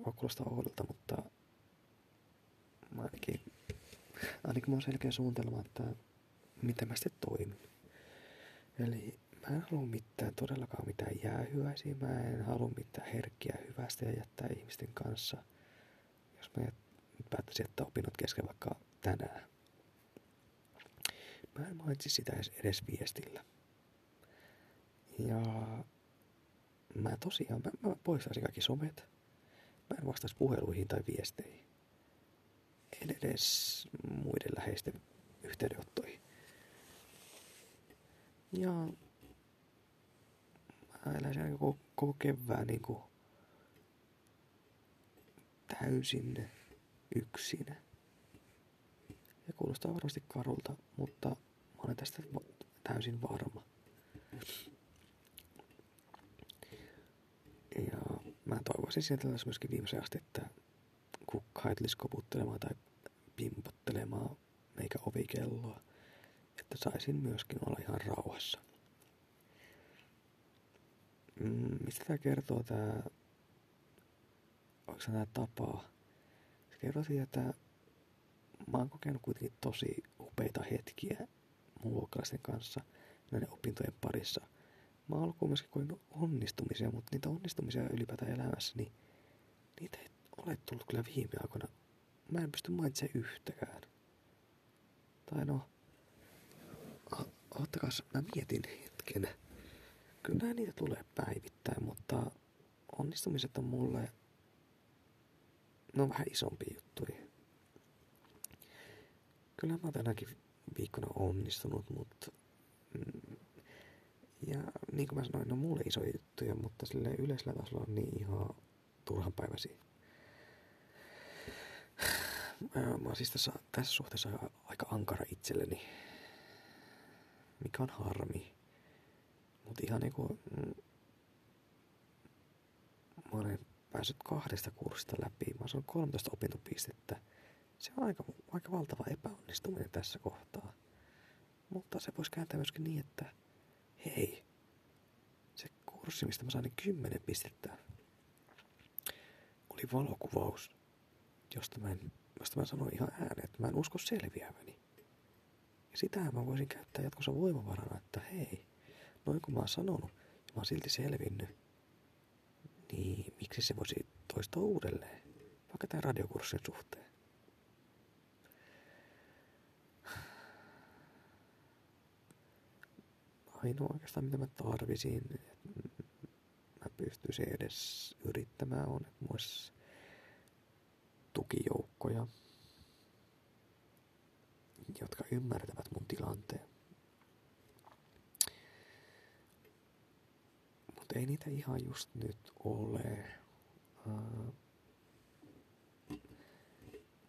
Voi kuulostaa oudolta, mutta mä ainakin, ainakin mä oon selkeä suunnitelma, että miten mä sitten toimin. Eli mä en halua mitään, todellakaan mitään jäähyväisiä. Mä en halua mitään herkkiä hyvästä ja jättää ihmisten kanssa. Jos mä päättäisin jättää opinnot kesken vaikka tänään. Mä en mainitsi sitä edes, edes viestillä. Ja mä tosiaan, mä, mä poistaisin kaikki somet. Mä en vastaisi puheluihin tai viesteihin. En edes muiden läheisten yhteydenottoihin. Ja mä eläisin koko, koko kevään niin kuin täysin yksin. Ja kuulostaa varmasti karulta, mutta mä olen tästä täysin varma. Ja mä toivoisin sieltä myöskin viimeisen asti, että kukka ei tulisi koputtelemaan tai pimpottelemaan meikä ovikelloa, että saisin myöskin olla ihan rauhassa. Mm, mistä tämä kertoo tämä, onko tämä tapa? Se kertoo siitä, että mä oon kokenut kuitenkin tosi upeita hetkiä mun luokkalaisten kanssa näiden opintojen parissa. Mä oon alkuun myöskin koinut onnistumisia, mutta niitä onnistumisia ylipäätään elämässä, niin niitä ei ole tullut kyllä viime aikoina. Mä en pysty mainitsemaan yhtäkään. Tai no, ottakas, mä mietin hetken. Kyllä niitä tulee päivittäin, mutta onnistumiset on mulle, no vähän isompi juttu. Kyllä mä tänäkin viikkona onnistunut, mutta mm, ja niin kuin mä sanoin, no mulle iso juttuja, mutta sille yleisellä tasolla on niin ihan turhanpäiväisiä. Mä oon siis tässä, tässä suhteessa aika ankara itselleni, mikä on harmi. Mutta ihan niinku, mm, mä olen päässyt kahdesta kurssista läpi. Mä oon 13 opintopistettä. Se on aika, aika valtava epäonnistuminen tässä kohtaa. Mutta se voisi kääntää myöskin niin, että hei, se kurssi, mistä mä sain niin 10 pistettä, oli valokuvaus, josta mä, en, josta mä sanoin ihan ääneen, että mä en usko selviäväni. Ja sitähän mä voisin käyttää jatkossa voimavarana, että hei, noin kun mä oon sanonut, ja mä oon silti selvinnyt, niin miksi se voisi toistaa uudelleen, vaikka tämän radiokurssin suhteen. ainoa oikeastaan mitä mä tarvisin, että mä pystyisin edes yrittämään on, että muissa tukijoukkoja, jotka ymmärtävät mun tilanteen. Mutta ei niitä ihan just nyt ole.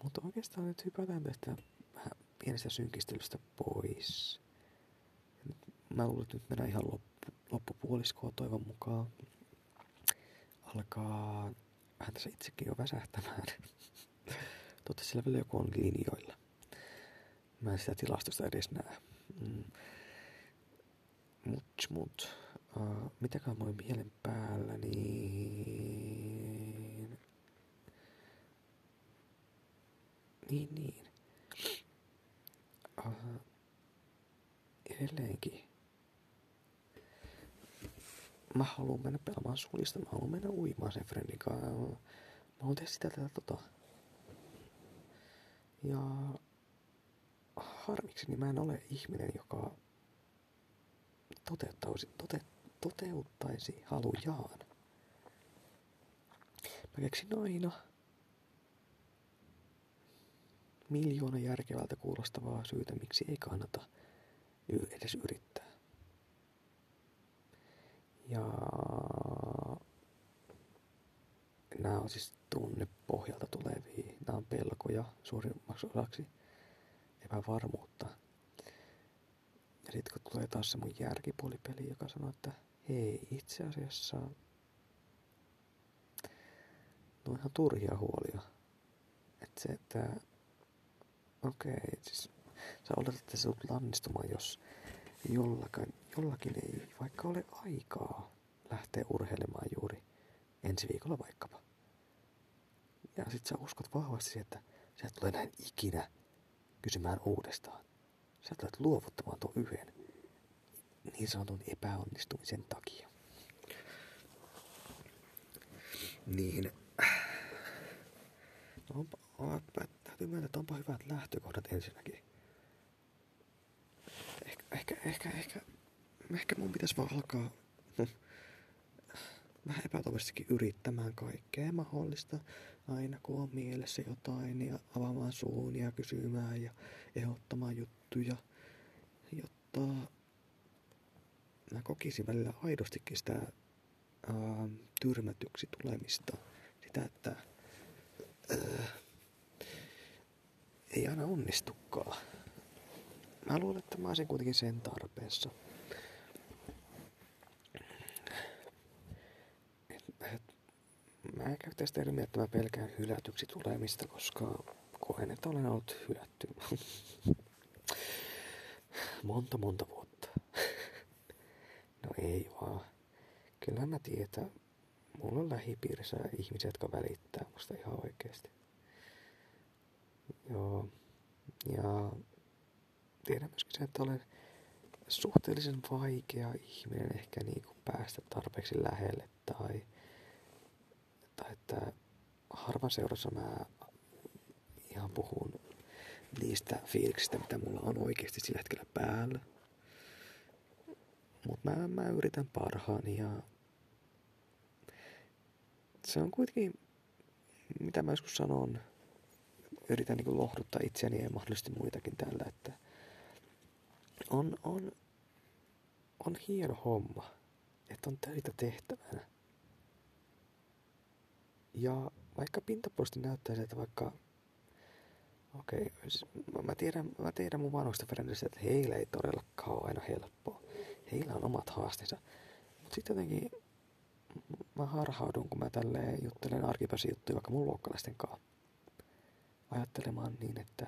Mutta oikeastaan nyt hypätään tästä vähän pienestä synkistelystä pois mä luulen, että nyt mennään ihan loppu, loppupuoliskoon toivon mukaan. Alkaa vähän tässä itsekin jo väsähtämään. Totta sillä vielä joku on linjoilla. Mä en sitä tilastosta edes näe. Mm. Mut, mut. Uh, mitäkään mä olin mielen päällä, niin... Niin, niin. Uh, edelleenkin mä haluan mennä pelaamaan sulista, mä haluan mennä uimaan sen friendin kanssa. Mä haluan tehdä sitä tätä tota. Ja harmiksi niin mä en ole ihminen, joka toteuttaisi, tote, toteuttaisi halujaan. Mä keksin aina miljoona järkevältä kuulostavaa syytä, miksi ei kannata edes yrittää. Ja nämä on siis tunnepohjalta tulevia. Nämä on pelkoja suurimmaksi osaksi epävarmuutta. Ja sitten kun tulee taas se mun järkipuolipeli, joka sanoo, että hei, itse asiassa No ihan turhia huolia. Että se, että okei, okay, siis sä oletat, että sä tulet lannistumaan, jos jollakin, jollakin ei vaikka ole aikaa lähteä urheilemaan juuri ensi viikolla vaikkapa. Ja sit sä uskot vahvasti että sä tulee näin ikinä kysymään uudestaan. Sä tulet luovuttamaan tuon yhden niin sanotun epäonnistumisen takia. Niin. No onpa, onpa, täytyy myöntää, että onpa hyvät lähtökohdat ensinnäkin. Ehkä, ehkä, ehkä, ehkä, ehkä mun pitäisi vaan alkaa vähän epätoivoisestikin yrittämään kaikkea mahdollista. Aina kun on mielessä jotain ja avaamaan suun ja kysymään ja ehdottamaan juttuja, jotta mä kokisin välillä aidostikin sitä ää, tyrmätyksi tulemista. Sitä, että ää, ei aina onnistukaan. Mä luulen, että mä olisin kuitenkin sen tarpeessa. mä en käytä sitä termiä, että mä pelkään hylätyksi tulemista, koska koen, että olen ollut hylätty monta monta vuotta. No ei vaan. Kyllä mä tiedän, mulla on lähipiirissä ihmisiä, jotka välittää musta ihan oikeasti. Joo. Ja tiedän myöskin se, että olen suhteellisen vaikea ihminen ehkä niin kuin päästä tarpeeksi lähelle tai että harvan seurassa mä ihan puhun niistä fiiliksistä, mitä mulla on oikeasti sillä hetkellä päällä. Mutta mä, mä yritän parhaani ja se on kuitenkin, mitä mä joskus sanon, yritän niin lohduttaa itseäni ja mahdollisesti muitakin tällä, että on, on, on hieno homma, että on töitä tehtävänä. Ja vaikka pintapuolisesti näyttää että vaikka, okei, okay, siis mä, tiedän, mä tiedän mun vanhoista frendistä, että heillä ei todellakaan ole aina helppoa. Heillä on omat haasteensa. Mutta sitten jotenkin mä harhaudun, kun mä tälleen juttelen arkipäisijuttuja vaikka mun luokkalaisten kanssa. Ajattelemaan niin, että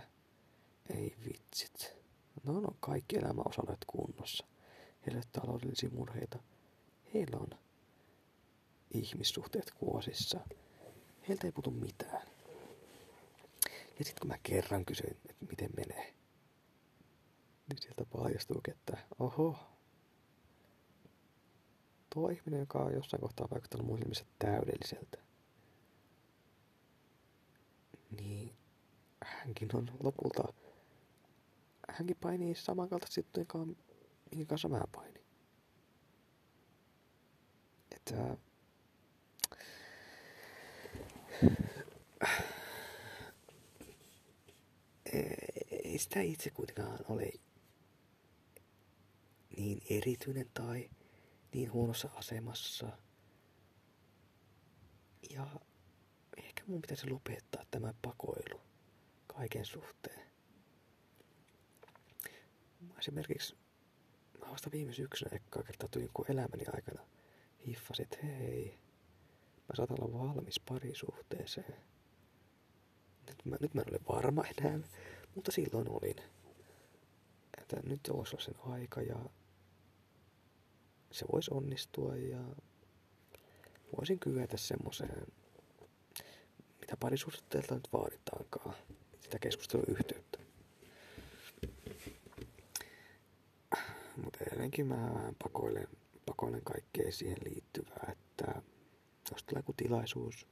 ei vitsit. No on kaikki elämän osa kunnossa. Heillä on taloudellisia murheita. Heillä on ihmissuhteet kuosissa heiltä ei putu mitään. Ja sitten kun mä kerran kysyin, että miten menee, niin sieltä paljastuu, että oho, tuo ihminen, joka on jossain kohtaa vaikuttanut mun silmissä täydelliseltä, niin hänkin on lopulta, hänkin painii samankaltaisesti juttujen kanssa, minkä kanssa mä painin. Että ei sitä itse kuitenkaan ole niin erityinen tai niin huonossa asemassa. Ja ehkä mun pitäisi lopettaa tämä pakoilu kaiken suhteen. Mä esimerkiksi mä vasta viime syksynä ekkaa kertaa tulin kun elämäni aikana hiffasin, että hei, mä saatan olla valmis parisuhteeseen. Nyt mä, nyt mä en ole varma enää, mutta silloin olin. Että nyt voisi olla sen aika ja se voisi onnistua ja voisin kyetä semmoiseen, mitä parisuhteelta nyt vaaditaankaan, sitä keskusteluyhteyttä. Mutta edelleenkin mä pakoilen, pakoilen kaikkea siihen liittyvää, että jos tulee joku tilaisuus,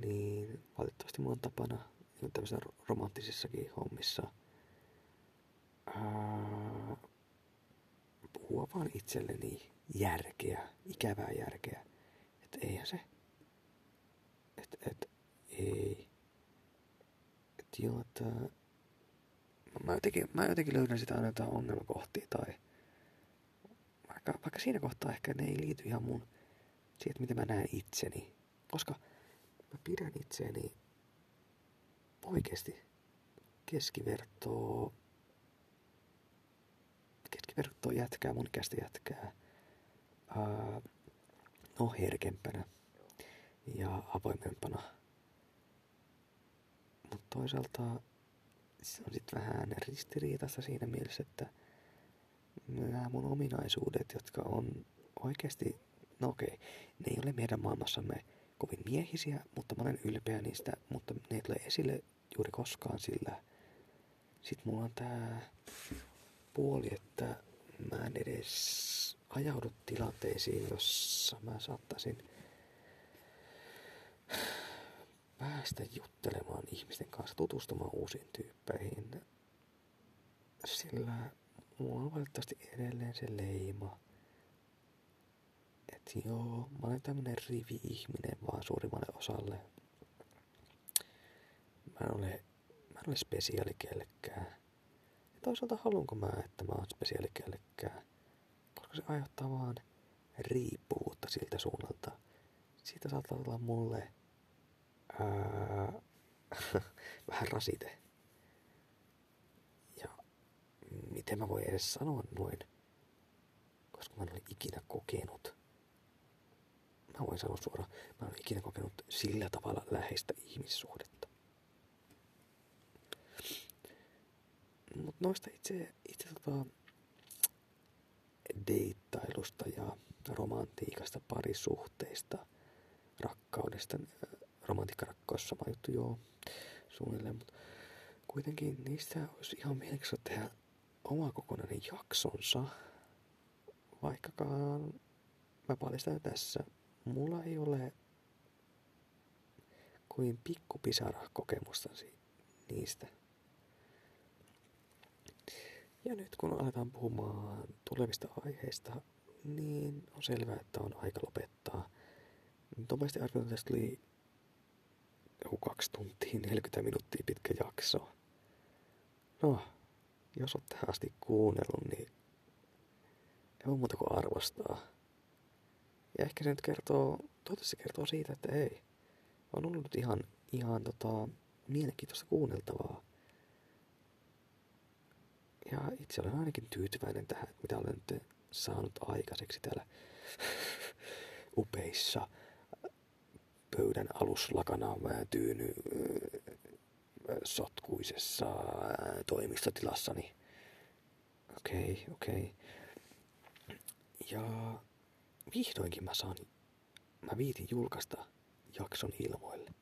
niin valitettavasti mulla on tapana tämmöisissä romanttisissakin hommissa ää, puhua vaan itselleni järkeä, ikävää järkeä. Että eihän se, että et, ei. Että joo, että mä jotenkin, mä jotenkin löydän sitä aina jotain ongelmakohtia tai vaikka, vaikka siinä kohtaa ehkä ne ei liity ihan mun siitä, miten mä näen itseni. Koska mä pidän itseäni oikeasti keskivertoa, keskivertoa jätkää, mun ikäistä jätkää, ää, no herkempänä. ja avoimempana. Mutta toisaalta se on sitten vähän ristiriitaista siinä mielessä, että nämä mun ominaisuudet, jotka on oikeasti, no okei, ne ei ole meidän maailmassamme kovin miehisiä, mutta mä olen ylpeä niistä, mutta ne ei tule esille juuri koskaan sillä. Sitten mulla on tää puoli, että mä en edes ajaudu tilanteisiin, jossa mä saattaisin päästä juttelemaan ihmisten kanssa, tutustumaan uusiin tyyppeihin. Sillä mulla on valitettavasti edelleen se leima, että joo, mä olen tämmönen rivi-ihminen vaan suurimmalle osalle. Mä en ole, mä en ole spesiaali kellekään. Toisaalta haluanko mä, että mä oon spesiaali kellekään, koska se aiheuttaa vaan riippuvuutta siltä suunnalta. Siitä saattaa olla mulle ää, vähän rasite. Ja miten mä voin edes sanoa noin, koska mä en ole ikinä kokenut. Mä voin sanoa suoraan, mä en ole ikinä kokenut sillä tavalla läheistä ihmissuhdetta. Mutta noista itse, itse tota, deittailusta ja romantiikasta, parisuhteista, rakkaudesta, romantiikkarakkaus sama juttu, joo, suunnilleen, mutta kuitenkin niistä olisi ihan mielenkiintoista tehdä oma kokonainen jaksonsa, vaikkakaan mä paljastan tässä, mulla ei ole kuin pikkupisara kokemusta niistä. Ja nyt kun aletaan puhumaan tulevista aiheista, niin on selvää, että on aika lopettaa. Nopeasti arvioin tästä tuli joku kaksi tuntia, 40 minuuttia pitkä jakso. No, jos olet tähän asti kuunnellut, niin ei voi muuta kuin arvostaa. Ja ehkä se nyt kertoo, toivottavasti se kertoo siitä, että ei, on ollut ihan, ihan tota, mielenkiintoista kuunneltavaa. Ja itse olen ainakin tyytyväinen tähän, mitä olen nyt saanut aikaiseksi täällä upeissa pöydän aluslakana tyyny sotkuisessa toimistotilassani. Okei, okay, okei. Okay. Ja vihdoinkin mä saan, mä viitin julkaista jakson ilmoille. Mulla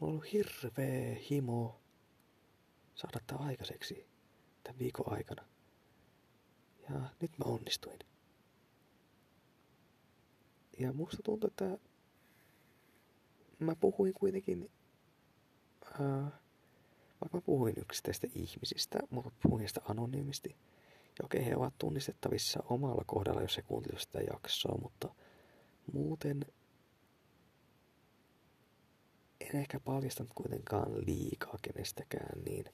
on ollut hirveä himo saada tää aikaiseksi tämän viikon aikana. Ja nyt mä onnistuin. Ja musta tuntuu, että mä puhuin kuitenkin, ää, vaikka mä puhuin yksittäistä ihmisistä, mutta puhuin sitä anonyymisti. Ja okei, he ovat tunnistettavissa omalla kohdalla, jos he kuuntelivat sitä jaksoa, mutta muuten en ehkä paljastanut kuitenkaan liikaa kenestäkään, niin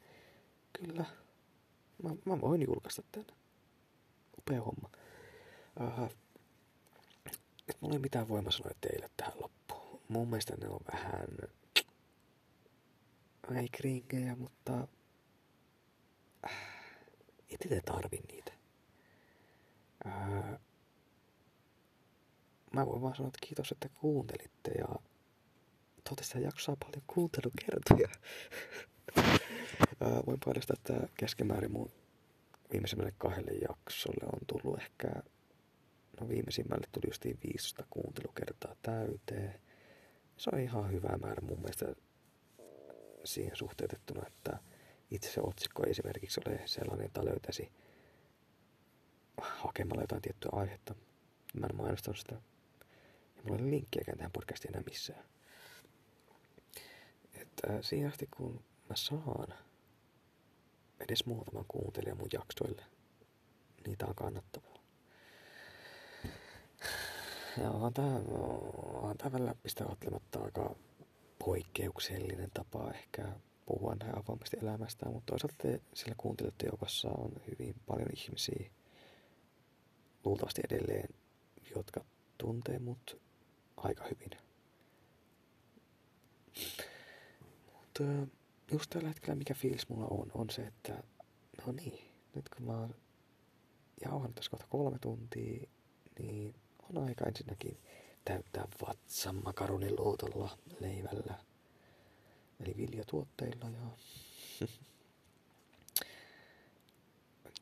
kyllä mä, mä voin julkaista tämän. Upea homma. Uh, nyt mulla ei mitään voimasanoja teille tähän loppuun. Mun mielestä ne on vähän... Ei kringejä, mutta... Ette te tarvi niitä. Uh, mä voin vaan sanoa, että kiitos, että kuuntelitte ja toivottavasti jaksaa paljon kuuntelukertoja. voin paljastaa, että keskimäärin mun viimeisimmälle kahdelle jaksolle on tullut ehkä, no viimeisimmälle tuli justiin 500 kuuntelukertaa täyteen. Se on ihan hyvä määrä mun mielestä siihen suhteutettuna, että itse se otsikko ei esimerkiksi ole sellainen, että löytäisi hakemalla jotain tiettyä aihetta. Mä en mainostanut sitä. Ja mulla ei ole linkkiäkään tähän podcastiin enää missään. Että siinä asti kun mä saan edes muutaman kuuntelijan mun jaksoille. Niitä on kannattavaa. Ja on tää, on tää välillä pistää aika poikkeuksellinen tapa ehkä puhua näin avoimesti elämästään, mutta toisaalta sillä kuuntelijoiden joukossa on hyvin paljon ihmisiä, luultavasti edelleen, jotka tuntee mut aika hyvin. Mutta just tällä hetkellä mikä fiilis mulla on, on se, että no niin, nyt kun mä oon jauhannut tässä kohta kolme tuntia, niin on aika ensinnäkin täyttää vatsan makaroniluutolla, leivällä, eli viljatuotteilla ja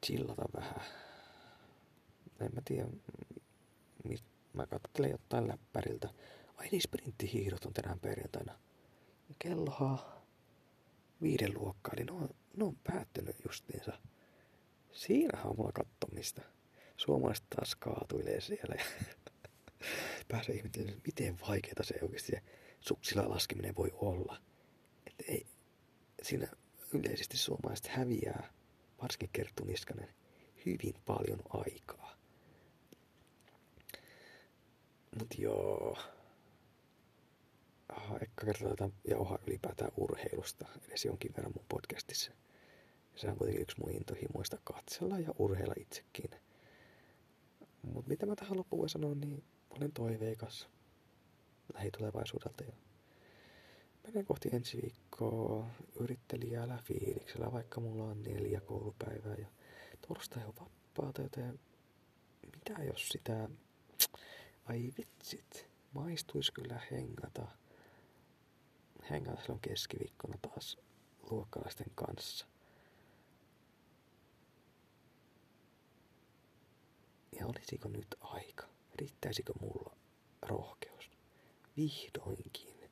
chillata vähän. En mä tiedä, mä katselen jotain läppäriltä. Ai niin, sprinttihiirot on tänään perjantaina. Kelloha viiden luokkaa, niin ne on, ne on päättynyt justiinsa. Siinähän on mulla kattomista. Suomalaiset taas kaatuilee siellä pääsee ihmettelemään, miten vaikeaa se oikeasti se suksilla laskeminen voi olla. Että ei, siinä yleisesti suomalaiset häviää, varsinkin Kerttu Niskanen, hyvin paljon aikaa. Mut joo. Ehkä kertaa jauhaa ylipäätään urheilusta edes jonkin verran mun podcastissa. Se on kuitenkin yksi mun intohimoista katsella ja urheilla itsekin. Mutta mitä mä tähän loppuun sanoa, niin olen toiveikas lähitulevaisuudelta ja menen kohti ensi viikkoa yrittelijällä fiiliksellä, vaikka mulla on neljä koulupäivää ja torstai on vapaata, joten mitä jos sitä, ai vitsit, maistuisi kyllä hengata, hengata silloin keskiviikkona taas luokkalaisten kanssa. Ja olisiko nyt aika? Riittäisikö mulla rohkeus vihdoinkin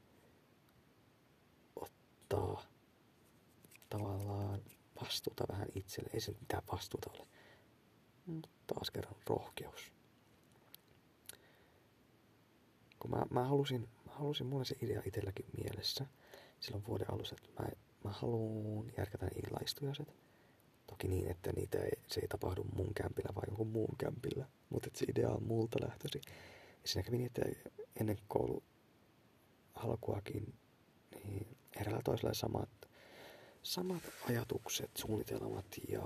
ottaa tavallaan vastuuta vähän itselle. Ei se mitään vastuuta ole. Mutta taas kerran rohkeus. Kun mä, mä halusin, halusin, mulla se idea itselläkin mielessä silloin vuoden alussa, että mä, mä haluan järkätä illaistujaset Toki niin, että niitä ei, se ei tapahdu mun kämpillä, vaan jonkun muun kämpillä. Mutta se idea on multa lähtösi. Ja siinä kävi niin, että ennen koulu alkuakin, niin eräällä toisella samat, samat ajatukset, suunnitelmat ja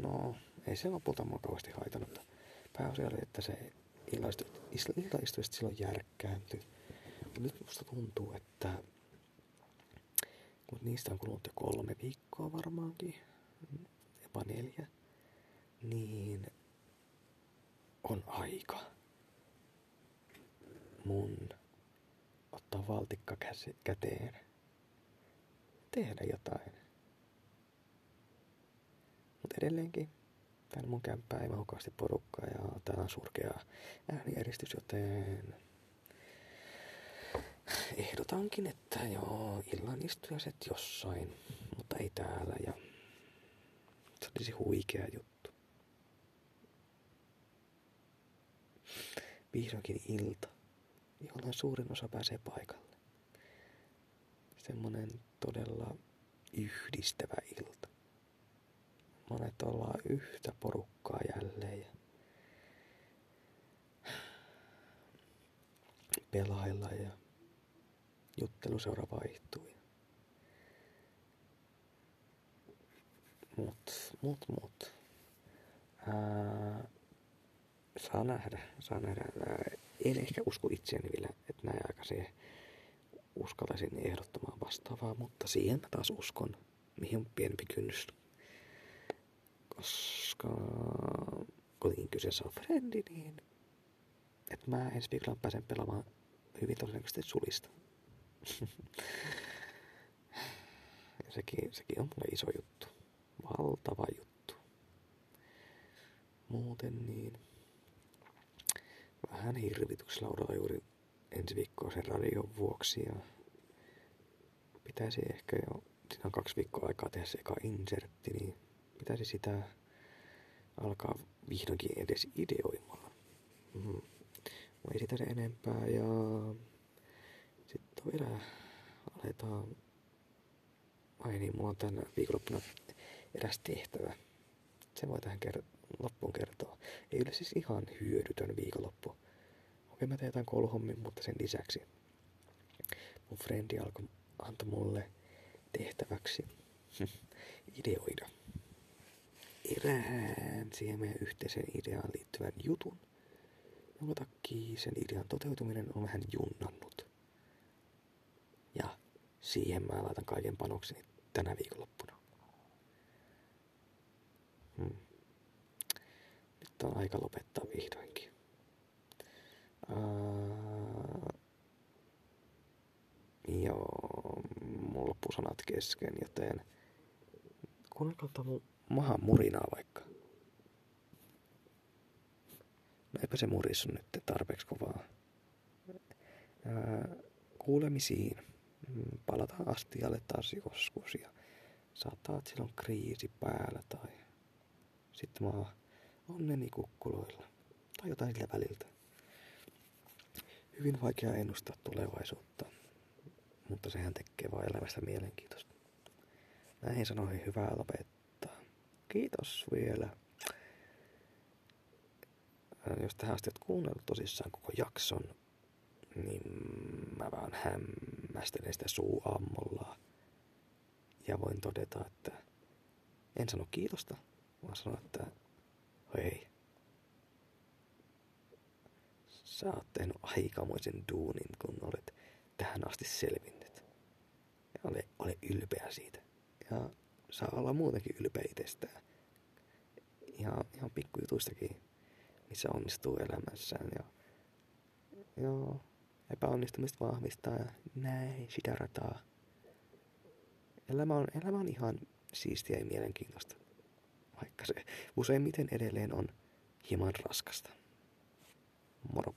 no, ei se lopulta mua kauheasti haitannut. Pääosia oli, että se illaistuista silloin järkkääntyi. Mutta nyt musta tuntuu, että mutta niistä on kulunut jo kolme viikkoa varmaankin jopa neljä, niin on aika mun ottaa valtikka käteen, tehdä jotain. Mutta edelleenkin täällä mun kämppää ei porukkaa ja täällä on surkea äänieristys, joten ehdotankin, että joo, illan istujaset jossain, mutta ei täällä ja se olisi huikea juttu. Vihdoinkin ilta, jolloin suurin osa pääsee paikalle. Semmonen todella yhdistävä ilta. Monet ollaan yhtä porukkaa jälleen ja pelailla ja jutteluseura vaihtuu. Mut, mut, mut. Ää, saa nähdä, saa nähdä. Ää, en ehkä usko itseäni vielä, että näin aikaisin uskaltaisin ehdottamaan vastaavaa, mutta siihen mä taas uskon, mihin on pienempi kynnys. Koska kuitenkin kyseessä on frendi, niin että mä ensi viikolla pääsen pelaamaan hyvin todennäköisesti sulista. sekin, sekin on mulle iso juttu valtava juttu. Muuten niin vähän hirvityksellä odotan juuri ensi viikkoa sen radion vuoksi ja pitäisi ehkä jo, siinä on kaksi viikkoa aikaa tehdä se eka insertti, niin pitäisi sitä alkaa vihdoinkin edes ideoimaan. Mm-hmm. Mä ei sitä se enempää ja sitten vielä aletaan Ai niin, mulla on tänä viikonloppuna eräs tehtävä. Se voi tähän ker- loppuun kertoa. Ei ole siis ihan hyödytön viikonloppu. Okei, mä teen jotain mutta sen lisäksi mun frendi alkoi antoi mulle tehtäväksi ideoida erään siihen meidän yhteiseen ideaan liittyvän jutun, jonka takia sen idean toteutuminen on vähän junnannut. Ja siihen mä laitan kaiken panokseni tänä viikonloppuna. Hmm. Nyt on aika lopettaa vihdoinkin. Uh, Joo, mulla loppuu sanat kesken, joten kuunnelkaa mun mahan murinaa vaikka. No eipä se murissu nyt tarpeeksi kovaa. Ää, kuulemisiin. Palataan astialle taas joskus ja saattaa, että silloin kriisi päällä tai sitten mä oon onneni kukkuloilla tai jotain sillä väliltä. Hyvin vaikea ennustaa tulevaisuutta, mutta sehän tekee vaan elämästä mielenkiintoista. Näihin sanoihin hyvää lopettaa. Kiitos vielä. Jos tähän asti olet kuunnellut tosissaan koko jakson, niin mä vaan hämmästelen sitä suuammolla. Ja voin todeta, että en sano kiitosta, vaan sano, että hei, sä oot tehnyt aikamoisen duunin, kun olet tähän asti selvinnyt. Ja ole, ole ylpeä siitä. Ja saa olla muutenkin ylpeä itsestään. Ihan, ihan pikkujutuistakin, missä onnistuu elämässään. Ja, joo, epäonnistumista vahvistaa ja näin, sitä rataa. Elämä on, elämä on ihan siistiä ja mielenkiintoista, vaikka se useimmiten edelleen on hieman raskasta. Moro.